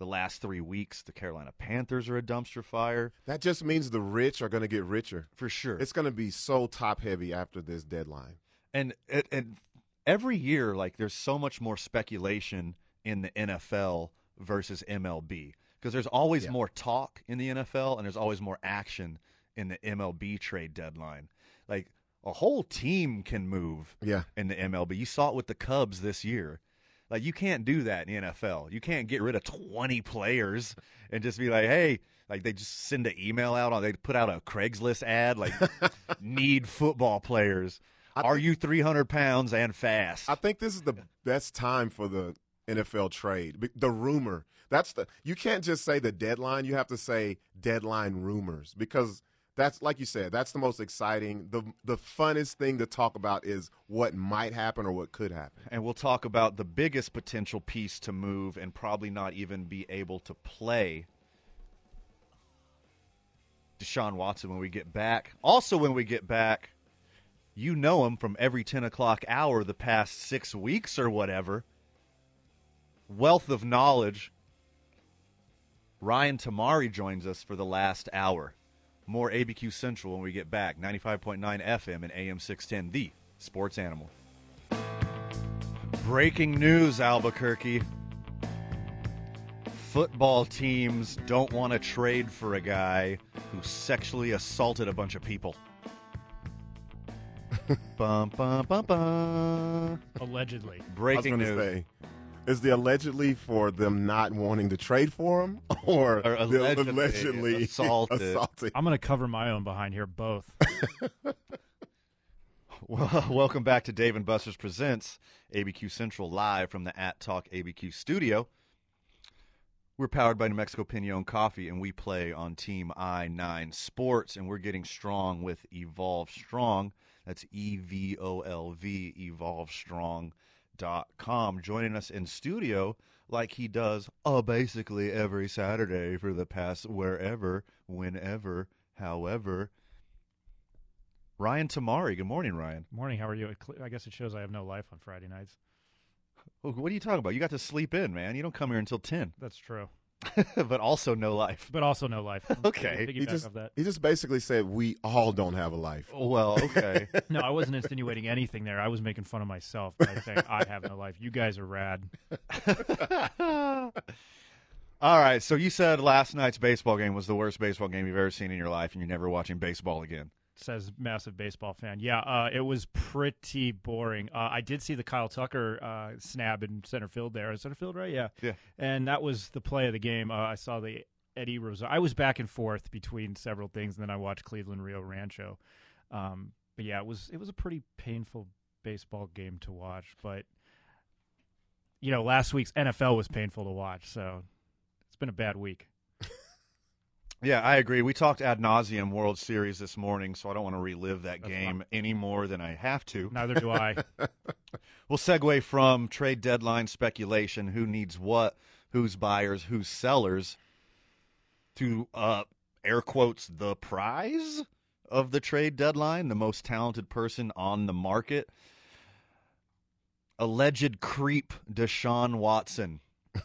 [SPEAKER 6] The last three weeks, the Carolina Panthers are a dumpster fire.
[SPEAKER 8] That just means the rich are going to get richer.
[SPEAKER 6] For sure.
[SPEAKER 8] It's going to be so top heavy after this deadline.
[SPEAKER 6] and and, and every year like there's so much more speculation in the NFL versus MLB because there's always more talk in the NFL and there's always more action in the MLB trade deadline. Like a whole team can move
[SPEAKER 8] Yeah.
[SPEAKER 6] in the MLB. You saw it with the Cubs this year. Like you can't do that in the NFL. You can't get rid of 20 players and just be like, "Hey, like they just send an email out on they put out a Craigslist ad like need football players. Are you 300 pounds and fast?"
[SPEAKER 8] I think this is the best time for the NFL trade. The rumor. That's the you can't just say the deadline, you have to say deadline rumors because that's like you said, that's the most exciting. The the funnest thing to talk about is what might happen or what could happen.
[SPEAKER 6] and we'll talk about the biggest potential piece to move and probably not even be able to play Deshaun Watson when we get back. Also, when we get back, you know him from every 10 o'clock hour the past six weeks or whatever. Wealth of knowledge. Ryan Tamari joins us for the last hour. More ABQ Central when we get back. 95.9 FM and AM 610, the sports animal. Breaking news, Albuquerque. Football teams don't want to trade for a guy who sexually assaulted a bunch of people. bum, bum, bum, bum.
[SPEAKER 7] Allegedly.
[SPEAKER 6] Breaking
[SPEAKER 8] I was
[SPEAKER 6] news.
[SPEAKER 8] Say, is the allegedly for them not wanting to trade for him, or,
[SPEAKER 6] Or
[SPEAKER 8] the
[SPEAKER 6] allegedly
[SPEAKER 8] allegedly
[SPEAKER 6] assaulted.
[SPEAKER 8] assaulted?
[SPEAKER 19] I'm going to cover my own behind here, both.
[SPEAKER 6] Well, welcome back to Dave and Buster's Presents ABQ Central live from the At Talk ABQ studio. We're powered by New Mexico Pinon Coffee, and we play on Team I9 Sports, and we're getting strong with Evolve Strong. That's E V O L V, evolvestrong.com. Joining us in studio, like he does uh, basically every Saturday for the past wherever, whenever, however. Ryan Tamari. Good morning, Ryan.
[SPEAKER 19] Morning, how are you? I guess it shows I have no life on Friday nights.
[SPEAKER 6] Oh, What are you talking about? You got to sleep in, man. You don't come here until 10.
[SPEAKER 19] That's true.
[SPEAKER 6] but also no life.
[SPEAKER 19] But also no life.
[SPEAKER 6] Okay.
[SPEAKER 8] He just he just basically said we all don't have a life. Oh.
[SPEAKER 6] Well, okay.
[SPEAKER 19] No, I wasn't insinuating anything there. I was making fun of myself by saying I have no life. You guys are rad.
[SPEAKER 6] All right. So you said last night's baseball game was the worst baseball game you've ever seen in your life, and you're never watching baseball again.
[SPEAKER 19] Says massive baseball fan. Yeah, uh, it was pretty boring. Uh, I did see the Kyle Tucker uh, snap in center field there. Is center field right? Yeah.
[SPEAKER 6] Yeah.
[SPEAKER 19] And that was the play of the game. Uh, I saw the Eddie Rosario. I was back and forth between several things, and then I watched Cleveland Rio Rancho. Um, but yeah, it was it was a pretty painful baseball game to watch. But you know, last week's NFL was painful to watch, so it's been a bad week.
[SPEAKER 6] Yeah, I agree. We talked ad nauseum World Series this morning, so I don't want to relive that game any more than I have to.
[SPEAKER 19] Neither do I.
[SPEAKER 6] we'll segue from trade deadline speculation, who needs what, who's buyers, who's sellers, to uh, air quotes the prize of the trade deadline, the most talented person on the market. Alleged creep Deshaun Watson.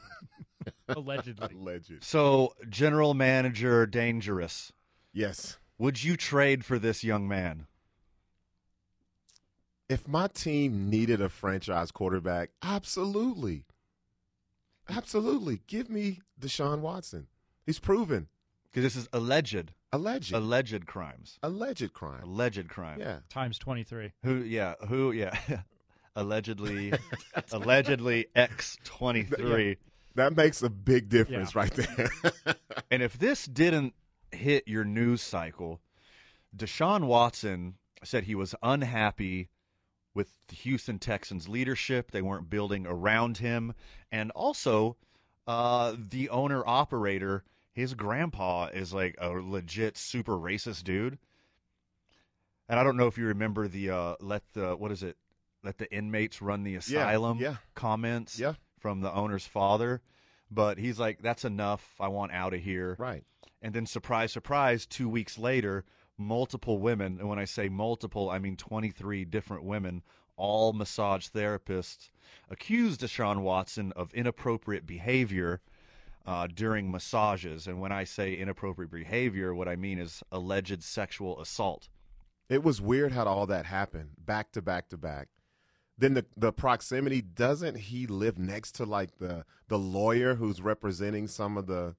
[SPEAKER 19] Allegedly.
[SPEAKER 8] Alleged.
[SPEAKER 6] So, general manager dangerous.
[SPEAKER 8] Yes.
[SPEAKER 6] Would you trade for this young man?
[SPEAKER 8] If my team needed a franchise quarterback, absolutely. Absolutely. Give me Deshaun Watson. He's proven.
[SPEAKER 6] Because this is alleged.
[SPEAKER 8] Alleged.
[SPEAKER 6] Alleged crimes.
[SPEAKER 8] Alleged crime.
[SPEAKER 6] Alleged crime.
[SPEAKER 8] Yeah.
[SPEAKER 19] Times twenty three.
[SPEAKER 6] Who? Yeah. Who? Yeah. allegedly. allegedly X twenty three.
[SPEAKER 8] That makes a big difference
[SPEAKER 6] Yeah.
[SPEAKER 8] right there.
[SPEAKER 6] And if this didn't hit your news cycle, Deshaun Watson said he was unhappy with the Houston Texans leadership. They weren't building around him. And also, uh, the owner operator, his grandpa is like a legit super racist dude. And I don't know if you remember the uh, let the what is it? Let the inmates run the asylum
[SPEAKER 8] yeah.
[SPEAKER 6] comments
[SPEAKER 8] Yeah.
[SPEAKER 6] From the owner's father. But he's like, that's enough. I want out of here.
[SPEAKER 8] Right.
[SPEAKER 6] And then, surprise, surprise, two weeks later, multiple women, and when I say multiple, I mean 23 different women, all massage therapists, accused Deshaun Watson of inappropriate behavior uh, during massages. And when I say inappropriate behavior, what I mean is alleged sexual assault.
[SPEAKER 8] It was weird how all that happened back to back to back. Then the the proximity doesn't he live next to like the the lawyer who's representing some of the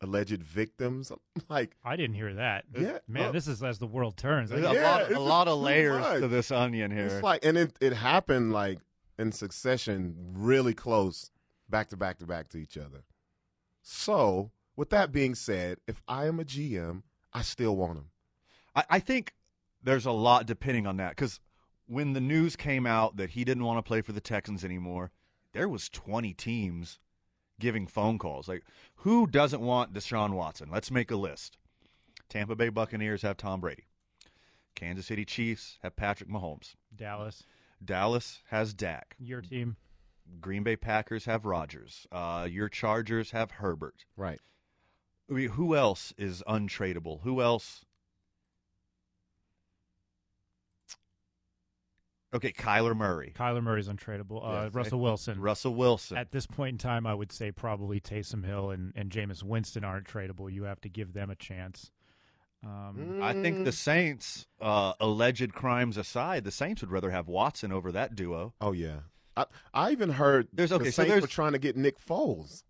[SPEAKER 8] alleged victims? Like
[SPEAKER 19] I didn't hear that.
[SPEAKER 8] Yeah.
[SPEAKER 19] man,
[SPEAKER 8] Oh.
[SPEAKER 19] this is as the world turns.
[SPEAKER 6] There's
[SPEAKER 19] I-
[SPEAKER 6] a lot, a lot of layers
[SPEAKER 8] much.
[SPEAKER 6] to this onion here.
[SPEAKER 8] It's like and it it happened like in succession, really close, back to back to back to each other. So, with that being said, if I am a GM, I still want him.
[SPEAKER 6] I, I think there's a lot depending on that because when the news came out that he didn't want to play for the Texans anymore, there was 20 teams giving phone calls. Like, who doesn't want Deshaun Watson? Let's make a list. Tampa Bay Buccaneers have Tom Brady. Kansas City Chiefs have Patrick Mahomes.
[SPEAKER 19] Dallas,
[SPEAKER 6] Dallas has Dak.
[SPEAKER 19] your team.
[SPEAKER 6] Green Bay Packers have Rodgers. Uh, your Chargers have Herbert.
[SPEAKER 8] Right.
[SPEAKER 6] I mean, who else is untradeable? Who else? Okay, Kyler Murray.
[SPEAKER 19] Kyler Murray's untradeable. Uh,
[SPEAKER 6] Yes.
[SPEAKER 19] Russell Wilson.
[SPEAKER 6] Russell Wilson.
[SPEAKER 19] At this point in time, I would say probably Taysom Hill and, and Jameis Winston aren't tradable. You have to give them a chance. Um,
[SPEAKER 6] I think
[SPEAKER 8] Mm.
[SPEAKER 6] the Saints, uh, alleged crimes aside, the Saints would rather have Watson over that duo.
[SPEAKER 8] Oh yeah. I, I even heard
[SPEAKER 6] There's- okay,
[SPEAKER 8] the
[SPEAKER 6] so
[SPEAKER 8] Saints
[SPEAKER 6] there's-
[SPEAKER 8] were trying to get Nick Foles.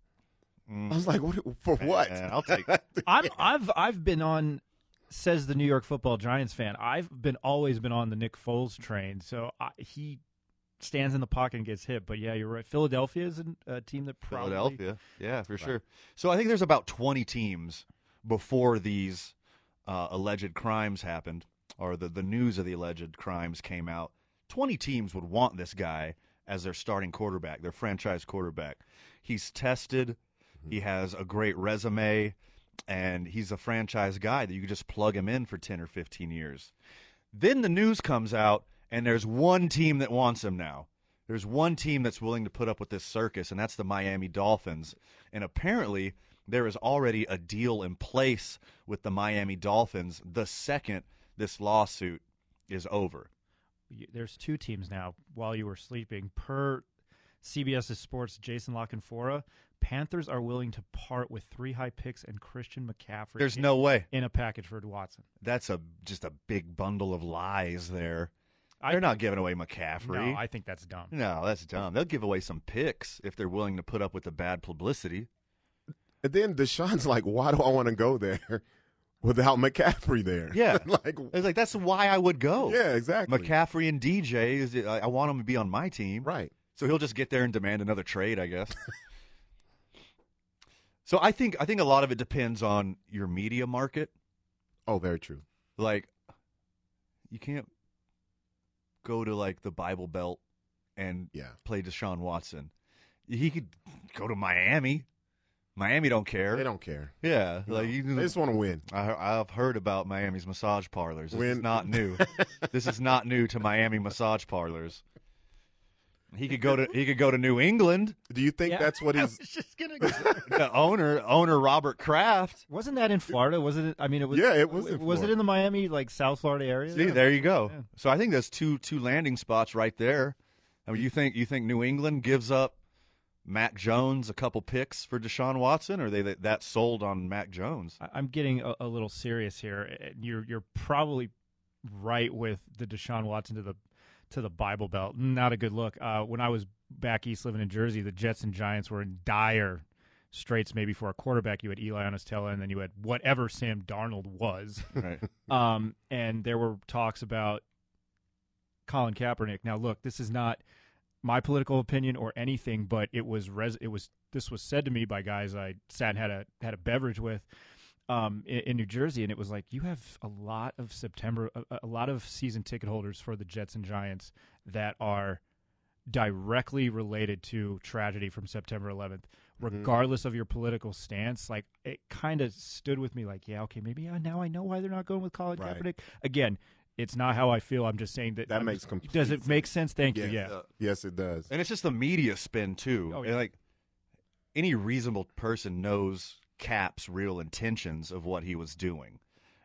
[SPEAKER 6] Mm.
[SPEAKER 8] I was like, what, for what?
[SPEAKER 6] Man, I'll take.
[SPEAKER 19] I'm, I've I've been on, says the New York Football Giants fan. I've been always been on the Nick Foles train. So I, he stands in the pocket and gets hit. But yeah, you're right. Philadelphia is an- a team that probably
[SPEAKER 6] Philadelphia, yeah, for sure. So I think there's about 20 teams before these uh, alleged crimes happened, or the the news of the alleged crimes came out. 20 teams would want this guy as their starting quarterback, their franchise quarterback. He's tested. He has a great resume, and he's a franchise guy that you could just plug him in for 10 or 15 years. Then the news comes out, and there's one team that wants him now. There's one team that's willing to put up with this circus, and that's the Miami Dolphins. And apparently, there is already a deal in place with the Miami Dolphins the second this lawsuit is over.
[SPEAKER 19] there's two teams now while you were sleeping per CBS's sports Jason La Canfora Panthers are willing to part with three high picks and Christian McCaffrey
[SPEAKER 6] There's
[SPEAKER 19] in-
[SPEAKER 6] no way.
[SPEAKER 19] in a package for Watson
[SPEAKER 6] That's a just a big bundle of lies there.
[SPEAKER 19] I-
[SPEAKER 6] They're not giving away McCaffrey.
[SPEAKER 19] no I think that's dumb
[SPEAKER 6] No, that's dumb. They'll give away some picks if they're willing to put up with the bad publicity.
[SPEAKER 8] And then Deshaun's like, why do I want to go there without McCaffrey there?
[SPEAKER 6] Yeah,
[SPEAKER 8] like,
[SPEAKER 6] it's like that's why I would go.
[SPEAKER 8] yeah, exactly.
[SPEAKER 6] McCaffrey and DJ is I I want him to be on my team.
[SPEAKER 8] Right.
[SPEAKER 6] So he'll just get there and demand another trade, I guess. so I think I think a lot of it depends on your media market.
[SPEAKER 8] Oh, very true.
[SPEAKER 6] Like you can't go to like the Bible Belt and
[SPEAKER 8] Yeah.
[SPEAKER 6] play Deshaun Watson. He could go to Miami. Miami don't care.
[SPEAKER 8] They don't care.
[SPEAKER 6] Yeah,
[SPEAKER 8] No.
[SPEAKER 6] like you,
[SPEAKER 8] They just want to win.
[SPEAKER 6] I, I've heard about Miami's massage parlors. This is not new. this is not new to Miami massage parlors. He could go to he could go to New England.
[SPEAKER 8] Do you think that's what he's?
[SPEAKER 19] just gonna. go.
[SPEAKER 6] the owner owner Robert Kraft.
[SPEAKER 19] Wasn't that in Florida? Was it? I mean, it was.
[SPEAKER 8] Yeah, it was in
[SPEAKER 19] Was it in the Miami, like South Florida area?
[SPEAKER 6] See, there you go. So I think there's two two landing spots right there. I mean, you think you think New England gives up Mac Jones a couple picks for Deshaun Watson, or are they that, that sold on Mac Jones?
[SPEAKER 19] I- I'm getting a, a little serious here. You're you're probably right with the Deshaun Watson to the to the Bible Belt. Not a good look. Uh, when I was back east living in Jersey, the Jets and Giants were in dire straits. Maybe for a quarterback, you had Eli Onestella, and then you had whatever Sam Darnold was.
[SPEAKER 6] Right.
[SPEAKER 19] um, and there were talks about Colin Kaepernick. Now, look, this is not my political opinion or anything, but it was res- it was this was said to me by guys I sat and had a had a beverage with um, in, in New Jersey, and it was like you have a lot of September, a, a lot of season ticket holders for the Jets and Giants that are directly related to tragedy from September 11th, mm-hmm. regardless of your political stance. Like it kind of stood with me, like, yeah, okay, maybe I, now I know why they're not going with Colin
[SPEAKER 8] Right.
[SPEAKER 19] Kaepernick. Again, it's not how I feel. I'm just saying that
[SPEAKER 8] That
[SPEAKER 19] I'm
[SPEAKER 8] makes
[SPEAKER 19] just-
[SPEAKER 8] complete
[SPEAKER 19] Does it make sense? Thank you.
[SPEAKER 8] Yes.
[SPEAKER 19] Yeah.
[SPEAKER 8] Uh, yes, it does.
[SPEAKER 6] And it's just the media spin too.
[SPEAKER 19] Oh,
[SPEAKER 6] And,
[SPEAKER 19] yeah.
[SPEAKER 6] like any reasonable person knows Cap's real intentions of what he was doing.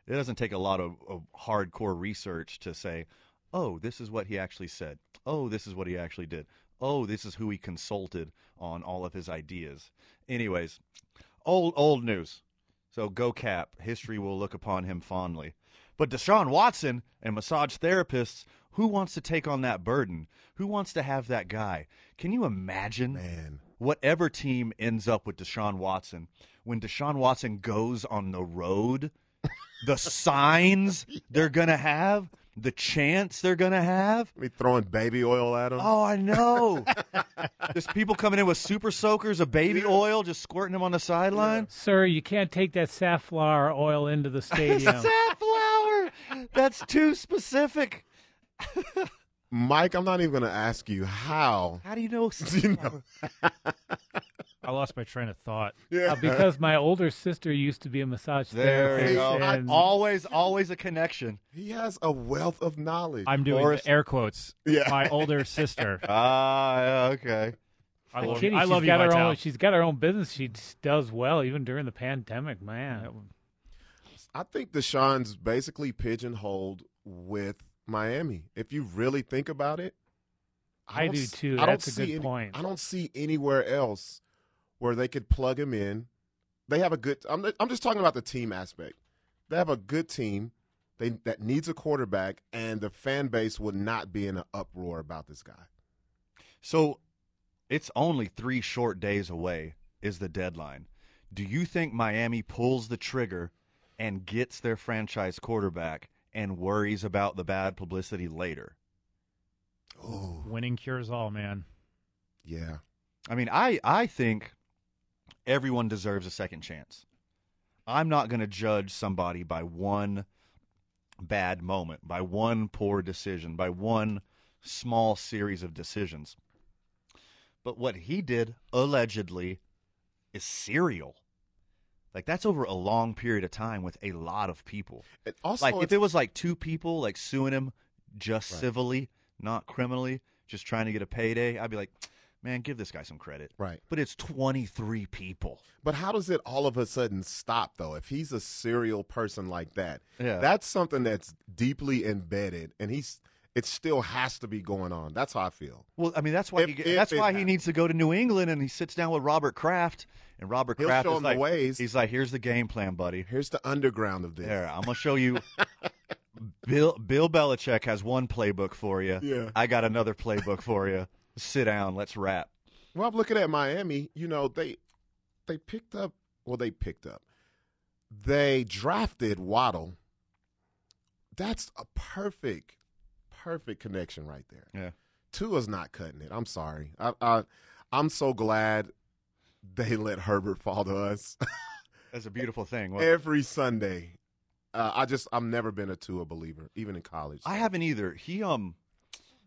[SPEAKER 6] It doesn't take a lot of, of hardcore research to say, "Oh, this is what he actually said. Oh, this is what he actually did. Oh, this is who he consulted on all of his ideas." Anyways, old old news. So go Cap. History will look upon him fondly. But Deshaun Watson and massage therapists, who wants to take on that burden? Who wants to have that guy? Can you imagine
[SPEAKER 8] Man.
[SPEAKER 6] whatever team ends up with Deshaun Watson when Deshaun Watson goes on the road? The signs they're gonna have, the chants they're gonna have.
[SPEAKER 8] Me throwing baby oil at him.
[SPEAKER 6] Oh, I know. There's people coming in with super soakers of baby oil, just squirting them on the sideline.
[SPEAKER 7] Sir, you can't take that safflower oil into the stadium.
[SPEAKER 6] Safflower. That's too specific.
[SPEAKER 8] Mike, I'm not even going to ask you how.
[SPEAKER 6] How do you know?
[SPEAKER 8] you know?
[SPEAKER 19] I lost my train of thought.
[SPEAKER 8] Yeah.
[SPEAKER 7] Uh, because my older sister used to be a massage therapist.
[SPEAKER 6] There you
[SPEAKER 7] therapist.
[SPEAKER 6] go. Always, always a connection.
[SPEAKER 8] He has a wealth of knowledge.
[SPEAKER 19] I'm doing
[SPEAKER 6] Forrest-
[SPEAKER 19] the air quotes.
[SPEAKER 8] Yeah.
[SPEAKER 19] My older sister.
[SPEAKER 6] Ah, yeah, okay.
[SPEAKER 19] I love,
[SPEAKER 7] kidding,
[SPEAKER 19] I
[SPEAKER 7] she's
[SPEAKER 19] love you,
[SPEAKER 7] got her own. She's got her own business. She does well even during the pandemic. Man,
[SPEAKER 8] I think Deshaun's basically pigeonholed with Miami. If you really think about it,
[SPEAKER 7] I
[SPEAKER 8] don't
[SPEAKER 7] do too.
[SPEAKER 8] I don't
[SPEAKER 7] That's a
[SPEAKER 8] see
[SPEAKER 7] good
[SPEAKER 8] any-
[SPEAKER 7] point.
[SPEAKER 8] I don't see anywhere else where they could plug him in. They have a good. I'm, I'm just talking about the team aspect. They have a good team. They that needs a quarterback, and the fan base would not be in an uproar about this guy.
[SPEAKER 6] So it's only three short days away is the deadline. Do you think Miami pulls the trigger and gets their franchise quarterback and worries about the bad publicity later?
[SPEAKER 8] Oh,
[SPEAKER 19] Winning cures all, man.
[SPEAKER 8] yeah.
[SPEAKER 6] I mean, I, I think everyone deserves a second chance. I'm not going to judge somebody by one bad moment, by one poor decision, by one small series of decisions. But what he did, allegedly, is serial. Like, that's over a long period of time with a lot of people.
[SPEAKER 8] And also,
[SPEAKER 6] like, if it was like two people, like, suing him just
[SPEAKER 8] Right.
[SPEAKER 6] civilly, not criminally, just trying to get a payday, I'd be like, man, give this guy some credit.
[SPEAKER 8] Right.
[SPEAKER 6] But it's 23 people.
[SPEAKER 8] But how does it all of a sudden stop though? If he's a serial person like that,
[SPEAKER 6] Yeah.
[SPEAKER 8] that's something that's deeply embedded, and he's it still has to be going on. That's how I feel.
[SPEAKER 6] Well, I mean, that's why
[SPEAKER 8] If-
[SPEAKER 6] he,
[SPEAKER 8] if
[SPEAKER 6] that's why he needs to go to New England and he sits down with Robert Kraft. And Robert
[SPEAKER 8] He'll
[SPEAKER 6] Kraft is like,
[SPEAKER 8] ways.
[SPEAKER 6] he's like, here's the game plan, buddy.
[SPEAKER 8] Here's the underground of this.
[SPEAKER 6] There, I'm gonna show you. Bill Bill Belichick has one playbook for you.
[SPEAKER 8] Yeah.
[SPEAKER 6] I got another playbook for you. Sit down, let's rap.
[SPEAKER 8] Well, I'm looking at Miami. You know, they they picked up. Well, they picked up. They drafted Waddle. That's a perfect, perfect connection right there.
[SPEAKER 6] Yeah.
[SPEAKER 8] Tua's not cutting it. I'm sorry. I, I I'm so glad they let Herbert fall to us
[SPEAKER 6] That's a beautiful thing.
[SPEAKER 8] Every Sunday. Uh, I just I've never been a Tua believer, even in college.
[SPEAKER 6] I haven't either. He um,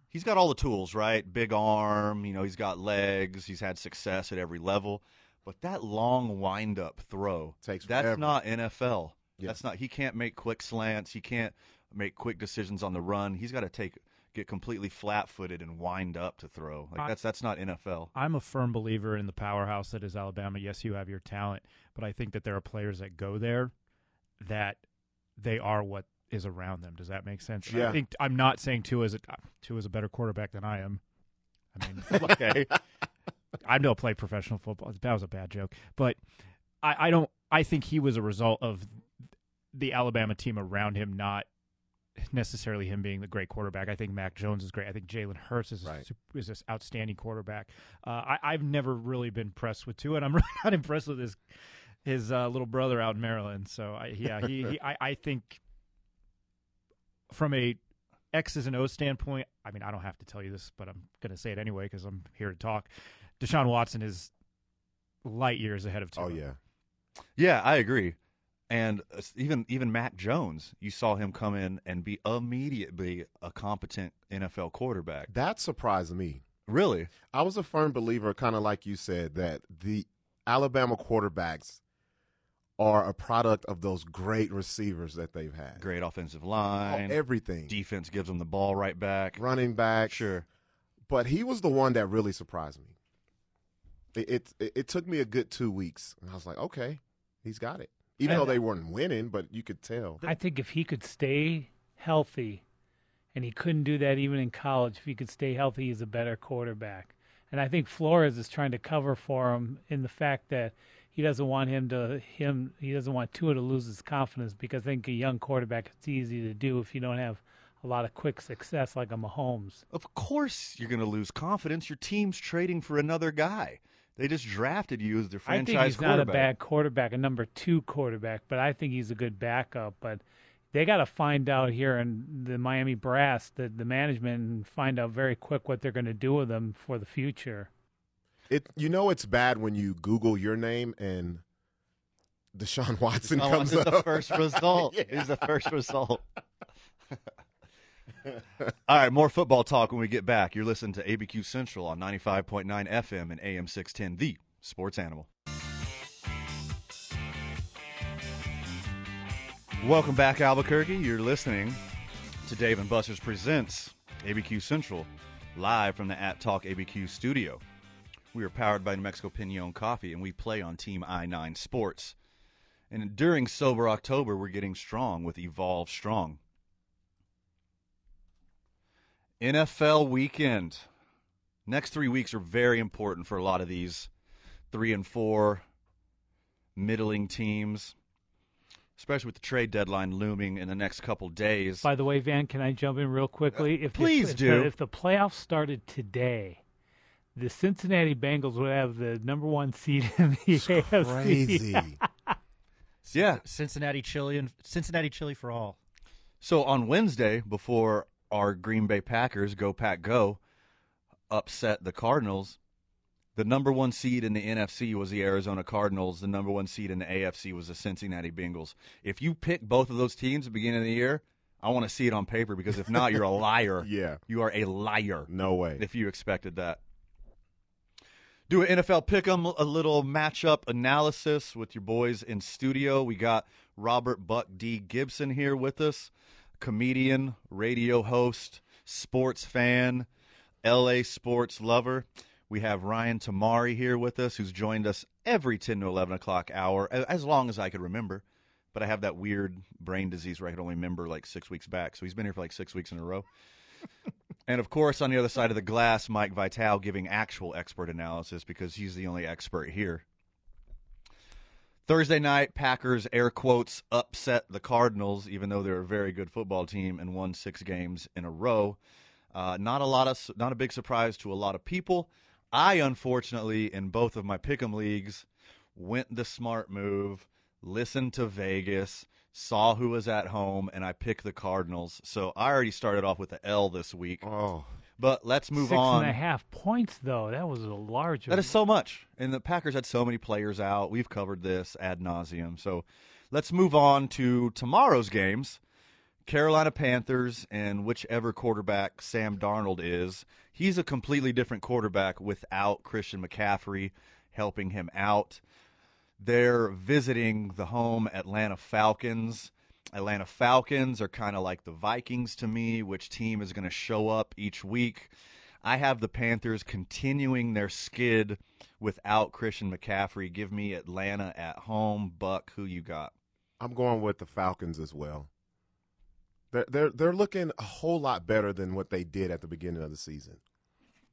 [SPEAKER 6] he's got all the tools, right? Big arm, you know, he's got legs, he's had success at every level. But that long wind up throw
[SPEAKER 8] Takes
[SPEAKER 6] that's
[SPEAKER 8] forever.
[SPEAKER 6] not NFL.
[SPEAKER 8] Yeah.
[SPEAKER 6] That's not he can't make quick slants, he can't make quick decisions on the run. He's got to take get completely flat footed and wind up to throw. Like
[SPEAKER 19] I-
[SPEAKER 6] that's that's not NFL.
[SPEAKER 19] I'm a firm believer in the powerhouse that is Alabama. Yes, you have your talent, but I think that there are players that go there that they are what is around them. Does that make sense?
[SPEAKER 8] Yeah.
[SPEAKER 19] I think I'm not saying Tua is a Tua is a better quarterback than I am. I mean,
[SPEAKER 6] Okay.
[SPEAKER 19] I don't play professional football. That was a bad joke, but I, I don't. I think he was a result of the Alabama team around him, not necessarily him being the great quarterback. I think Mac Jones is great. I think Jalen Hurts is a, is this outstanding quarterback. Uh, I, I've never really been impressed with Tua, and I'm really not impressed with his his uh, little brother out in Maryland. So I, yeah, he, he I, I think from a X's and O's standpoint, I mean, I don't have to tell you this, but I'm going to say it anyway because I'm here to talk. Deshaun Watson is light years ahead of Tua.
[SPEAKER 8] Oh yeah.
[SPEAKER 6] Yeah, I agree. And uh, even even Mac Jones, you saw him come in and be immediately a competent NFL quarterback.
[SPEAKER 8] That surprised me.
[SPEAKER 6] Really?
[SPEAKER 8] I was a firm believer, kind of like you said, that the Alabama quarterbacks are a product of those great receivers that they've had.
[SPEAKER 6] Great offensive line,
[SPEAKER 8] Oh, everything.
[SPEAKER 6] Defense gives them the ball right back.
[SPEAKER 8] Running back.
[SPEAKER 6] Sure.
[SPEAKER 8] But he was the one that really surprised me. It, it it took me a good two weeks, and I was like, okay, he's got it. Even
[SPEAKER 7] And-
[SPEAKER 8] though they weren't winning, but you could tell.
[SPEAKER 7] I think if he could stay healthy, and he couldn't do that even in college, if he could stay healthy, he's a better quarterback. And I think Flores is trying to cover for him in the fact that he doesn't want him to him he doesn't want Tua to lose his confidence because I think a young quarterback it's easy to do if you don't have a lot of quick success like a Mahomes.
[SPEAKER 6] Of course, you're going to lose confidence. Your team's trading for another guy. They just drafted you as their franchise I
[SPEAKER 7] think he's not a bad quarterback, a number two quarterback, but I think he's a good backup. But they got to find out here in the Miami Brass, the the management, and find out very quick what they're going to do with him for the future.
[SPEAKER 8] It you know it's bad when you Google your name and Deshaun Watson
[SPEAKER 6] Deshaun
[SPEAKER 8] comes
[SPEAKER 6] Watson's
[SPEAKER 8] up.
[SPEAKER 6] the first result.
[SPEAKER 8] Yeah.
[SPEAKER 6] He's the first result. All right, more football talk when we get back. You're listening to ABQ Central on 95.9 FM and AM 610, the sports animal. Welcome back, Albuquerque. You're listening to Dave and Buster's Presents ABQ Central, live from the At Talk ABQ studio. We are powered by New Mexico Pinon Coffee, and we play on Team I 9 Sports. And during Sober October, we're getting strong with Evolve Strong. NFL weekend. Next three weeks are very important for a lot of these three and four middling teams, especially with the trade deadline looming in the next couple days.
[SPEAKER 7] By the way, Van, can I jump in real quickly? Uh, if
[SPEAKER 6] please
[SPEAKER 7] if,
[SPEAKER 6] do.
[SPEAKER 7] The, if the playoffs started today, the Cincinnati Bengals would have the number one seed in the AFC.
[SPEAKER 8] Crazy.
[SPEAKER 6] Yeah.
[SPEAKER 19] Cincinnati chili and Cincinnati chili for all.
[SPEAKER 6] So on Wednesday, before our Green Bay Packers go pack go, upset the Cardinals. The number one seed in the NFC was the Arizona Cardinals. The number one seed in the AFC was the Cincinnati Bengals. If you pick both of those teams at the beginning of the year, I want to see it on paper because if not, you're a liar.
[SPEAKER 8] Yeah.
[SPEAKER 6] You are a liar.
[SPEAKER 8] No way.
[SPEAKER 6] If you expected that. Do an NFL pick 'em, a little matchup analysis with your boys in studio. We got Robert Buck D. Gibson here with us, comedian, radio host, sports fan, LA sports lover. We have Ryan Tamari here with us, who's joined us every 10 to 11 o'clock hour, as long as I could remember. But I have that weird brain disease where I could only remember like six weeks back. So he's been here for like six weeks in a row. And of course, on the other side of the glass, Mike Vital giving actual expert analysis because he's the only expert here. Thursday night, Packers air quotes upset the Cardinals, even though they're a very good football team and won six games in a row. Uh, not a lot of, not a big surprise to a lot of people. I unfortunately, in both of my pick'em leagues, went the smart move, listened to Vegas, saw who was at home, and I picked the Cardinals. So I already started off with the L this week.
[SPEAKER 8] Oh,
[SPEAKER 6] but let's move
[SPEAKER 7] Six
[SPEAKER 6] on.
[SPEAKER 7] and a half points, though. That was a large.
[SPEAKER 6] That is so much. And the Packers had so many players out. We've covered this ad nauseum. So let's move on to tomorrow's games. Carolina Panthers and whichever quarterback Sam Darnold is, he's a completely different quarterback without Christian McCaffrey helping him out. They're visiting the home Atlanta Falcons. Atlanta Falcons are kind of like the Vikings to me, which team is going to show up each week. I have the Panthers continuing their skid without Christian McCaffrey. Give me Atlanta at home. Buck, who you got?
[SPEAKER 8] I'm going with the Falcons as well. They're they're they're looking a whole lot better than what they did at the beginning of the season.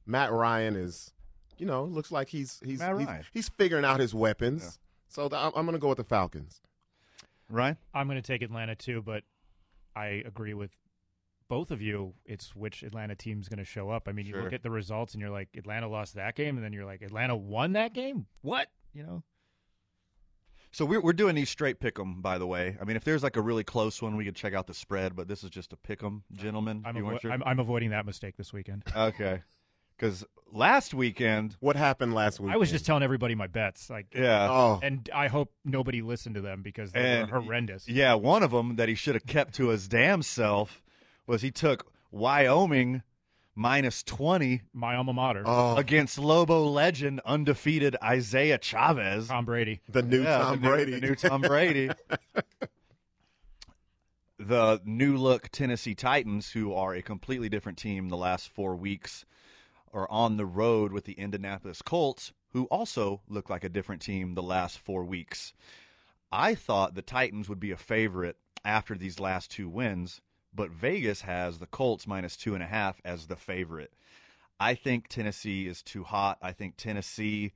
[SPEAKER 8] Matt Ryan is, you know, looks like he's he's he's, he's figuring out his weapons. So th- I'm, I'm going to go with the Falcons.
[SPEAKER 6] Ryan?
[SPEAKER 19] I'm going to take Atlanta too, but I agree with both of you. It's which Atlanta team's going to show up. I mean, you
[SPEAKER 6] Sure.
[SPEAKER 19] look at the results and you're like, Atlanta lost that game, and then you're like, Atlanta won that game. What? You know?
[SPEAKER 6] So we're we're doing these straight pick 'em, by the way. I mean, if there's like a really close one, we could check out the spread. But this is just a pick 'em, gentlemen.
[SPEAKER 19] I'm,
[SPEAKER 6] You
[SPEAKER 19] avo-
[SPEAKER 6] weren't sure?
[SPEAKER 19] I'm, I'm avoiding that mistake this weekend.
[SPEAKER 6] okay, because last weekend,
[SPEAKER 8] what happened last week?
[SPEAKER 19] I was just telling everybody my bets, like,
[SPEAKER 6] Yeah.
[SPEAKER 8] Oh.
[SPEAKER 19] and I hope nobody listened to them because they
[SPEAKER 6] And-
[SPEAKER 19] were horrendous.
[SPEAKER 6] Yeah, one of them that he should have kept to his damn self was he took Wyoming minus 20
[SPEAKER 19] My alma mater,
[SPEAKER 8] Oh.
[SPEAKER 6] against Lobo legend undefeated Isaiah Chavez.
[SPEAKER 19] Tom Brady.
[SPEAKER 8] the new
[SPEAKER 6] Yeah,
[SPEAKER 8] Tom
[SPEAKER 6] the new-
[SPEAKER 8] Brady.
[SPEAKER 6] the new Tom Brady. the new look Tennessee Titans, who are a completely different team the last four weeks, are on the road with the Indianapolis Colts, who also look like a different team the last four weeks. I thought the Titans would be a favorite after these last two wins, but Vegas has the Colts minus two and a half as the favorite. I think Tennessee is too hot. I think Tennessee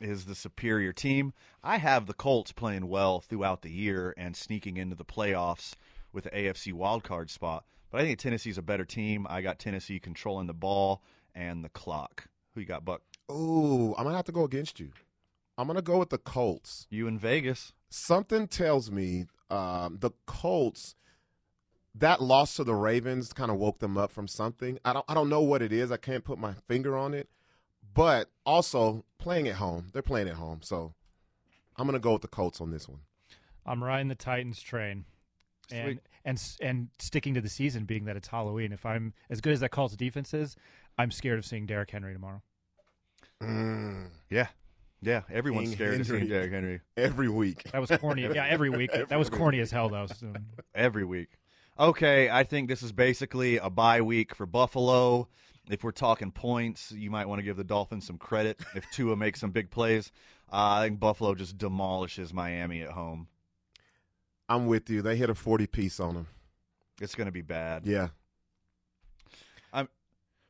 [SPEAKER 6] is the superior team. I have the Colts playing well throughout the year and sneaking into the playoffs with the AFC wildcard spot. But I think Tennessee's a better team. I got Tennessee controlling the ball and the clock. Who you got, Buck?
[SPEAKER 8] Ooh, I'm going to have to go against you. I'm going to go with the Colts.
[SPEAKER 6] You in Vegas?
[SPEAKER 8] Something tells me um, the Colts that loss to the Ravens kind of woke them up from something. I don't I don't know what it is. I can't put my finger on it. But also playing at home. They're playing at home. So I'm going to go with the Colts on this one.
[SPEAKER 19] I'm riding the Titans train, and
[SPEAKER 6] Sweet.
[SPEAKER 19] and s- and sticking to the season, being that it's Halloween. If I'm as good as that Colts defense is, I'm scared of seeing Derrick Henry tomorrow.
[SPEAKER 8] Mm,
[SPEAKER 6] Yeah. Yeah. Everyone's
[SPEAKER 8] King
[SPEAKER 6] scared to see
[SPEAKER 8] Henry.
[SPEAKER 6] Derrick Henry.
[SPEAKER 8] every week.
[SPEAKER 19] That was corny. yeah, every week. that was corny as hell, though. So.
[SPEAKER 6] every week. Okay, I think this is basically a bye week for Buffalo. If we're talking points, you might want to give the Dolphins some credit if Tua makes some big plays. Uh, I think Buffalo just demolishes Miami at home.
[SPEAKER 8] I'm with you. They hit a 40 piece on them.
[SPEAKER 6] It's going to be bad.
[SPEAKER 8] Yeah.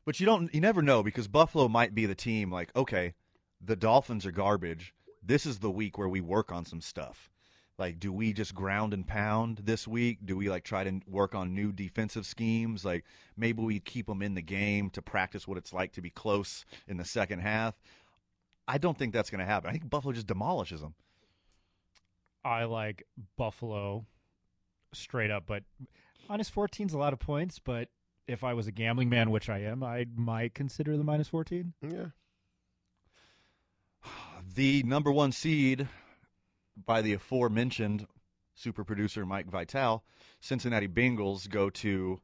[SPEAKER 6] But you don't, you never know because Buffalo might be the team. Like, okay, the Dolphins are garbage. This is the week where we work on some stuff. Like, do we just ground and pound this week? Do we like try to work on new defensive schemes? Like, maybe we keep them in the game to practice what it's like to be close in the second half. I don't think that's going to happen. I think Buffalo just demolishes them.
[SPEAKER 19] I like Buffalo straight up, but minus 14 is a lot of points. But if I was a gambling man, which I am, I might consider the minus 14.
[SPEAKER 8] Yeah.
[SPEAKER 6] The number one seed by the aforementioned super producer Mike Vital, Cincinnati Bengals go to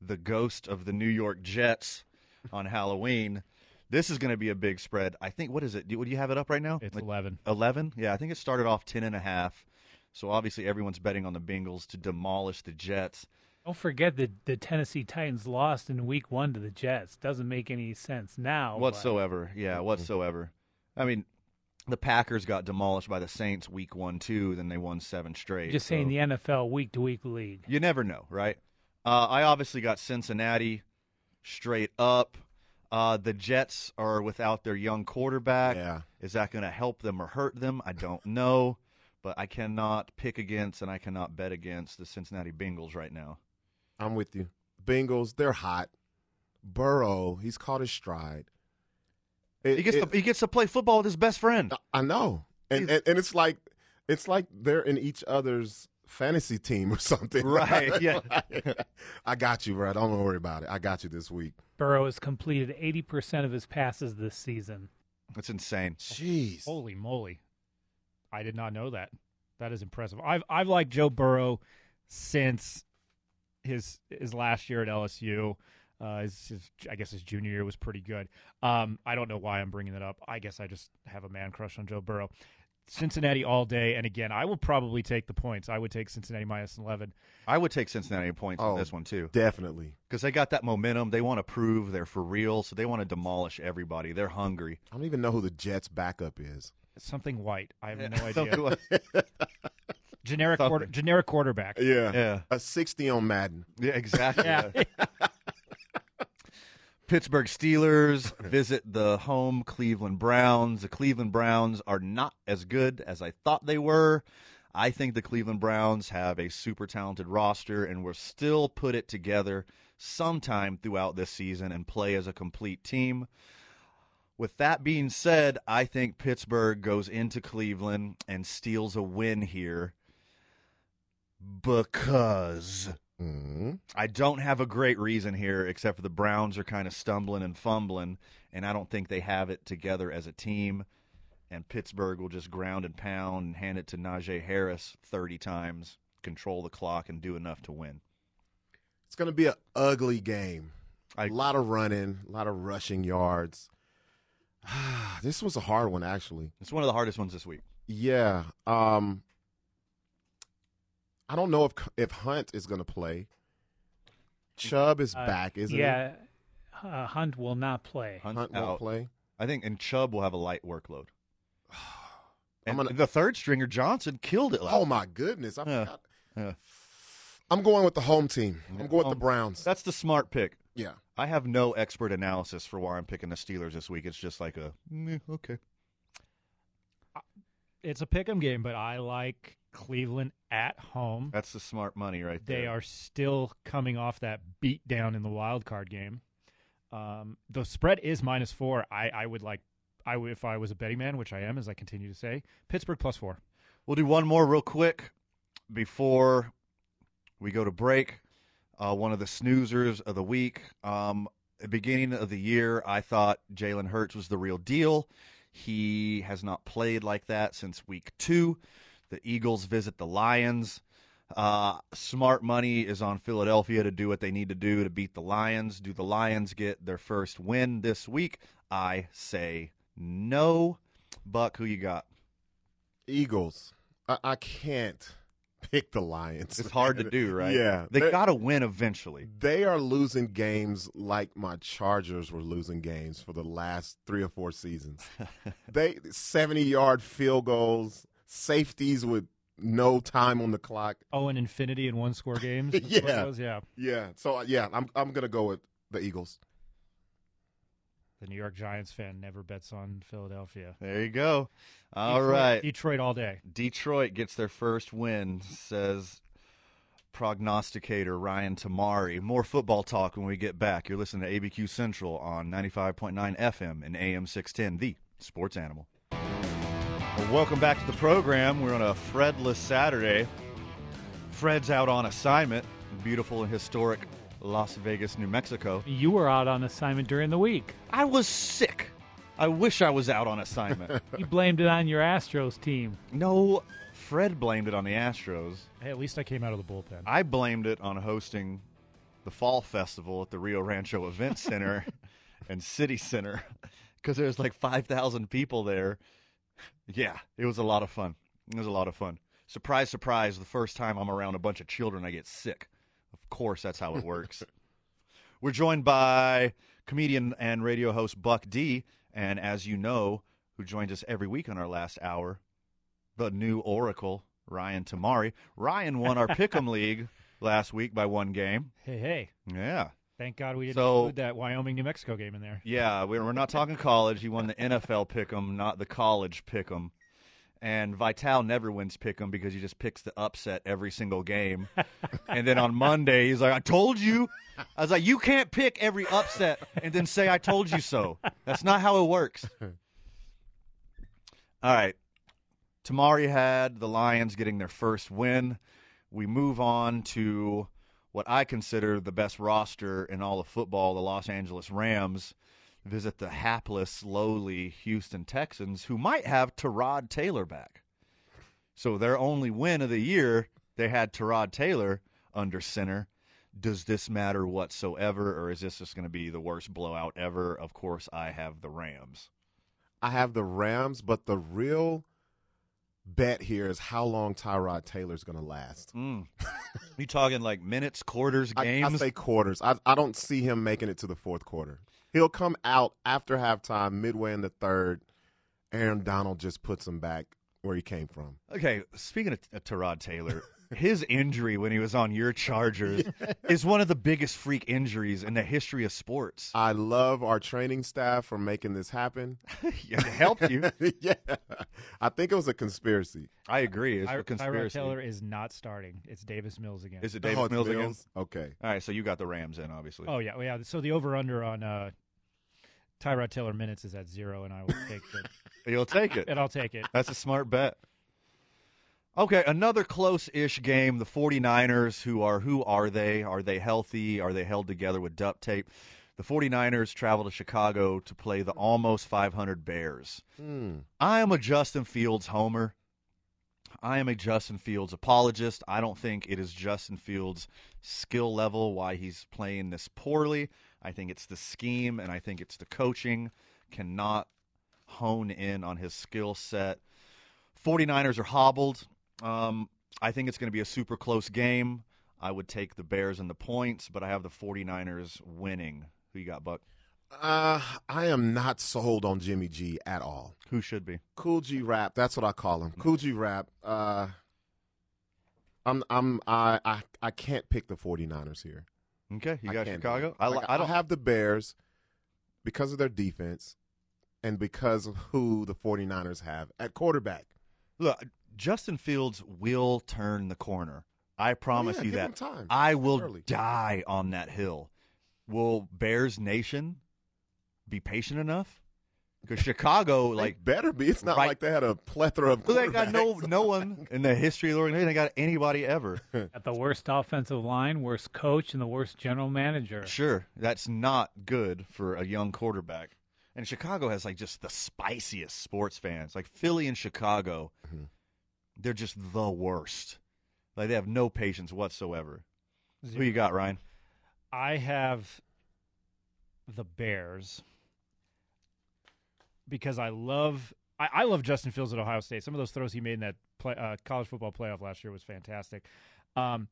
[SPEAKER 6] the ghost of the New York Jets on Halloween. This is going to be a big spread. I think what is it? Do, do you have it up right now?
[SPEAKER 19] It's 11.
[SPEAKER 6] 11? Yeah, I think it started off 10 and a half. So obviously everyone's betting on the Bengals to demolish the Jets.
[SPEAKER 7] Don't forget that the Tennessee Titans lost in Week One to the Jets. Doesn't make any sense now. but-
[SPEAKER 6] whatsoever. Yeah, whatsoever. I mean, the Packers got demolished by the Saints week 1 too, then they won 7 straight.
[SPEAKER 7] Just
[SPEAKER 6] so-
[SPEAKER 7] saying the NFL week to week league.
[SPEAKER 6] You never know, right? Uh, I obviously got Cincinnati straight up. Uh, the Jets are without their young quarterback.
[SPEAKER 8] Yeah.
[SPEAKER 6] Is that going to help them or hurt them? I don't know. But I cannot pick against and I cannot bet against the Cincinnati Bengals right now.
[SPEAKER 8] I'm with you. Bengals, they're hot. Burrow, he's caught his stride. It-
[SPEAKER 6] He gets
[SPEAKER 8] it-
[SPEAKER 6] to, he gets to play football with his best friend.
[SPEAKER 8] I know, and, and and it's like it's like they're in each other's fantasy team or something.
[SPEAKER 6] Right, yeah.
[SPEAKER 8] I got you, bro. Don't worry about it. I got you this week.
[SPEAKER 7] Burrow has completed 80% of his passes this season.
[SPEAKER 6] That's insane.
[SPEAKER 8] Jeez.
[SPEAKER 19] Holy moly. I did not know that. That is impressive. I've I've liked Joe Burrow since his his last year at LSU. Uh, his, his, I guess his junior year was pretty good. Um, I don't know why I'm bringing that up. I guess I just have a man crush on Joe Burrow. Cincinnati all day, and again, I will probably take the points. I would take Cincinnati minus eleven.
[SPEAKER 6] I would take Cincinnati points
[SPEAKER 8] Oh,
[SPEAKER 6] on this one too.
[SPEAKER 8] Definitely.
[SPEAKER 6] Because they got that momentum. They want to prove they're for real, so they want to demolish everybody. They're hungry.
[SPEAKER 8] I don't even know who the Jets' backup is.
[SPEAKER 19] Something white. I have no idea. generic quarter, generic quarterback.
[SPEAKER 8] Yeah.
[SPEAKER 6] Yeah.
[SPEAKER 8] A 60 on Madden.
[SPEAKER 6] Yeah, exactly.
[SPEAKER 19] Yeah.
[SPEAKER 6] Pittsburgh Steelers visit the home Cleveland Browns. The Cleveland Browns are not as good as I thought they were. I think the Cleveland Browns have a super talented roster and will still put it together sometime throughout this season and play as a complete team. With that being said, I think Pittsburgh goes into Cleveland and steals a win here because
[SPEAKER 8] Mm-hmm.
[SPEAKER 6] I don't have a great reason here, except for the Browns are kind of stumbling and fumbling, and I don't think they have it together as a team. And Pittsburgh will just ground and pound and hand it to Najee Harris 30 times, control the clock, and do enough to win.
[SPEAKER 8] It's going to be an ugly game. a lot of running, a lot of rushing yards. this was a hard one, actually.
[SPEAKER 6] It's one of the hardest ones this week.
[SPEAKER 8] Yeah. Um, I don't know if if Hunt is going to play. Chubb is
[SPEAKER 7] Uh,
[SPEAKER 8] back, isn't he?
[SPEAKER 7] yeah, uh, Hunt will not play.
[SPEAKER 6] Hunt's
[SPEAKER 8] Hunt won't
[SPEAKER 6] out.
[SPEAKER 8] play?
[SPEAKER 6] I think, and Chubb will have a light workload. And
[SPEAKER 8] gonna-
[SPEAKER 6] the third stringer Johnson killed it last.
[SPEAKER 8] Oh my goodness! I
[SPEAKER 6] Yeah.
[SPEAKER 8] forgot.
[SPEAKER 6] Yeah.
[SPEAKER 8] I'm going with the home team. I'm going with
[SPEAKER 6] Um,
[SPEAKER 8] the Browns.
[SPEAKER 6] That's the smart pick.
[SPEAKER 8] Yeah.
[SPEAKER 6] I have no expert analysis for why I'm picking the Steelers this week. It's just like a "Meh, okay.
[SPEAKER 19] It's a pick'em game, but I like Cleveland at home.
[SPEAKER 6] That's the smart money right there.
[SPEAKER 19] They are still coming off that beat down in the wild card game. Um, the spread is minus four. I, I would like, I would, if I was a betting man, which I am, as I continue to say, Pittsburgh plus four.
[SPEAKER 6] We'll do one more real quick before we go to break. Uh, one of the snoozers of the week. Um, at the beginning of the year, I thought Jalen Hurts was the real deal. He has not played like that since week two. The Eagles visit the Lions. Uh, smart money is on Philadelphia to do what they need to do to beat the Lions. Do the Lions get their first win this week? I say no. Buck, who you got?
[SPEAKER 8] Eagles. I, I can't pick the Lions.
[SPEAKER 6] It's hard to do, right?
[SPEAKER 8] Yeah.
[SPEAKER 6] They
[SPEAKER 8] They're-
[SPEAKER 6] got to win eventually.
[SPEAKER 8] They are losing games like my Chargers were losing games for the last three or four seasons. they 70 yard field goals, safeties with no time on the clock.
[SPEAKER 19] Oh, and infinity in one score games. That's what it
[SPEAKER 8] yeah.
[SPEAKER 19] yeah.
[SPEAKER 8] Yeah. So uh, yeah, I'm I'm gonna go with the Eagles.
[SPEAKER 19] The New York Giants fan never bets on Philadelphia.
[SPEAKER 6] There you go. All
[SPEAKER 19] Detroit-
[SPEAKER 6] right,
[SPEAKER 19] Detroit all day.
[SPEAKER 6] Detroit gets their first win, says prognosticator Ryan Tamari. More football talk when we get back. You're listening to ABQ Central on 95.9 FM and AM 610, the sports animal. Well, welcome back to the program. We're on a Fredless Saturday. Fred's out on assignment in beautiful and historic Las Vegas, New Mexico.
[SPEAKER 7] You were out on assignment during the week.
[SPEAKER 6] I was sick. I wish I was out on assignment.
[SPEAKER 7] You blamed it on your Astros team.
[SPEAKER 6] no, Fred blamed it on the Astros.
[SPEAKER 19] Hey, at least I came out of the bullpen.
[SPEAKER 6] I blamed it on hosting the fall festival at the Rio Rancho Event Center and City Center because there's like 5,000 people there. Yeah, it was a lot of fun. It was a lot of fun. Surprise, surprise, the first time I'm around a bunch of children, I get sick. Of course, that's how it works. We're joined by comedian and radio host Buck D, and as you know, who joins us every week on our last hour, the new Oracle, Ryan Tamari. Ryan won our Pick'em League last week by one game.
[SPEAKER 19] Hey, hey.
[SPEAKER 6] Yeah.
[SPEAKER 19] Thank God we didn't
[SPEAKER 6] So-
[SPEAKER 19] include that Wyoming New Mexico game in there.
[SPEAKER 6] Yeah, we're, we're not talking college. He won the NFL Pick'em, not the college Pick'em. And Vital never wins Pick'em because he just picks the upset every single game. and then on Monday, he's like, I told you. I was like, you can't pick every upset and then say, I told you so. That's not how it works. All right. Tamari had the Lions getting their first win. We move on to what I consider the best roster in all of football, the Los Angeles Rams visit the hapless, lowly Houston Texans, who might have Tyrod Taylor back. So their only win of the year, they had Tyrod Taylor under center. Does this matter whatsoever, or is this just going to be the worst blowout ever? Of course, I have the Rams.
[SPEAKER 8] I have the Rams, but the real bet here is how long Tyrod Taylor's going to last.
[SPEAKER 6] Mm. you talking like minutes, quarters, games?
[SPEAKER 8] I? I say quarters. I, I don't see him making it to the fourth quarter. He'll come out after halftime, midway in the third. Aaron Donald just puts him back where he came from.
[SPEAKER 6] Okay, speaking of, of Tyrod Taylor, his injury when he was on your Chargers is one of the biggest freak injuries in the history of sports.
[SPEAKER 8] I love our training staff for making this happen.
[SPEAKER 6] it helped you.
[SPEAKER 8] yeah. I think it was a conspiracy.
[SPEAKER 6] I agree. It's
[SPEAKER 19] Ty-
[SPEAKER 6] a conspiracy.
[SPEAKER 19] Tyrod Taylor is not starting. It's Davis Mills again.
[SPEAKER 6] Is it Davis
[SPEAKER 8] Oh, it's
[SPEAKER 6] Mills, again?
[SPEAKER 8] Okay.
[SPEAKER 6] All right, so you got the Rams in, obviously.
[SPEAKER 19] Oh yeah, yeah. So the over under on uh, Tyrod Taylor minutes is at zero, and I will take it.
[SPEAKER 6] You'll take it.
[SPEAKER 19] and I'll take it.
[SPEAKER 6] That's a smart bet. Okay, another close-ish game. The 49ers, who are who are they? Are they healthy? Are they held together with duct tape? The 49ers travel to Chicago to play the almost 500 Bears.
[SPEAKER 8] Hmm.
[SPEAKER 6] I am a Justin Fields homer. I am a Justin Fields apologist. I don't think it is Justin Fields' skill level why he's playing this poorly. I think it's the scheme and I think it's the coaching cannot hone in on his skill set. 49ers are hobbled. Um, I think it's going to be a super close game. I would take the Bears and the points, but I have the 49ers winning. Who you got, Buck?
[SPEAKER 8] Uh, I am not sold on Jimmy G at all.
[SPEAKER 6] Who should be?
[SPEAKER 8] Cool G Rap. That's what I call him. Cool G Rap. Uh, I'm I'm I I, I can't pick the 49ers here.
[SPEAKER 6] Okay, you got
[SPEAKER 8] can't
[SPEAKER 6] Chicago. I,
[SPEAKER 8] Like,
[SPEAKER 6] I don't
[SPEAKER 8] have the Bears because of their defense and because of who the 49ers have at quarterback.
[SPEAKER 6] Look, Justin Fields will turn the corner. I oh, promise
[SPEAKER 8] yeah,
[SPEAKER 6] you
[SPEAKER 8] give
[SPEAKER 6] that.
[SPEAKER 8] him time.
[SPEAKER 6] I will
[SPEAKER 8] Early.
[SPEAKER 6] die on that hill. Will Bears Nation be patient enough? Because Chicago, like,
[SPEAKER 8] better be. It's not
[SPEAKER 6] right-
[SPEAKER 8] like they had a plethora of.
[SPEAKER 6] Well, they got no no one in the history of the organization. They got anybody ever.
[SPEAKER 7] At the worst offensive line, worst coach, and the worst general manager.
[SPEAKER 6] Sure, that's not good for a young quarterback. And Chicago has like just the spiciest sports fans. Like Philly and Chicago, mm-hmm. They're just the worst. Like they have no patience whatsoever. Who you got, Ryan?
[SPEAKER 19] I have the Bears because I love I, I love Justin Fields at Ohio State. Some of those throws he made in that play, uh, college football playoff last year was fantastic. Um,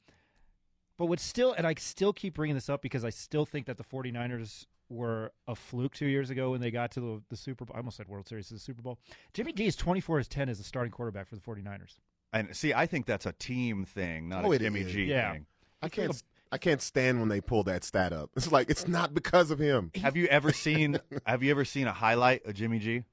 [SPEAKER 19] but what's still, and I still keep bringing this up because I still think that the 49ers were a fluke two years ago when they got to the, the Super Bowl. I almost said World Series to the Super Bowl. Jimmy G is 24 as 10 as a starting quarterback for the 49ers.
[SPEAKER 6] And see, I think that's a team thing, not
[SPEAKER 8] Oh,
[SPEAKER 6] a Jimmy
[SPEAKER 8] is.
[SPEAKER 6] G
[SPEAKER 19] Yeah.
[SPEAKER 6] thing.
[SPEAKER 8] I can't. I can't stand when they pull that stat up. It's like it's not because of him.
[SPEAKER 6] Have you ever seen Have you ever seen a highlight of Jimmy G?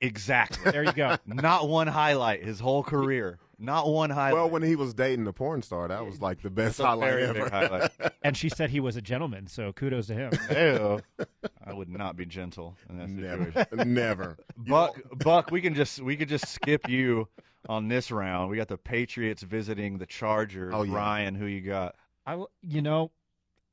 [SPEAKER 6] Exactly.
[SPEAKER 19] There you go.
[SPEAKER 6] Not one highlight his whole career. Not one highlight.
[SPEAKER 8] Well, when he was dating the porn star, that was like the best
[SPEAKER 6] That's
[SPEAKER 8] highlight ever.
[SPEAKER 6] highlight.
[SPEAKER 19] And she said he was a gentleman, so kudos to him.
[SPEAKER 6] Ew. I would not be gentle in that
[SPEAKER 8] Never.
[SPEAKER 6] situation.
[SPEAKER 8] Never.
[SPEAKER 6] Buck, Buck, we can just we could just skip you on this round. We got the Patriots visiting the Chargers.
[SPEAKER 8] Oh, yeah.
[SPEAKER 6] Ryan, who you got?
[SPEAKER 19] I, w- you know,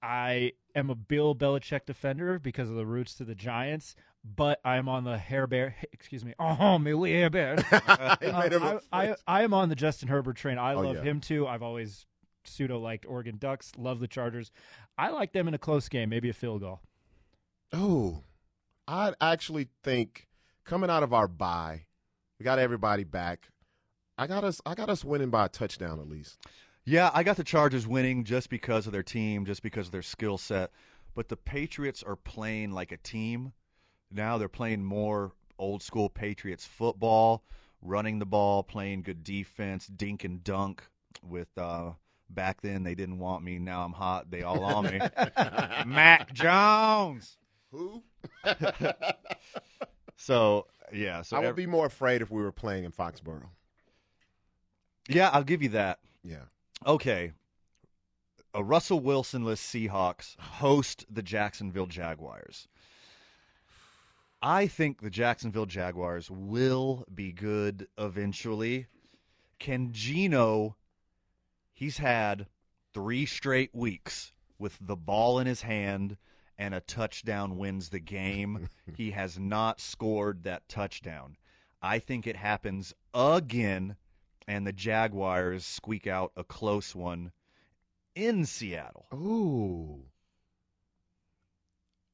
[SPEAKER 19] I am a Bill Belichick defender because of the roots to the Giants, but I'm on the hair bear. Excuse me. Oh, me hair bear.
[SPEAKER 8] He made him
[SPEAKER 19] Uh, I, I, I am on the Justin Herbert train. I
[SPEAKER 8] Oh,
[SPEAKER 19] love
[SPEAKER 8] yeah.
[SPEAKER 19] him too. I've always pseudo liked Oregon Ducks. Love the Chargers. I like them in a close game, maybe a field goal.
[SPEAKER 8] Oh, I actually think coming out of our bye, we got everybody back. I got us. I got us winning by a touchdown at least.
[SPEAKER 6] Yeah, I got the Chargers winning just because of their team, just because of their skill set. But the Patriots are playing like a team. Now they're playing more old school Patriots football, running the ball, playing good defense, dink and dunk with uh back then they didn't want me, now I'm hot, they all on me. Mac Jones.
[SPEAKER 8] Who?
[SPEAKER 6] So, yeah, so
[SPEAKER 8] I would
[SPEAKER 6] ev-
[SPEAKER 8] be more afraid if we were playing in Foxborough.
[SPEAKER 6] Yeah, I'll give you that.
[SPEAKER 8] Yeah.
[SPEAKER 6] Okay. A Russell Wilson-less Seahawks host the Jacksonville Jaguars. I think the Jacksonville Jaguars will be good eventually. Can Geno he's had 3 straight weeks with the ball in his hand and a touchdown wins the game. he has not scored that touchdown. I think it happens again and the Jaguars squeak out a close one in Seattle.
[SPEAKER 8] Ooh.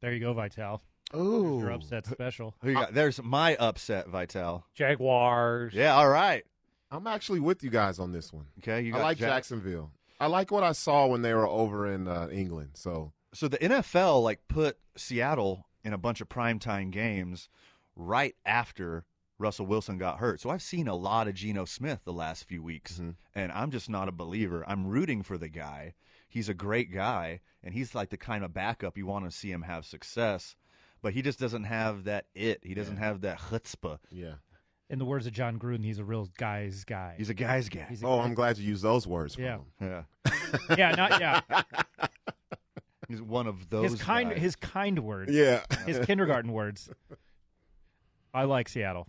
[SPEAKER 19] There you go, Vital.
[SPEAKER 8] Ooh.
[SPEAKER 19] Your upset special.
[SPEAKER 6] Who you got? There's my upset, Vital.
[SPEAKER 7] Jaguars.
[SPEAKER 6] Yeah, all right.
[SPEAKER 8] I'm actually with you guys on this one.
[SPEAKER 6] Okay, you
[SPEAKER 8] I like
[SPEAKER 6] Jack-
[SPEAKER 8] Jacksonville. I like what I saw when they were over in uh, England. So
[SPEAKER 6] So the NFL like put Seattle in a bunch of primetime games right after Russell Wilson got hurt. So I've seen a lot of Geno Smith the last few weeks, and I'm just not a believer. I'm rooting for the guy. He's a great guy, and he's like the kind of backup you want to see him have success. But he just doesn't have that it. He doesn't have that chutzpah.
[SPEAKER 8] yeah.
[SPEAKER 19] In the words of Jon Gruden, he's a real guy's guy.
[SPEAKER 6] He's a guy's guy.
[SPEAKER 19] He's a
[SPEAKER 8] Oh,
[SPEAKER 19] guy-
[SPEAKER 8] I'm glad you used those words.
[SPEAKER 19] Yeah.
[SPEAKER 6] Yeah.
[SPEAKER 19] yeah, not yeah.
[SPEAKER 6] He's one of those
[SPEAKER 19] his kind
[SPEAKER 6] guys.
[SPEAKER 19] his kind words.
[SPEAKER 8] Yeah.
[SPEAKER 19] his kindergarten words. I like Seattle,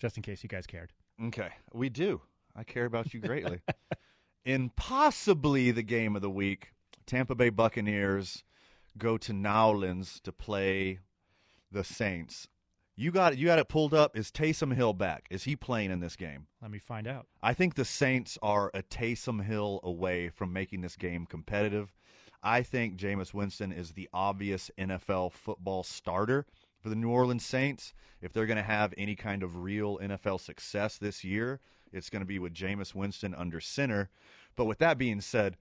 [SPEAKER 19] just in case you guys cared.
[SPEAKER 6] Okay, we do. I care about you greatly. In possibly the game of the week, Tampa Bay Buccaneers go to Nowlands to play the Saints. You got you got it pulled up. Is Taysom Hill back? Is he playing in this game?
[SPEAKER 19] Let me find out.
[SPEAKER 6] I think the Saints are a Taysom Hill away from making this game competitive. I think Jameis Winston is the obvious NFL football starter for the New Orleans Saints. If they're going to have any kind of real NFL success this year, it's going to be with Jameis Winston under center. But with that being said,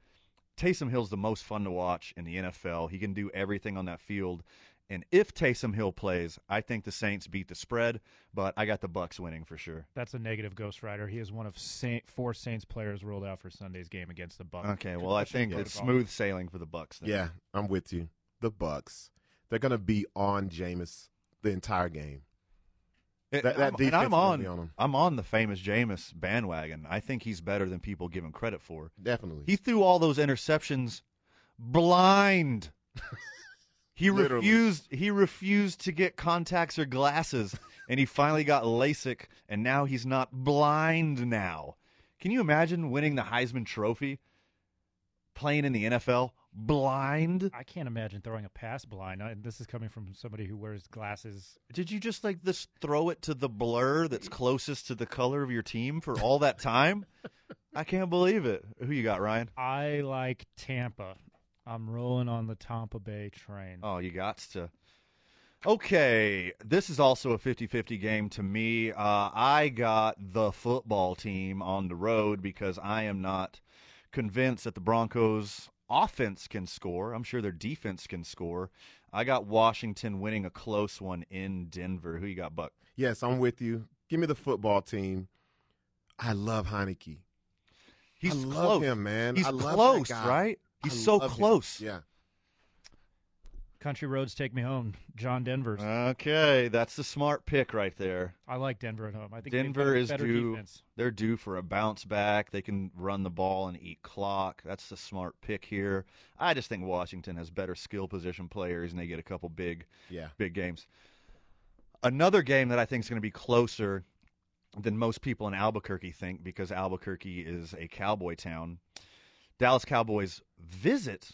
[SPEAKER 6] Taysom Hill's the most fun to watch in the NFL. He can do everything on that field. And if Taysom Hill plays, I think the Saints beat the spread, but I got the Bucks winning for sure.
[SPEAKER 19] That's a negative Ghost Rider. He is one of Saint, four Saints players ruled out for Sunday's game against the Bucks.
[SPEAKER 6] Okay, well, I think it's smooth sailing for the Bucks. Then.
[SPEAKER 8] Yeah, I'm with you. The Bucks. They're going to be on Jameis the entire game.
[SPEAKER 6] It-
[SPEAKER 8] That- that
[SPEAKER 6] I'm, and I'm
[SPEAKER 8] is gonna
[SPEAKER 6] on,
[SPEAKER 8] be.
[SPEAKER 6] I'm on the famous Jameis bandwagon. I think he's better than people give him credit for.
[SPEAKER 8] Definitely.
[SPEAKER 6] He threw all those interceptions blind. he
[SPEAKER 8] Literally.
[SPEAKER 6] refused. He refused to get contacts or glasses, and he finally got LASIK, and now he's not blind. Now, can you imagine winning the Heisman Trophy, playing in the NFL blind?
[SPEAKER 19] I can't imagine throwing a pass blind. I, this is coming from somebody who wears glasses.
[SPEAKER 6] Did you just like this throw it to the blur that's closest to the color of your team for all that time? I can't believe it. Who you got, Ryan?
[SPEAKER 19] I like Tampa. I'm rolling on the Tampa Bay train.
[SPEAKER 6] Oh, you got to. Okay, this is also a 50-50 game to me. Uh, I got the football team on the road because I am not convinced that the Broncos offense can score. I'm sure their defense can score. I got Washington winning a close one in Denver. Who you got, Buck?
[SPEAKER 8] Yes, I'm with you. Give me the football team. I love Heinicke.
[SPEAKER 6] He's
[SPEAKER 8] I love
[SPEAKER 6] close.
[SPEAKER 8] him, man.
[SPEAKER 6] He's
[SPEAKER 8] I love that
[SPEAKER 6] close,
[SPEAKER 8] guy.
[SPEAKER 6] Right?
[SPEAKER 8] I
[SPEAKER 6] He's so
[SPEAKER 8] love him.
[SPEAKER 6] close.
[SPEAKER 8] Yeah.
[SPEAKER 19] Country roads take me home. John Denver's.
[SPEAKER 6] Okay, that's the smart pick right there.
[SPEAKER 19] I like Denver at home. I think
[SPEAKER 6] Denver is due.
[SPEAKER 19] defense.
[SPEAKER 6] They're due for a bounce back. They can run the ball and eat clock. That's the smart pick here. I just think Washington has better skill position players, and they get a couple big,
[SPEAKER 8] Yeah.
[SPEAKER 6] big games. Another game that I think is going to be closer than most people in Albuquerque think, because Albuquerque is a cowboy town. Dallas Cowboys visit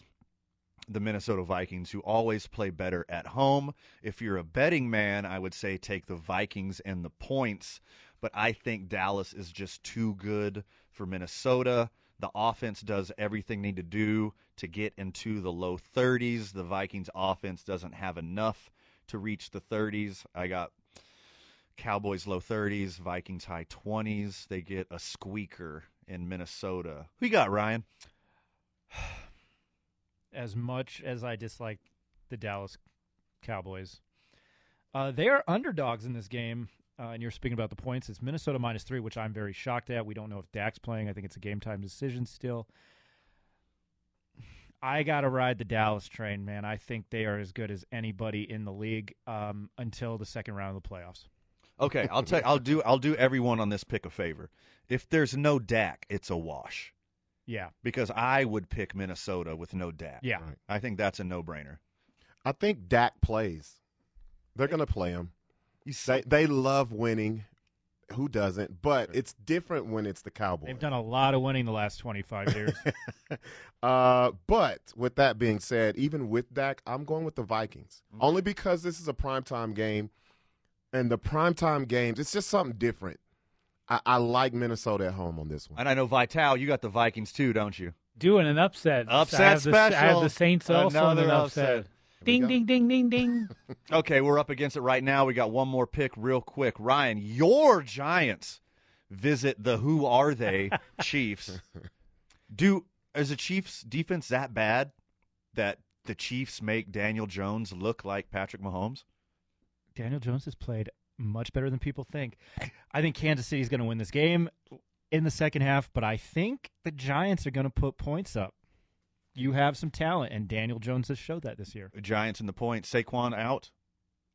[SPEAKER 6] the Minnesota Vikings, who always play better at home. If you're a betting man, I would say take the Vikings and the points, but I think Dallas is just too good for Minnesota. The offense does everything need to do to get into the low 30s. The Vikings offense doesn't have enough to reach the 30s. I got Cowboys low 30s, Vikings high 20s. They get a squeaker in Minnesota. Who you got, Ryan?
[SPEAKER 19] As much as I dislike the Dallas Cowboys, uh, they are underdogs in this game. Uh, and you're speaking about the points. It's Minnesota minus three, which I'm very shocked at. We don't know if Dak's playing. I think it's a game time decision still. I got to ride the Dallas train, man. I think they are as good as anybody in the league um, until the second round of the playoffs.
[SPEAKER 6] Okay, I'll tell. I'll do. I'll do everyone on this pick a favor. If there's no Dak, it's a wash.
[SPEAKER 19] Yeah.
[SPEAKER 6] Because I would pick Minnesota with no Dak.
[SPEAKER 19] Yeah.
[SPEAKER 6] I think that's a no-brainer.
[SPEAKER 8] I think Dak plays. They're going to play him. They, they love winning. Who doesn't? But it's different when it's the Cowboys.
[SPEAKER 19] They've done a lot of winning the last 25 years.
[SPEAKER 8] Uh, but with that being said, even with Dak, I'm going with the Vikings. Only because this is a primetime game. And the primetime games, it's just something different. I, I like Minnesota at home on this one.
[SPEAKER 6] And I know Vital, you got the Vikings too, don't you?
[SPEAKER 7] Doing an upset.
[SPEAKER 6] Upset
[SPEAKER 7] I have the, I have the Saints also in
[SPEAKER 6] Another
[SPEAKER 7] an
[SPEAKER 6] upset.
[SPEAKER 7] upset. Ding, ding, ding, ding, ding.
[SPEAKER 6] Okay, we're up against it right now. We got one more pick real quick. Ryan, your Giants visit the who are they Chiefs. Do is the Chiefs defense that bad that the Chiefs make Daniel Jones look like Patrick Mahomes?
[SPEAKER 19] Daniel Jones has played much better than people think. I think Kansas City's going to win this game in the second half, but I think the Giants are going to put points up. You have some talent, and Daniel Jones has showed that this year.
[SPEAKER 6] Giants in the point. Saquon out.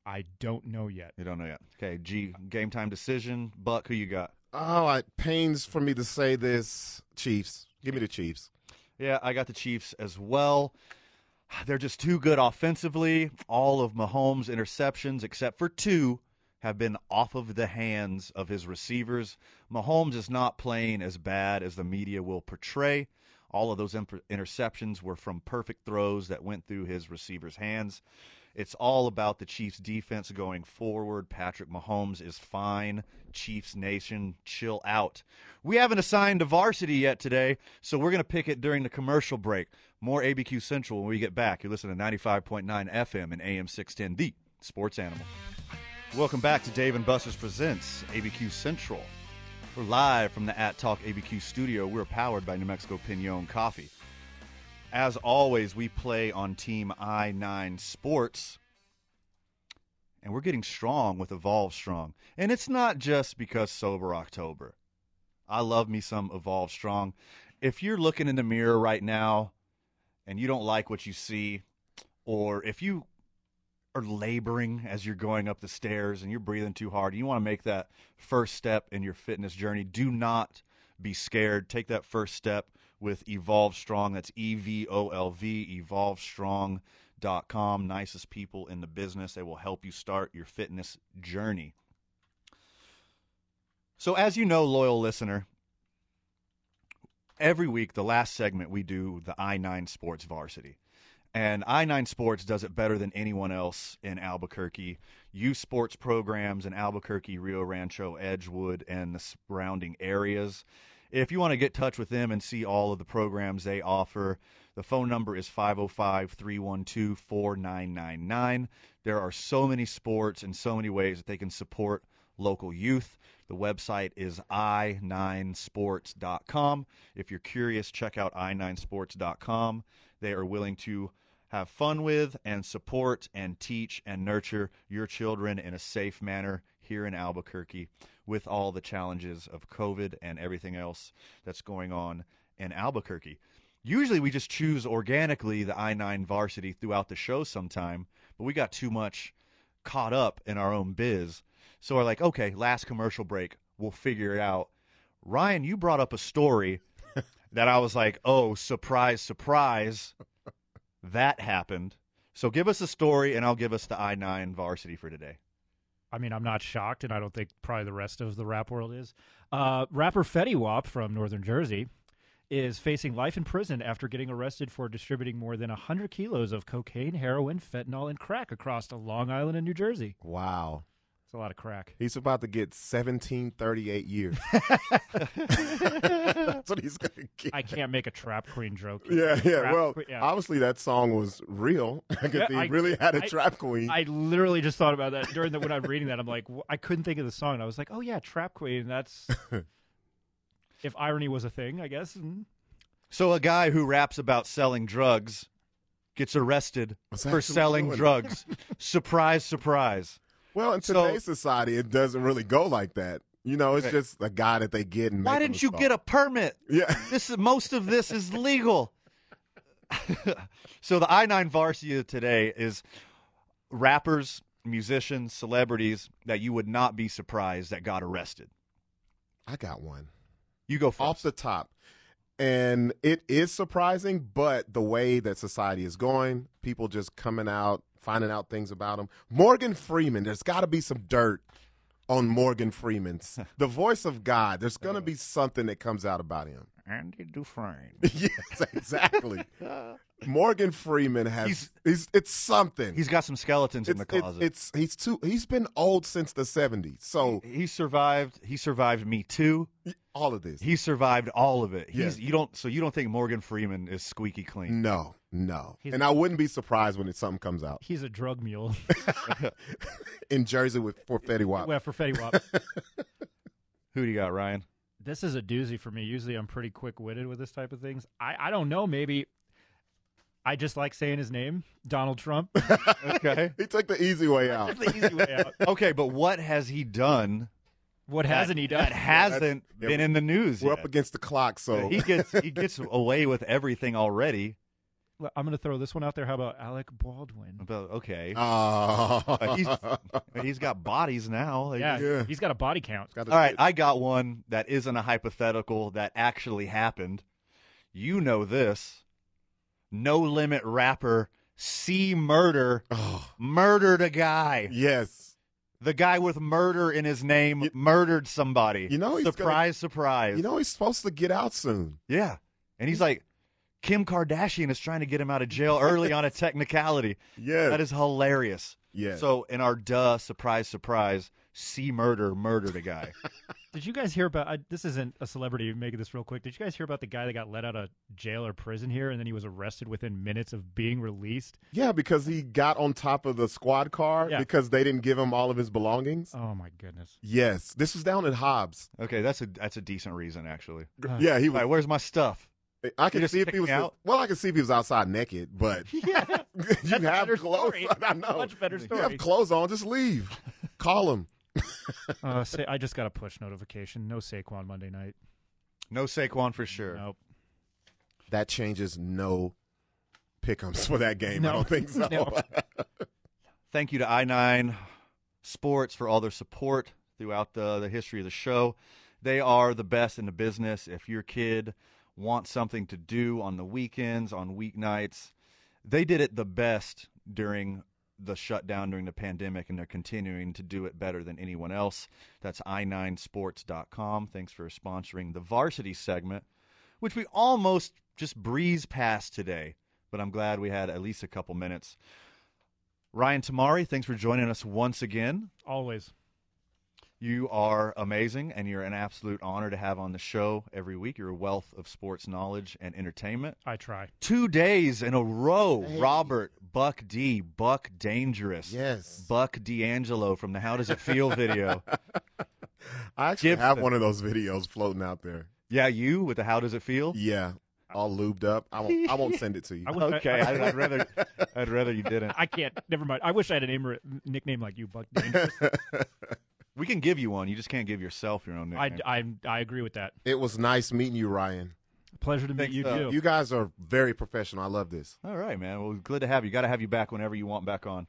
[SPEAKER 19] I don't know yet.
[SPEAKER 6] You don't know yet. Okay, G game time decision. Buck, who you got?
[SPEAKER 8] Oh, it pains for me to say this. Chiefs. Give me the Chiefs.
[SPEAKER 6] Yeah, I got the Chiefs as well. They're just too good offensively. All of Mahomes' interceptions, except for two, have been off of the hands of his receivers. Mahomes is not playing as bad as the media will portray. All of those interceptions were from perfect throws that went through his receivers' hands. It's all about the Chiefs' defense going forward. Patrick Mahomes is fine. Chiefs Nation, chill out. We haven't assigned a varsity yet today, so we're going to pick it during the commercial break. More ABQ Central when we get back. You're listening to 95.9 FM and AM 610, the sports animal. Welcome back to Dave and Buster's Presents ABQ Central. We're live from the At Talk ABQ studio. We're powered by New Mexico Pinon Coffee. As always, we play on Team i9 Sports, and we're getting strong with Evolve Strong. And it's not just because Sober October. I love me some Evolve Strong. If you're looking in the mirror right now and you don't like what you see, or if you are laboring as you're going up the stairs and you're breathing too hard, you want to make that first step in your fitness journey, do not be scared. Take that first step with Evolve Strong. That's E V O L V, evolvestrong.com. Nicest people in the business. They will help you start your fitness journey. So, as you know, loyal listener, every week, the last segment, we do the i9 Sports Varsity. And i9 Sports does it better than anyone else in Albuquerque. Youth sports programs in Albuquerque, Rio Rancho, Edgewood, and the surrounding areas. If you want to get in touch with them and see all of the programs they offer, the phone number is 505 312 4999. There are so many sports and so many ways that they can support local youth. The website is i9sports.com. If you're curious, check out i9sports.com. They are willing to have fun with and support and teach and nurture your children in a safe manner here in Albuquerque with all the challenges of COVID and everything else that's going on in Albuquerque. Usually we just choose organically the i9 varsity throughout the show sometime, but we got too much caught up in our own biz. So we're like, okay, last commercial break, we'll figure it out. Ryan, you brought up a story that I was like, oh, surprise, surprise. That happened. So give us a story, and I'll give us the i9 varsity for today.
[SPEAKER 19] I mean, I'm not shocked, and I don't think probably the rest of the rap world is. Uh, rapper Fetty Wap from Northern Jersey is facing life in prison after getting arrested for distributing more than 100 kilos of cocaine, heroin, fentanyl, and crack across Long Island and New Jersey.
[SPEAKER 8] Wow.
[SPEAKER 19] It's a lot of crack.
[SPEAKER 8] He's about to get 1738 years. That's what he's going to get.
[SPEAKER 19] I can't make a trap queen joke.
[SPEAKER 8] Yeah, yeah.
[SPEAKER 19] Trap
[SPEAKER 8] well,
[SPEAKER 19] queen- yeah.
[SPEAKER 8] obviously that song was real because
[SPEAKER 19] Yeah,
[SPEAKER 8] he
[SPEAKER 19] I-
[SPEAKER 8] really had a
[SPEAKER 19] I-
[SPEAKER 8] trap queen.
[SPEAKER 19] I literally just thought about that during the when I was reading that. I'm like, wh- I couldn't think of the song. I was like, oh yeah, Trap Queen. That's if irony was a thing, I guess. And
[SPEAKER 6] So a guy who raps about selling drugs gets arrested for selling drugs. surprise, surprise.
[SPEAKER 8] Well, in
[SPEAKER 6] So-
[SPEAKER 8] today's society, it doesn't really go like that. You know, it's
[SPEAKER 6] Right.
[SPEAKER 8] just a guy that they get and
[SPEAKER 6] Why didn't you get a permit?
[SPEAKER 8] Yeah.
[SPEAKER 6] This is most of this is legal. so the I nine varsity of today is rappers, musicians, celebrities that you would not be surprised that got arrested.
[SPEAKER 8] I got one.
[SPEAKER 6] You go first.
[SPEAKER 8] off the top. And it is surprising, but the way that society is going, people just coming out, finding out things about him. Morgan Freeman, there's got to be some dirt on Morgan Freeman's the voice of God. There's going to uh, be something that comes out about him.
[SPEAKER 6] Andy Dufresne.
[SPEAKER 8] yes, exactly. Morgan Freeman has he's, it's something.
[SPEAKER 6] He's got some skeletons in the closet.
[SPEAKER 8] It's, it's he's too he's been old since the 70s. So
[SPEAKER 6] he survived. He survived Me Too.
[SPEAKER 8] all of this.
[SPEAKER 6] He survived all of it. He's
[SPEAKER 8] Yeah.
[SPEAKER 6] you don't. So you don't think Morgan Freeman is squeaky clean?
[SPEAKER 8] No, no.
[SPEAKER 19] He's-
[SPEAKER 8] and I wouldn't be surprised when it, something comes out
[SPEAKER 19] He's a drug mule.
[SPEAKER 8] in Jersey with for Fetty Wap.
[SPEAKER 19] well, for Fetty Wap.
[SPEAKER 6] Who do you got, Ryan?
[SPEAKER 19] this is a doozy for me. Usually, I'm pretty quick witted with this type of things. I, I don't know. Maybe I just like saying his name, Donald Trump.
[SPEAKER 6] Okay.
[SPEAKER 8] he took the easy way out.
[SPEAKER 19] the easy way out.
[SPEAKER 6] okay, but what has he done?
[SPEAKER 19] What
[SPEAKER 6] that-
[SPEAKER 19] hasn't he done?
[SPEAKER 6] That hasn't
[SPEAKER 8] Yeah,
[SPEAKER 6] been in the news.
[SPEAKER 8] We're
[SPEAKER 6] yet.
[SPEAKER 8] up against the clock, so
[SPEAKER 6] he gets he gets away with everything already.
[SPEAKER 19] Well, I'm going to throw this one out there. How about Alec Baldwin?
[SPEAKER 6] But okay,
[SPEAKER 8] Oh.
[SPEAKER 6] Uh, he's he's got bodies now.
[SPEAKER 19] Yeah,
[SPEAKER 8] Yeah.
[SPEAKER 19] he's got a body count.
[SPEAKER 8] Got
[SPEAKER 6] All right, I got one that isn't a hypothetical that actually happened. You know this. No limit rapper C Murder
[SPEAKER 8] Oh,
[SPEAKER 6] murdered a guy.
[SPEAKER 8] yes.
[SPEAKER 6] The guy with murder in his name murdered somebody.
[SPEAKER 8] You know he's
[SPEAKER 6] surprise, surprise.
[SPEAKER 8] You know he's supposed to get out soon.
[SPEAKER 6] yeah, and he's like, Kim Kardashian is trying to get him out of jail early on a technicality.
[SPEAKER 8] Yeah.
[SPEAKER 6] That is hilarious.
[SPEAKER 8] Yeah.
[SPEAKER 6] So in our duh, surprise, surprise, C Murder murdered a guy.
[SPEAKER 19] Did you guys hear about? I, this isn't a celebrity making this real quick. Did you guys hear about the guy that got let out of jail or prison here, and then he was arrested within minutes of being released?
[SPEAKER 8] Yeah, because he got on top of the squad car
[SPEAKER 19] Yeah.
[SPEAKER 8] because they didn't give him all of his belongings.
[SPEAKER 19] Oh my goodness!
[SPEAKER 8] Yes, this was down in Hobbs.
[SPEAKER 6] okay, that's a that's a decent reason actually.
[SPEAKER 8] Yeah, he
[SPEAKER 6] All
[SPEAKER 8] was.
[SPEAKER 6] right, where's my stuff?
[SPEAKER 8] I can
[SPEAKER 6] just
[SPEAKER 8] see if he was.
[SPEAKER 6] out?
[SPEAKER 8] Well, I can see if he was outside naked, but
[SPEAKER 19] Yeah,
[SPEAKER 8] you have clothes.
[SPEAKER 19] story.
[SPEAKER 8] I know.
[SPEAKER 19] Much better
[SPEAKER 8] You have clothes on. Just leave. Call him.
[SPEAKER 19] uh, say, I just got a push notification. No Saquon Monday night.
[SPEAKER 6] No Saquon for sure.
[SPEAKER 19] Nope.
[SPEAKER 8] That changes no pickums for that game. I don't think so.
[SPEAKER 19] No.
[SPEAKER 6] Thank you to i9 Sports for all their support throughout the, the history of the show. They are the best in the business. If your kid wants something to do on the weekends, on weeknights, they did it the best during the shutdown during the pandemic, and they're continuing to do it better than anyone else. That's i9sports.com. Thanks for sponsoring the varsity segment, which we almost just breeze past today, but I'm glad we had at least a couple minutes. Ryan Tamari, thanks for joining us once again.
[SPEAKER 19] Always.
[SPEAKER 6] You are amazing, and you're an absolute honor to have on the show every week. You're a wealth of sports knowledge and entertainment.
[SPEAKER 19] I try.
[SPEAKER 6] Two days in a row,
[SPEAKER 8] Hey.
[SPEAKER 6] Robert, Buck D, Buck Dangerous,
[SPEAKER 8] Yes.
[SPEAKER 6] Buck D'Angelo from the How Does It Feel video.
[SPEAKER 8] I actually
[SPEAKER 6] Gibson.
[SPEAKER 8] have one of those videos floating out there.
[SPEAKER 6] Yeah, you with the How Does It Feel?
[SPEAKER 8] Yeah, all lubed up. I won't. I won't send it to you.
[SPEAKER 19] I wish I-
[SPEAKER 6] Okay, I, I'd rather, I'd rather you didn't.
[SPEAKER 19] I can't. Never mind. I wish I had a name or a nickname like you, Buck. Dangerous.
[SPEAKER 6] We can give you one. You just can't give yourself your own
[SPEAKER 19] I,
[SPEAKER 6] nickname.
[SPEAKER 19] I, I agree with that.
[SPEAKER 8] It was nice meeting you, Ryan.
[SPEAKER 19] Pleasure to meet
[SPEAKER 6] Thanks,
[SPEAKER 19] you
[SPEAKER 6] uh,
[SPEAKER 19] too.
[SPEAKER 8] You guys are very professional. I love this.
[SPEAKER 6] All right, man. Well, glad to have you. Got to have you back whenever you want back on.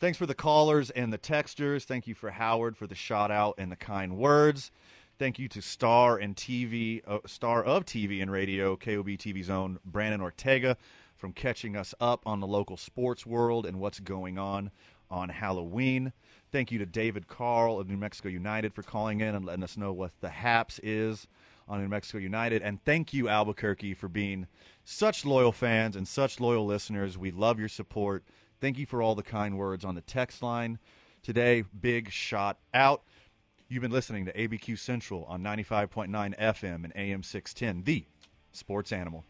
[SPEAKER 6] Thanks for the callers and the texters. Thank you for Howard for the shout out and the kind words. Thank you to Star and TV, uh, Star of TV and Radio, KOB TV Zone, Brandon Ortega, from catching us up on the local sports world and what's going on on Halloween. Thank you to David Carl of New Mexico United for calling in and letting us know what the HAPS is on New Mexico United. And thank you, Albuquerque, for being such loyal fans and such loyal listeners. We love your support. Thank you for all the kind words on the text line. Today, big shot out. You've been listening to ABQ Central on 95.9 FM and AM 610, the sports animal.